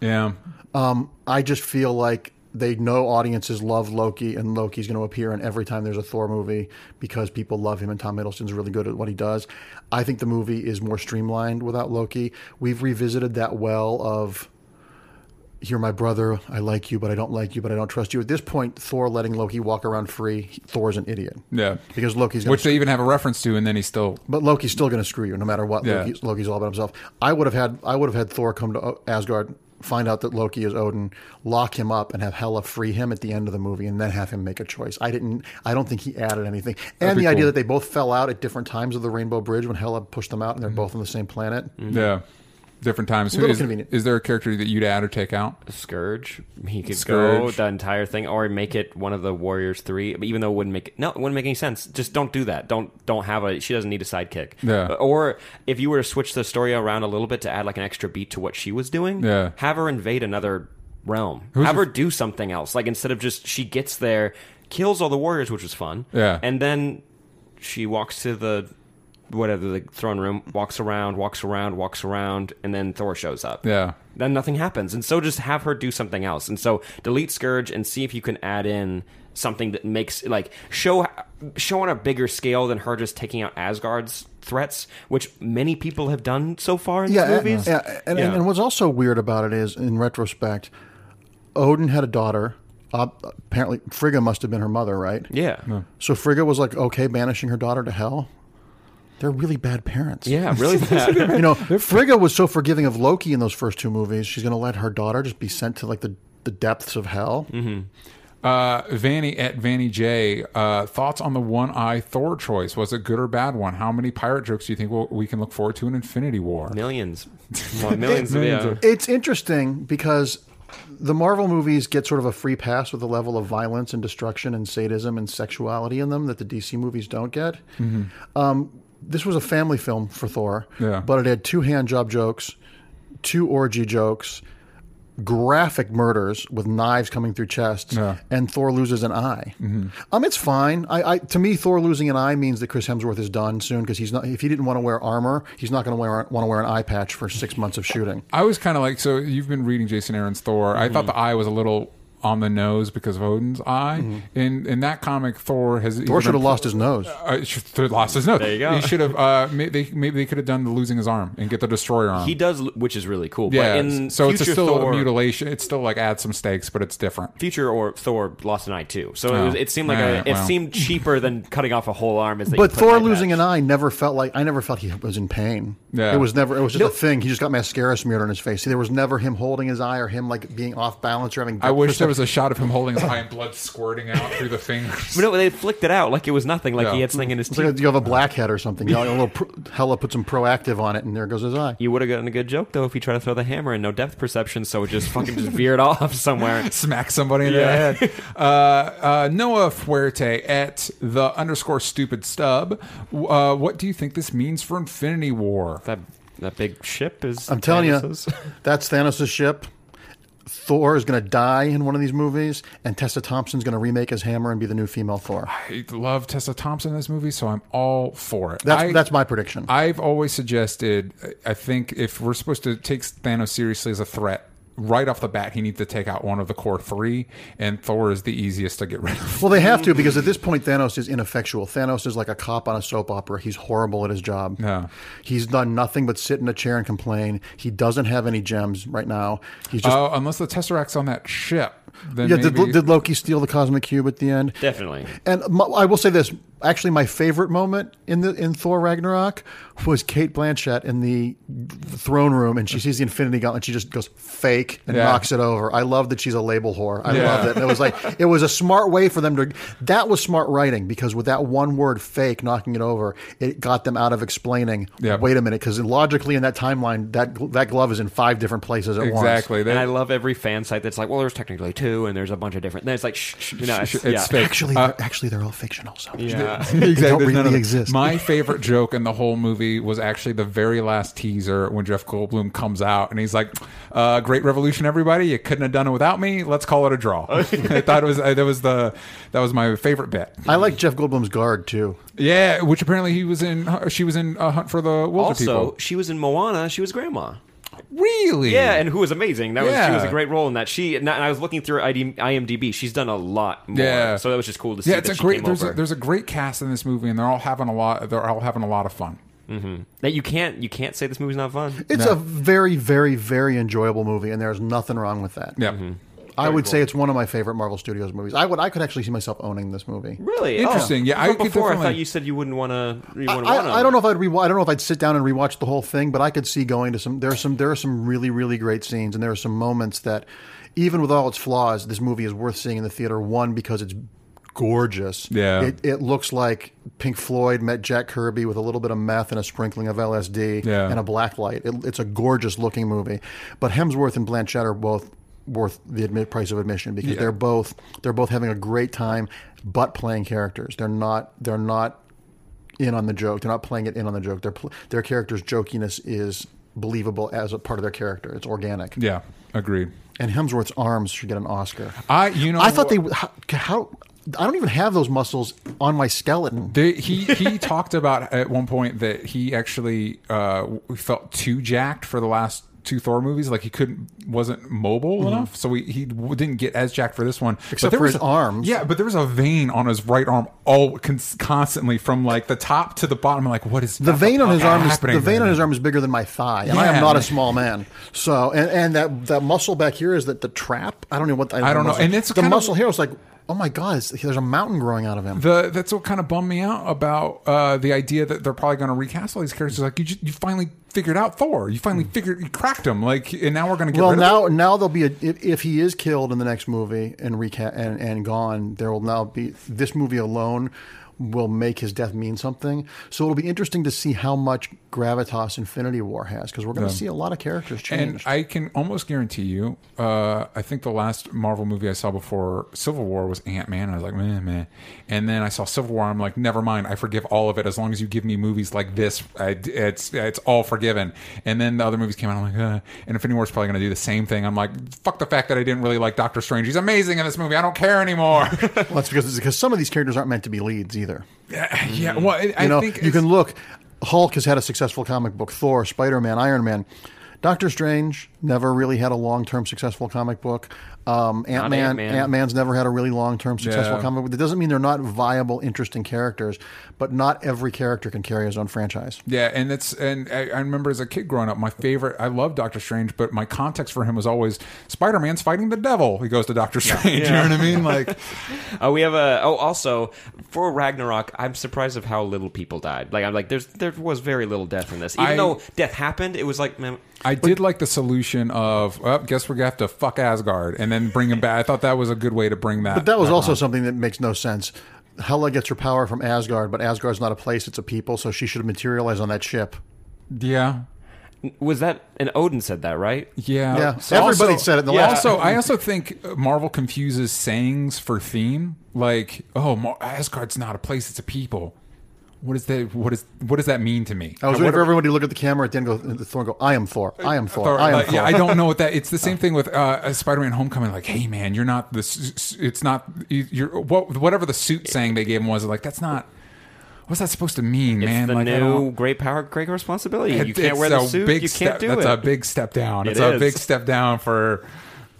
[SPEAKER 2] Yeah.
[SPEAKER 4] Um, I just feel like they know audiences love Loki, and Loki's going to appear in every time there's a Thor movie because people love him, and Tom Hiddleston's really good at what he does. I think the movie is more streamlined without Loki. We've revisited that well of. You're my brother. I like you, but I don't like you, but I don't trust you. At this point, Thor letting Loki walk around free, Thor's an idiot.
[SPEAKER 2] Yeah.
[SPEAKER 4] Because Loki's
[SPEAKER 2] Which they even have a reference to, and then he's still.
[SPEAKER 4] but Loki's still going to screw you no matter what.
[SPEAKER 2] Yeah.
[SPEAKER 4] Loki's, Loki's all about himself. I would have had I would have had Thor come to Asgard, find out that Loki is Odin, lock him up, and have Hela free him at the end of the movie, and then have him make a choice. I didn't. I don't think he added anything. And
[SPEAKER 2] be
[SPEAKER 4] the idea
[SPEAKER 2] cool.
[SPEAKER 4] that they both fell out at different times of the Rainbow Bridge when Hela pushed them out, and they're mm-hmm. both on the same planet.
[SPEAKER 2] Yeah. Different times.
[SPEAKER 4] little
[SPEAKER 2] Is,
[SPEAKER 4] convenient.
[SPEAKER 2] is there a character that you'd add or take out?
[SPEAKER 3] Scourge. He could go
[SPEAKER 2] Scourge.
[SPEAKER 3] the entire thing, or make it one of the Warriors three. But even though it wouldn't make no, it wouldn't make any sense. Just don't do that. Don't don't have a. She doesn't need a sidekick.
[SPEAKER 2] Yeah.
[SPEAKER 3] Or if you were to switch the story around a little bit to add like an extra beat to what she was doing,
[SPEAKER 2] Yeah.
[SPEAKER 3] have her invade another realm. have her do something else. Like instead of just she gets there, kills all the warriors, which was fun.
[SPEAKER 2] Yeah.
[SPEAKER 3] And then she walks to the whatever the throne room, walks around, walks around, walks around, and then Thor shows up
[SPEAKER 2] Yeah.
[SPEAKER 3] then nothing happens. And so just have her do something else. And so delete Scourge and see if you can add in something that makes like show show on a bigger scale than her just taking out Asgard's threats, which many people have done so far in
[SPEAKER 4] yeah,
[SPEAKER 3] these movies.
[SPEAKER 4] yeah, and, and,
[SPEAKER 3] Yeah.
[SPEAKER 4] and what's also weird about it is, in retrospect, Odin had a daughter. Uh, apparently, Frigga must have been her mother, right?
[SPEAKER 3] yeah.
[SPEAKER 4] So Frigga was like, okay, banishing her daughter to hell. They're really bad parents.
[SPEAKER 3] Yeah, really bad.
[SPEAKER 4] you know, Frigga was so forgiving of Loki in those first two movies. She's going to let her daughter just be sent to like the, the depths of hell.
[SPEAKER 2] Uh, Vanny at Vanny J. Uh, thoughts on the one eye Thor choice? Was it good or bad one? How many pirate jokes do you think we'll, we can look forward to in Infinity War?
[SPEAKER 3] millions. Well, millions,
[SPEAKER 2] Millions
[SPEAKER 3] yeah.
[SPEAKER 4] It's interesting because the Marvel movies get sort of a free pass with the level of violence and destruction and sadism and sexuality in them that the DC movies don't get. Um, this was a family film for Thor,
[SPEAKER 2] Yeah.
[SPEAKER 4] but it had two hand job jokes, two orgy jokes, graphic murders with knives coming through chests,
[SPEAKER 2] Yeah.
[SPEAKER 4] and Thor loses an eye. Um, it's fine. I, I to me, Thor losing an eye means that Chris Hemsworth is done soon because he's not. If he didn't want to wear armor, he's not going to wear want to wear an eye patch for six months of shooting.
[SPEAKER 2] I was kind of like, so you've been reading Jason Aaron's Thor. I thought the eye was a little on the nose because of Odin's eye. In in that comic, Thor has
[SPEAKER 4] Thor should have lost his nose.
[SPEAKER 2] Uh, should lost his nose.
[SPEAKER 3] There you go.
[SPEAKER 2] He should have. Uh, may- they, maybe they could have done the losing his arm and get the destroyer arm.
[SPEAKER 3] He does, which is really cool.
[SPEAKER 2] yeah.
[SPEAKER 3] But in
[SPEAKER 2] so it's a still
[SPEAKER 3] Thor,
[SPEAKER 2] a mutilation. It's still like add some stakes, but it's different.
[SPEAKER 3] Future or Thor lost an eye too, so
[SPEAKER 2] Oh.
[SPEAKER 3] it, was, it seemed like
[SPEAKER 2] Alright,
[SPEAKER 3] a, it
[SPEAKER 2] well.
[SPEAKER 3] seemed cheaper than cutting off a whole arm. Is
[SPEAKER 4] But
[SPEAKER 3] you put an
[SPEAKER 4] Thor losing
[SPEAKER 3] patch.
[SPEAKER 4] an eye never felt like I never felt he was in pain.
[SPEAKER 2] Yeah.
[SPEAKER 4] It was never. It was just a thing. He just got mascara smeared on his face. There was never him holding his eye or him like being off balance or having.
[SPEAKER 2] I wish there was a shot of him holding his eye and blood squirting out through the fingers.
[SPEAKER 3] But no, they flicked it out like it was nothing. Like
[SPEAKER 2] Yeah.
[SPEAKER 3] he had something in his teeth.
[SPEAKER 4] like you have a blackhead or something. You know, a little pro, Hella put some Proactiv on it, and there goes his eye.
[SPEAKER 3] You would have gotten a good joke though if you tried to throw the hammer and no depth perception, so it just fucking just veered off somewhere.
[SPEAKER 2] Smack somebody in the head. Uh, uh, Noah Fuerte at the underscore stupid stub. Uh, what do you think this means for Infinity War?
[SPEAKER 3] That that big ship is.
[SPEAKER 4] I'm telling
[SPEAKER 3] Thanos's.
[SPEAKER 4] you, that's Thanos' ship. Thor is going to die in one of these movies, and Tessa Thompson's going to remake his hammer and be the new female Thor.
[SPEAKER 2] I love Tessa Thompson in this movie, so I'm all for it.
[SPEAKER 4] That's
[SPEAKER 2] I-
[SPEAKER 4] that's my prediction.
[SPEAKER 2] I've always suggested, I think if we're supposed to take Thanos seriously as a threat, right off the bat, he needs to take out one of the core three, and Thor is the easiest to get rid of.
[SPEAKER 4] well, they have to because at this point Thanos is ineffectual. Thanos is like a cop on a soap opera. He's horrible at his job.
[SPEAKER 2] Yeah.
[SPEAKER 4] He's done nothing but sit in a chair and complain. He doesn't have any gems right now. He's just
[SPEAKER 2] Oh, unless the Tesseract's on that ship. Then
[SPEAKER 4] yeah. Did,
[SPEAKER 2] maybe,
[SPEAKER 4] did Loki steal the cosmic cube at the end?
[SPEAKER 3] Definitely.
[SPEAKER 4] And my, I will say this: actually, my favorite moment in the in Thor Ragnarok was Cate Blanchett in the throne room, and she sees the Infinity Gauntlet. She just goes fake and
[SPEAKER 2] Yeah.
[SPEAKER 4] knocks it over. I love that she's a label whore. I
[SPEAKER 2] Yeah.
[SPEAKER 4] love it. And it was like it was a smart way for them to. That was smart writing because with that one word "fake" knocking it over, it got them out of explaining.
[SPEAKER 2] Yeah.
[SPEAKER 4] Wait a minute, because logically in that timeline, that that glove is in five different places at once.
[SPEAKER 2] exactly.
[SPEAKER 3] And I love every fan site that's like, well, there's technically two, and there's a bunch of different. Then it's like, shh, shh, you know, it's,
[SPEAKER 2] It's
[SPEAKER 3] yeah.
[SPEAKER 2] fake.
[SPEAKER 4] Actually,
[SPEAKER 2] Uh,
[SPEAKER 4] they're, actually, they're all fictional. So
[SPEAKER 3] Yeah.
[SPEAKER 4] they don't
[SPEAKER 2] none of
[SPEAKER 4] really exist.
[SPEAKER 2] My favorite joke in the whole movie was actually the very last teaser when Jeff Goldblum comes out and he's like, uh, "Great revolution, everybody! You couldn't have done it without me. Let's call it a draw." I thought it was uh, that was the that was my favorite bit.
[SPEAKER 4] I like Jeff Goldblum's guard too.
[SPEAKER 2] Yeah, which apparently he was in. She was in uh, Hunt for the Wilder
[SPEAKER 3] Also,
[SPEAKER 2] People.
[SPEAKER 3] she was in Moana. She was grandma.
[SPEAKER 2] Really?
[SPEAKER 3] Yeah, and who was amazing. That was she was a great role in that. She and I was looking through ID, IMDb. She's done a lot more.
[SPEAKER 2] Yeah.
[SPEAKER 3] So that was just cool to see.
[SPEAKER 2] yeah, it's
[SPEAKER 3] that
[SPEAKER 2] a
[SPEAKER 3] she
[SPEAKER 2] great.
[SPEAKER 3] came
[SPEAKER 2] There's
[SPEAKER 3] over.
[SPEAKER 2] a, there's a great cast in this movie, and they're all having a lot. They're all having a lot of fun. Mm-hmm.
[SPEAKER 3] that you can't you can't say this movie's not fun.
[SPEAKER 4] It's
[SPEAKER 2] Yeah.
[SPEAKER 4] a very, very, very enjoyable movie, and there's nothing wrong with that.
[SPEAKER 2] Yeah. Mm-hmm.
[SPEAKER 4] I would say it's one of my favorite Marvel Studios movies. I would, I could actually see myself owning this movie.
[SPEAKER 3] Really
[SPEAKER 2] Interesting.
[SPEAKER 3] Oh.
[SPEAKER 2] Yeah, I could
[SPEAKER 3] before I thought you said you wouldn't want to.
[SPEAKER 4] I,
[SPEAKER 3] wouldn't want to.
[SPEAKER 4] I, I don't know if I'd re- I don't know if I'd sit down and rewatch the whole thing, but I could see going to some. There are some. There are some really, really great scenes, and there are some moments that, even with all its flaws, this movie is worth seeing in the theater. One because it's gorgeous.
[SPEAKER 2] Yeah.
[SPEAKER 4] it, it looks like Pink Floyd met Jack Kirby with a little bit of meth and a sprinkling of LSD
[SPEAKER 2] Yeah.
[SPEAKER 4] and a black light. It, it's a gorgeous looking movie, but Hemsworth and Blanchett are both worth the admit price of admission because
[SPEAKER 2] Yeah.
[SPEAKER 4] they're both they're both having a great time, but playing characters. They're not they're not in on the joke. They're not playing it in on the joke. Their their character's jokiness is believable as a part of their character. It's organic.
[SPEAKER 2] Yeah, agreed.
[SPEAKER 4] And Hemsworth's arms should get an Oscar.
[SPEAKER 2] I you know
[SPEAKER 4] I thought they how, how I don't even have those muscles on my skeleton.
[SPEAKER 2] They, he he talked about at one point that he actually uh, felt too jacked for the last two Thor movies. Like he couldn't wasn't mobile enough, so he, he didn't get as jacked for this one. But
[SPEAKER 4] Mm-hmm. Except
[SPEAKER 2] there
[SPEAKER 4] for
[SPEAKER 2] was
[SPEAKER 4] his arms.
[SPEAKER 2] Yeah, but there was a vein on his right arm all cons- constantly from like the top to the bottom. I'm like, what is
[SPEAKER 4] The vein on his arm is the vein on his arm is bigger than my thigh, and I am not a small man. So, and, and that that muscle back here is that the trap. I don't know what the,
[SPEAKER 2] I don't know.
[SPEAKER 4] muscle-
[SPEAKER 2] And it's
[SPEAKER 4] the
[SPEAKER 2] kind of-
[SPEAKER 4] muscle here was like, oh my god, there's a mountain growing out of him.
[SPEAKER 2] The, that's what kind of bummed me out about uh, the idea that they're probably going to recast all these characters. Like you, just, you finally figured out Thor. You finally figured, you cracked him. Like, and now we're going to get
[SPEAKER 4] well,
[SPEAKER 2] rid
[SPEAKER 4] now
[SPEAKER 2] of him.
[SPEAKER 4] now there'll be a if, if he is killed in the next movie and reca- and and gone, there will now be this movie alone will make his death mean something. So it'll be interesting to see how much gravitas Infinity War has because we're going to see a lot of characters change. And.
[SPEAKER 2] I can almost guarantee you, uh, I think the last Marvel movie I saw before Civil War was Ant Man. I was like, meh, meh. And then I saw Civil War. I'm like, never mind. I forgive all of it as long as you give me movies like this. I, it's it's all forgiven. And then the other movies came out. I'm like, uh. and Infinity War is probably going to do the same thing. I'm like, fuck the fact that I didn't really like Doctor Strange. He's amazing in this movie. I don't care anymore.
[SPEAKER 4] well, that's because because some of these characters aren't meant to be leads either.
[SPEAKER 2] Yeah. Mm-hmm. Well, I, I
[SPEAKER 4] You know,
[SPEAKER 2] think
[SPEAKER 4] you can look. Hulk has had a successful comic book. Thor, Spider Man, Iron Man. Doctor Strange never really had a long term successful comic book. Um, Ant Man,
[SPEAKER 3] Ant-Man.
[SPEAKER 4] Ant Man's never had a really long term successful
[SPEAKER 2] Yeah.
[SPEAKER 4] comic book. That doesn't mean they're not viable, interesting characters, but not every character can carry his own franchise.
[SPEAKER 2] Yeah, and it's and I, I remember as a kid growing up, my favorite. I love Doctor Strange, but my context for him was always Spider Man's fighting the devil. He goes to Doctor Strange. You know what I mean? Like,
[SPEAKER 3] Oh, we have a. Oh, also for Ragnarok, I'm surprised of how little people died. Like I'm like, there's there was very little death in this. Even
[SPEAKER 2] I-
[SPEAKER 3] though death happened, it was like, man,
[SPEAKER 2] I did like the solution of, well, guess we're gonna have to fuck Asgard and then bring him back. I thought that was a good way to bring that.
[SPEAKER 4] But that was
[SPEAKER 2] back
[SPEAKER 4] also
[SPEAKER 2] on.
[SPEAKER 4] something that makes no sense. Hela gets her power from Asgard, but Asgard's not a place; it's a people. So she should have materialized on that ship.
[SPEAKER 2] yeah.
[SPEAKER 3] was that? And Odin said that, right?
[SPEAKER 2] Yeah,
[SPEAKER 4] Yeah, So everybody said it in the last-
[SPEAKER 2] Also, I also think Marvel confuses sayings for theme. Like, oh, Mar- Asgard's not a place; it's a people. What is that? What is what does that mean to me?
[SPEAKER 4] I was
[SPEAKER 2] What
[SPEAKER 4] waiting for
[SPEAKER 2] are-
[SPEAKER 4] everybody to look at the camera at the end, and go, the Thor, and go, "I am Thor. I am Thor.
[SPEAKER 2] Thor,
[SPEAKER 4] I am
[SPEAKER 2] like,
[SPEAKER 4] Thor."
[SPEAKER 2] yeah, I don't know what that. It's the same thing with uh, Spider-Man: Homecoming. Like, hey, man, you're not this. It's not. you- You're what, whatever the suit saying they gave him was. Like, that's not. What's that supposed to mean,
[SPEAKER 3] It's
[SPEAKER 2] man?
[SPEAKER 3] the
[SPEAKER 2] like,
[SPEAKER 3] new great power, great responsibility. You can't wear the suit.
[SPEAKER 2] Big
[SPEAKER 3] You can't do
[SPEAKER 2] that's
[SPEAKER 3] it.
[SPEAKER 2] a big step down.
[SPEAKER 3] It
[SPEAKER 2] It's a
[SPEAKER 3] is.
[SPEAKER 2] big step down for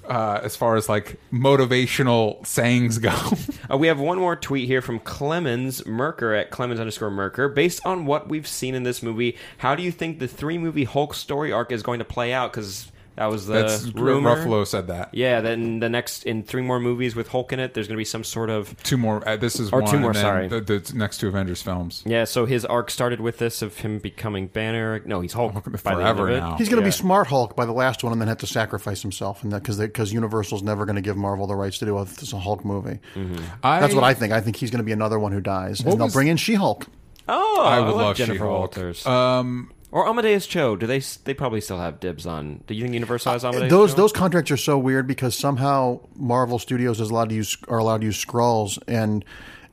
[SPEAKER 2] uh, as far as like motivational sayings go.
[SPEAKER 3] Uh, we have one more tweet here from Clemens Merker at Clemens underscore Merker. Based on what we've seen in this movie, how do you think the three movie Hulk story arc is going to play out? Because that was the
[SPEAKER 2] that's
[SPEAKER 3] rumor.
[SPEAKER 2] Ruffalo said that.
[SPEAKER 3] Yeah, then the next in three more movies with Hulk in it, there's going to be some sort of
[SPEAKER 2] Two more. Uh, this is
[SPEAKER 3] Or
[SPEAKER 2] one,
[SPEAKER 3] two more,
[SPEAKER 2] and then
[SPEAKER 3] sorry.
[SPEAKER 2] The, the next two Avengers films.
[SPEAKER 3] yeah. So his arc started with this of him becoming Banner. No, he's Hulk by the end
[SPEAKER 2] Forever
[SPEAKER 3] of it.
[SPEAKER 2] now.
[SPEAKER 4] He's going to
[SPEAKER 3] Yeah.
[SPEAKER 4] be Smart Hulk by the last one, and then have to sacrifice himself, and because because Universal's never going to give Marvel the rights to do a, this a Hulk movie.
[SPEAKER 2] I,
[SPEAKER 4] That's what I think. I think he's going to be another one who dies,
[SPEAKER 2] What
[SPEAKER 4] and they'll
[SPEAKER 2] was-
[SPEAKER 4] bring in She Hulk.
[SPEAKER 3] Oh,
[SPEAKER 2] I would
[SPEAKER 3] love
[SPEAKER 2] love
[SPEAKER 3] Jennifer
[SPEAKER 2] She-Hulk.
[SPEAKER 3] Walters
[SPEAKER 2] Um,
[SPEAKER 3] or Amadeus Cho. Do they? They probably still have dibs on. Do you think Universal has uh, Amadeus?
[SPEAKER 4] Those
[SPEAKER 3] Cho?
[SPEAKER 4] those contracts are so weird because somehow Marvel Studios is allowed to use are allowed to use Skrulls and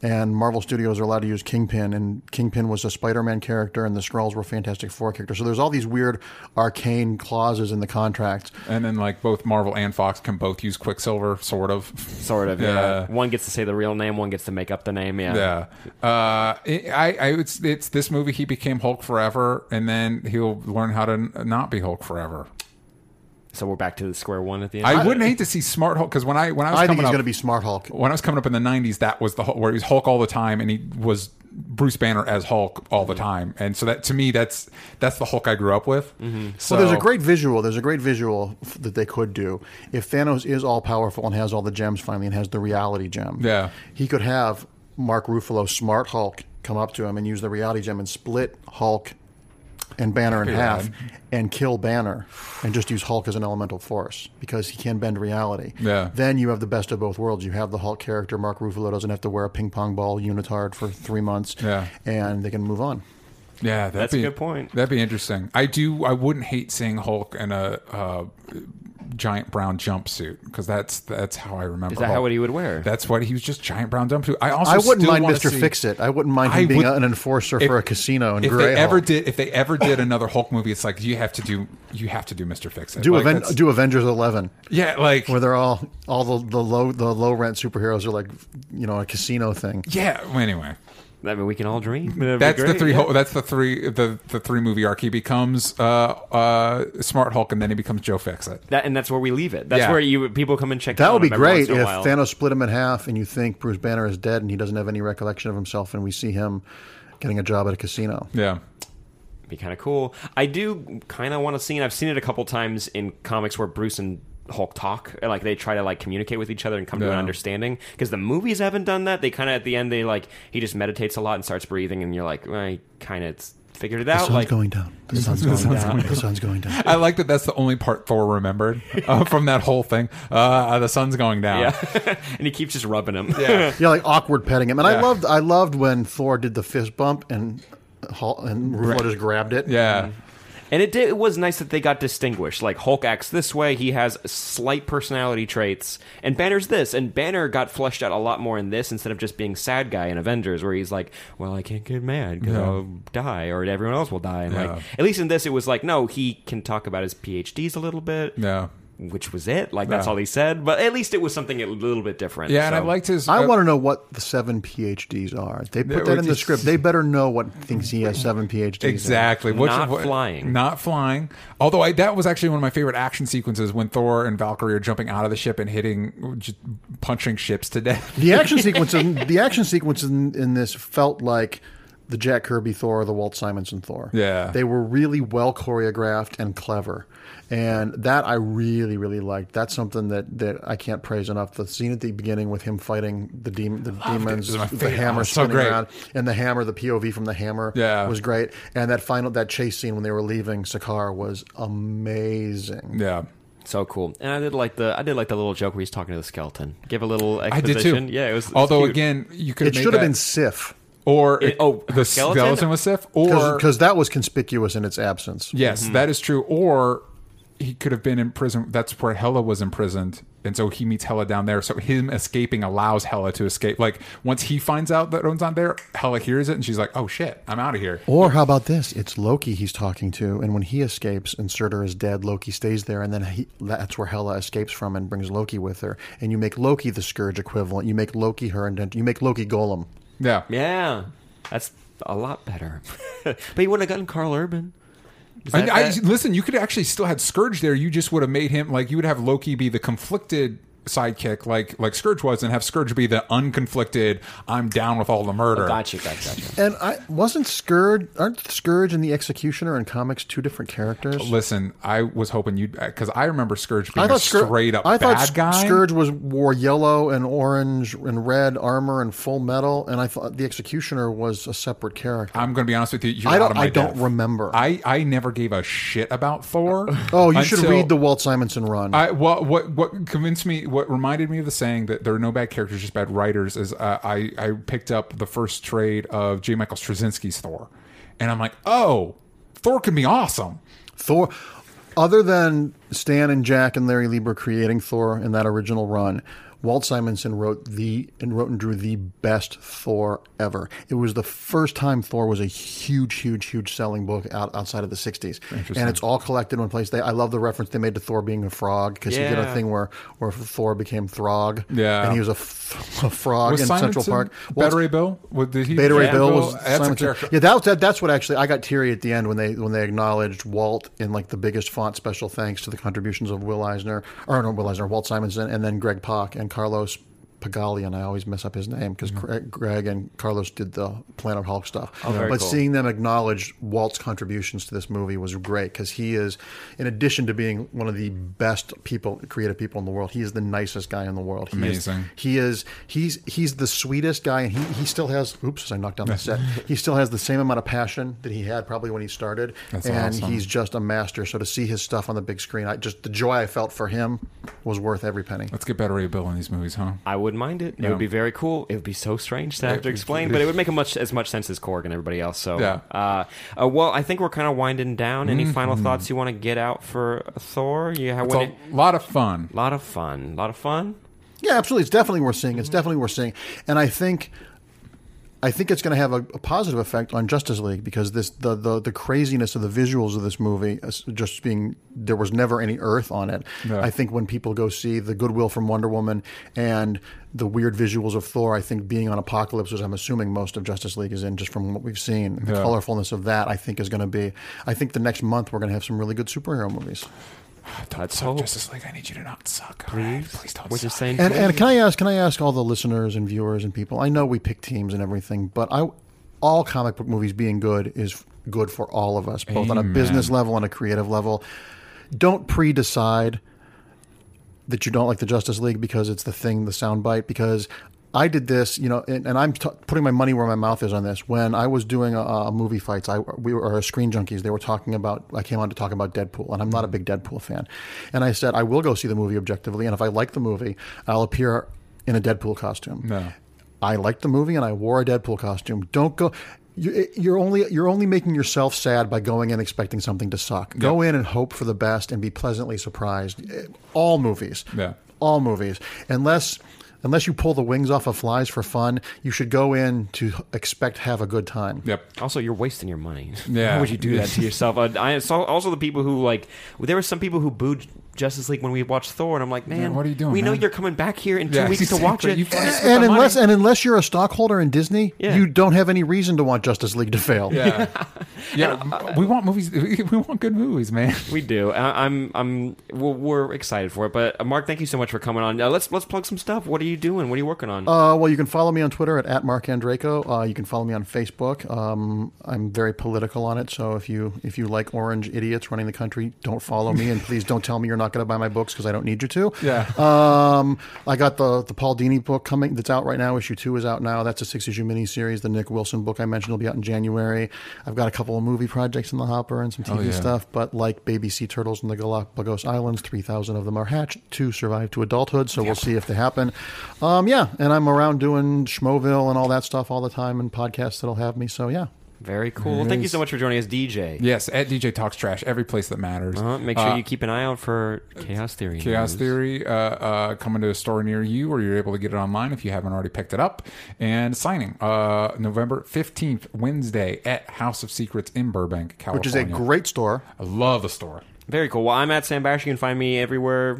[SPEAKER 4] and Marvel Studios are allowed to use Kingpin and Kingpin was a Spider-Man character and the Skrulls were Fantastic Four characters. So there's all these weird arcane clauses in the contract.
[SPEAKER 2] and then like both Marvel and Fox can both use Quicksilver, sort of.
[SPEAKER 3] sort of. Yeah.
[SPEAKER 2] Yeah.
[SPEAKER 3] One gets to say the real name. One gets to make up the name. Yeah.
[SPEAKER 2] Yeah, uh, it- I, I, it's, it's this movie. He became Hulk forever, and then he'll learn how to n- not be Hulk forever.
[SPEAKER 3] So we're back to the square one at the end.
[SPEAKER 2] I wouldn't hate to see Smart Hulk because when I when I was
[SPEAKER 4] I think
[SPEAKER 2] coming
[SPEAKER 4] he's
[SPEAKER 2] up,
[SPEAKER 4] going to be Smart Hulk.
[SPEAKER 2] when I was coming up in the '90s, that was the Hulk, where he was Hulk all the time, and he was Bruce Banner as Hulk all the mm-hmm. time, and so that to me, that's that's the Hulk I grew up with. Mm-hmm. So
[SPEAKER 4] well, there's a great visual. There's a great visual f- that they could do if Thanos is all powerful and has all the gems finally and has the reality gem.
[SPEAKER 2] Yeah.
[SPEAKER 4] he could have Mark Ruffalo, Smart Hulk, come up to him and use the reality gem and split Hulk and Banner in half
[SPEAKER 2] rad.
[SPEAKER 4] and kill Banner and just use Hulk as an elemental force because he can bend reality.
[SPEAKER 2] Yeah.
[SPEAKER 4] Then you have the best of both worlds. You have the Hulk character. Mark Ruffalo doesn't have to wear a ping pong ball unitard for three months.
[SPEAKER 2] Yeah.
[SPEAKER 4] And they can move on.
[SPEAKER 2] Yeah, that'd
[SPEAKER 3] That's a good point.
[SPEAKER 2] That'd be interesting. I do. I wouldn't hate seeing Hulk in a uh, giant brown jumpsuit because that's that's how I remember.
[SPEAKER 3] Is that
[SPEAKER 2] Hulk.
[SPEAKER 3] how what he would wear?
[SPEAKER 2] That's what he was just giant brown jumpsuit. I also
[SPEAKER 4] I wouldn't
[SPEAKER 2] still
[SPEAKER 4] mind Mr. Fix It. I wouldn't mind him
[SPEAKER 2] I
[SPEAKER 4] being
[SPEAKER 2] would-
[SPEAKER 4] an enforcer
[SPEAKER 2] if-
[SPEAKER 4] for a casino in
[SPEAKER 2] If
[SPEAKER 4] Grey
[SPEAKER 2] they ever did, if they ever did another Hulk movie, it's like you have to do you have to do Mr. Fix It.
[SPEAKER 4] do,
[SPEAKER 2] like,
[SPEAKER 4] Aven- do Avengers 11
[SPEAKER 2] yeah, like
[SPEAKER 4] where they're all all the, the low the low rent superheroes are like you know a casino thing.
[SPEAKER 2] yeah. well, Anyway,
[SPEAKER 3] I mean, we can all dream. That'd be
[SPEAKER 2] that's the three.
[SPEAKER 3] yeah.
[SPEAKER 2] That's the three. The the three movie arc. He becomes uh, uh, Smart Hulk, and then he becomes Joe Fix It.
[SPEAKER 3] That, and that's where we leave it. That's
[SPEAKER 2] Yeah.
[SPEAKER 3] where you people come and check.
[SPEAKER 4] That would be great
[SPEAKER 3] once in a
[SPEAKER 4] if
[SPEAKER 3] while.
[SPEAKER 4] Thanos split him in half and you think Bruce Banner is dead and he doesn't have any recollection of himself and we see him getting a job at a casino.
[SPEAKER 2] Yeah.
[SPEAKER 3] be kind of cool. I do kind of want to see, and I've seen it a couple times in comics where Bruce and Hulk talk, like they try to like communicate with each other and come to an understanding. Because the movies haven't done that. They kind of at the end they like he just meditates a lot and starts breathing, and you're like, well, I kind of figured it
[SPEAKER 4] The
[SPEAKER 3] out.
[SPEAKER 4] sun's
[SPEAKER 3] Like
[SPEAKER 4] going down. The sun's going down. The sun's going down.
[SPEAKER 2] I like that. That's the only part Thor remembered uh, from that whole thing. Uh, the sun's going down.
[SPEAKER 3] yeah, and he keeps just rubbing him.
[SPEAKER 2] Yeah.
[SPEAKER 4] Yeah, like awkward petting him. And I loved I loved when Thor did the fist bump and Hulk, and Ruffalo just grabbed it.
[SPEAKER 2] Yeah.
[SPEAKER 3] And it did, it was nice that they got distinguished. Like Hulk acts this way, he has slight personality traits, and Banner's this. And Banner got fleshed out a lot more in this instead of just being sad guy in Avengers, where he's like, "Well, I can't get mad because
[SPEAKER 2] Yeah.
[SPEAKER 3] I'll die, or everyone else will die." And
[SPEAKER 2] Yeah.
[SPEAKER 3] like, at least in this, it was like, no, he can talk about his PhDs a little bit,
[SPEAKER 2] Yeah.
[SPEAKER 3] Which was it. Like that's
[SPEAKER 2] Yeah.
[SPEAKER 3] all he said. But at least it was something a little bit different.
[SPEAKER 2] Yeah, and I
[SPEAKER 3] So-
[SPEAKER 2] liked his.
[SPEAKER 4] I
[SPEAKER 2] uh,
[SPEAKER 4] want to know what the seven PhDs are. They put that in the script. They better know what thinks he has seven PhDs. in.
[SPEAKER 2] Exactly. Which-
[SPEAKER 3] Not
[SPEAKER 2] what-
[SPEAKER 3] flying.
[SPEAKER 2] Not flying. Although I, that was actually one of my favorite action sequences when Thor and Valkyrie are jumping out of the ship and hitting, just punching ships to death.
[SPEAKER 4] The action sequence in the action sequence in, in this felt like the Jack Kirby Thor, or the Walt Simonson Thor.
[SPEAKER 2] Yeah.
[SPEAKER 4] they were really well choreographed and clever, and that I really really liked. That's something that, that I can't praise enough. The scene at the beginning with him fighting the demon, the demons,
[SPEAKER 2] This is my
[SPEAKER 4] the hammer
[SPEAKER 2] Oh, so
[SPEAKER 4] spinning
[SPEAKER 2] great.
[SPEAKER 4] around, and the hammer, the POV from the hammer,
[SPEAKER 2] Yeah.
[SPEAKER 4] was great. And that final that chase scene when they were leaving Sakaar was amazing.
[SPEAKER 2] Yeah.
[SPEAKER 3] So cool, and I did like the I did like the little joke where he's talking to the skeleton. Give a little
[SPEAKER 2] I
[SPEAKER 3] exposition.
[SPEAKER 2] did too.
[SPEAKER 3] Yeah, it was. it was
[SPEAKER 2] Although
[SPEAKER 3] cute.
[SPEAKER 2] again, you could
[SPEAKER 4] It should have been Sif
[SPEAKER 2] or
[SPEAKER 3] It- oh,
[SPEAKER 2] the
[SPEAKER 3] skeleton?
[SPEAKER 2] skeleton was Sif, or
[SPEAKER 4] because that was conspicuous in its absence.
[SPEAKER 2] Yes, mm-hmm. that is true. Or he could have been in prison. That's where Hela was imprisoned, and so he meets Hela down there. So him escaping allows Hela to escape. Like once he finds out that Odin's not there, Hela hears it, and she's like, "Oh shit, I'm out of here."
[SPEAKER 4] Or how about this? It's Loki he's talking to, and when he escapes and Surtur is dead, Loki stays there, and then he, that's where Hela escapes from and brings Loki with her. And you make Loki the Scourge equivalent. You make Loki her indent. You make Loki Golem.
[SPEAKER 2] Yeah,
[SPEAKER 3] Yeah, that's a lot better. but he wouldn't have gotten Karl Urban.
[SPEAKER 2] I, I, listen. You could actually still had Scourge there. You just would have made him like you would have Loki be the conflicted sidekick, like like Scourge was, and have Scourge be the unconflicted. I'm down with all the murder.
[SPEAKER 3] Oh, gotcha, gotcha, gotcha.
[SPEAKER 4] And I wasn't Scourge. Aren't Scourge and the Executioner in comics two different characters?
[SPEAKER 2] Listen, I was hoping you'd because I remember Scourge being
[SPEAKER 4] I
[SPEAKER 2] a
[SPEAKER 4] thought Scourge,
[SPEAKER 2] straight up
[SPEAKER 4] I
[SPEAKER 2] bad
[SPEAKER 4] thought
[SPEAKER 2] guy.
[SPEAKER 4] Scourge was wore yellow and orange and red armor and full metal, and I thought the Executioner was a separate character.
[SPEAKER 2] I'm going to be honest with you. You're
[SPEAKER 4] I don't-
[SPEAKER 2] out of my
[SPEAKER 4] I don't remember.
[SPEAKER 2] I, I never gave a shit about Thor.
[SPEAKER 4] oh, you should read the Walt Simonson run.
[SPEAKER 2] I what what what convinced me, what reminded me of the saying that there are no bad characters, just bad writers. Is uh, I I picked up the first trade of J. Michael Straczynski's Thor, and I'm like, oh, Thor can be awesome.
[SPEAKER 4] Thor, other than Stan and Jack and Larry Lieber creating Thor in that original run, Walt Simonson wrote the and wrote and drew the best Thor ever. It was the first time Thor was a huge, huge, huge selling book out, outside of the '60s, and it's all collected in one place. They, I love the reference they made to Thor being a frog because he did a thing where where Thor became Throg,
[SPEAKER 2] Yeah.
[SPEAKER 4] and he was a, f- a frog
[SPEAKER 2] Was
[SPEAKER 4] in
[SPEAKER 2] Simonson
[SPEAKER 4] Central Park. Walt-
[SPEAKER 2] Beta Bill? What, did he?
[SPEAKER 4] Beta Ray
[SPEAKER 3] Yeah.
[SPEAKER 4] Bill was
[SPEAKER 2] That's a
[SPEAKER 4] Simonson.
[SPEAKER 2] character.
[SPEAKER 4] Yeah, that was that, that's what actually I got teary at the end when they when they acknowledged Walt in like the biggest font special thanks to the contributions of Will Eisner or no Will Eisner, Walt Simonson, and then Greg Pak and Carlos Pagali, and I always mess up his name because Greg, mm-hmm. Greg and Carlos did the Planet Hulk stuff.
[SPEAKER 3] Oh, very
[SPEAKER 4] but
[SPEAKER 3] cool.
[SPEAKER 4] seeing them acknowledge Walt's contributions to this movie was great because he is, in addition to being one of the best people, creative people in the world, he is the nicest guy in the world. He
[SPEAKER 2] Amazing.
[SPEAKER 4] Is, he is he's he's the sweetest guy, and he, he still has. Oops, I knocked down the set. He still has the same amount of passion that he had probably when he started,
[SPEAKER 2] That's
[SPEAKER 4] and
[SPEAKER 2] awesome.
[SPEAKER 4] he's just a master. So to see his stuff on the big screen, I just the joy I felt for him was worth every penny.
[SPEAKER 2] Let's get Beta Ray Bill in these movies, huh?
[SPEAKER 3] I wouldn't mind it. It
[SPEAKER 2] Yeah.
[SPEAKER 3] would be very cool. It would be so strange to have to explain, but it would make a much as much sense as Korg and everybody else. So,
[SPEAKER 2] Yeah.
[SPEAKER 3] Uh, uh, well, I think we're kind of winding down. Any
[SPEAKER 2] Mm-hmm.
[SPEAKER 3] final thoughts you want to get out for Thor? You have
[SPEAKER 2] It's
[SPEAKER 3] when
[SPEAKER 2] a lot of fun.
[SPEAKER 3] lot of fun. A lot of fun.
[SPEAKER 4] Yeah, absolutely. It's definitely worth seeing. It's definitely worth seeing, and I think, I think it's going to have a, a positive effect on Justice League because this the, the the craziness of the visuals of this movie, uh, just being there was never any Earth on it. I think when people go see the goodwill from Wonder Woman and the weird visuals of Thor, I think being on Apocalypse, which I'm assuming most of Justice League is in, just from what we've seen, the
[SPEAKER 2] Yeah.
[SPEAKER 4] colorfulness of that, I think is going to be. I think the next month we're going to have some really good superhero movies.
[SPEAKER 2] Don't
[SPEAKER 3] Let's
[SPEAKER 2] suck,
[SPEAKER 3] hope.
[SPEAKER 2] Justice League. I need you to not suck. Please, please don't
[SPEAKER 3] We're
[SPEAKER 2] suck.
[SPEAKER 3] just saying.
[SPEAKER 4] And, and can I ask? Can I ask all the listeners and viewers and people? I know we pick teams and everything, but I, all comic book movies being good is good for all of us, both on a business level and a creative level. Don't pre-decide that you don't like the Justice League because it's the thing, the soundbite. Because I did this, you know, and, and I'm t- putting my money where my mouth is on this. When I was doing a, a movie fights, I we were Screen Junkies. They were talking about. I came on to talk about Deadpool, and I'm not a big Deadpool fan. And I said I will go see the movie objectively, and if I like the movie, I'll appear in a Deadpool costume.
[SPEAKER 2] No.
[SPEAKER 4] I liked the movie, and I wore a Deadpool costume. Don't go. you- You're only you're only making yourself sad by going in expecting something to suck. Go in and hope for the best and be pleasantly surprised. All movies,
[SPEAKER 2] Yeah.
[SPEAKER 4] all movies, unless unless you pull the wings off of flies for fun, you should go in to expect to have a good time.
[SPEAKER 2] Yep.
[SPEAKER 3] Also, you're wasting your money.
[SPEAKER 2] Yeah.
[SPEAKER 3] Why would you do that to yourself? Uh, I saw also the people who like. There were some people who booed Justice League when we watched Thor, and I'm like, man,
[SPEAKER 2] what are you doing,
[SPEAKER 3] We know you're coming back here in two
[SPEAKER 2] Yeah,
[SPEAKER 3] weeks to watch it.
[SPEAKER 2] You
[SPEAKER 4] And
[SPEAKER 3] the money.
[SPEAKER 4] unless and unless you're a stockholder in Disney,
[SPEAKER 3] Yeah.
[SPEAKER 4] you don't have any reason to want Justice League to fail.
[SPEAKER 2] Yeah. yeah. we want movies. We want good movies, man.
[SPEAKER 3] We do. I, I'm. I'm. We're, we're excited for it. But uh, Marc, thank you so much for coming on. Uh, let's let's plug some stuff. What are you doing? What are you working on?
[SPEAKER 4] Uh, well, you can follow me on Twitter at, at Marc Andreyko. Uh, you can follow me on Facebook. Um, I'm very political on it, so if you if you like orange idiots running the country, don't follow me, and please don't tell me you're not going to buy my books because I don't need you to.
[SPEAKER 2] Yeah.
[SPEAKER 4] Um, I got the the Paul Dini book coming that's out right now. Issue two is out now. That's a six issue miniseries. The Nick Wilson book I mentioned will be out in January. I've got a couple of movie projects in the hopper and some TV
[SPEAKER 2] Oh, yeah.
[SPEAKER 4] stuff. But like baby sea turtles in the Galapagos Islands, three thousand of them are hatched. Two survive to adulthood, so we'll see if they happen. Um, yeah, and I'm around doing Schmoville and all that stuff all the time and podcasts that'll have me. So yeah.
[SPEAKER 3] Very cool. Thank you so much for joining us, DJ.
[SPEAKER 2] Yes, at DJ Talks Trash, every place that matters.
[SPEAKER 3] Uh, make sure
[SPEAKER 2] Uh,
[SPEAKER 3] you keep an eye out for Chaos Theory.
[SPEAKER 2] Chaos
[SPEAKER 3] news.
[SPEAKER 2] Theory uh, uh, coming to a store near you, or you're able to get it online if you haven't already picked it up. And signing uh, November 15th, Wednesday, at House of Secrets in Burbank, California.
[SPEAKER 4] Which is a great store.
[SPEAKER 2] I love the store.
[SPEAKER 3] Very cool. Well, I'm at Sam Bash. You can find me everywhere.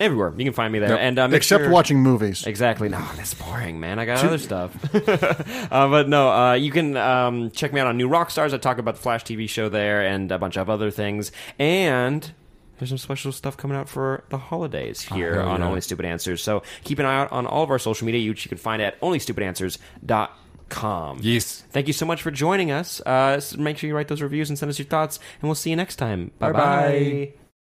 [SPEAKER 3] Everywhere you can find me there.
[SPEAKER 2] Yep.
[SPEAKER 3] And uh,
[SPEAKER 4] Except
[SPEAKER 3] sure-
[SPEAKER 4] watching movies.
[SPEAKER 3] Exactly. No, that's boring, man. I got other stuff. uh, but no, uh, you can um, check me out on New Rockstars. I talk about the Flash TV show there and a bunch of other things. And there's some special stuff coming out for the holidays here
[SPEAKER 2] hell
[SPEAKER 3] on
[SPEAKER 2] yeah.
[SPEAKER 3] Only Stupid Answers. So keep an eye out on all of our social media, which you can find at onlystupidanswers.com.
[SPEAKER 2] Yes.
[SPEAKER 3] Thank you so much for joining us. Uh, make sure you write those reviews and send us your thoughts, and we'll see you next time. Bye bye.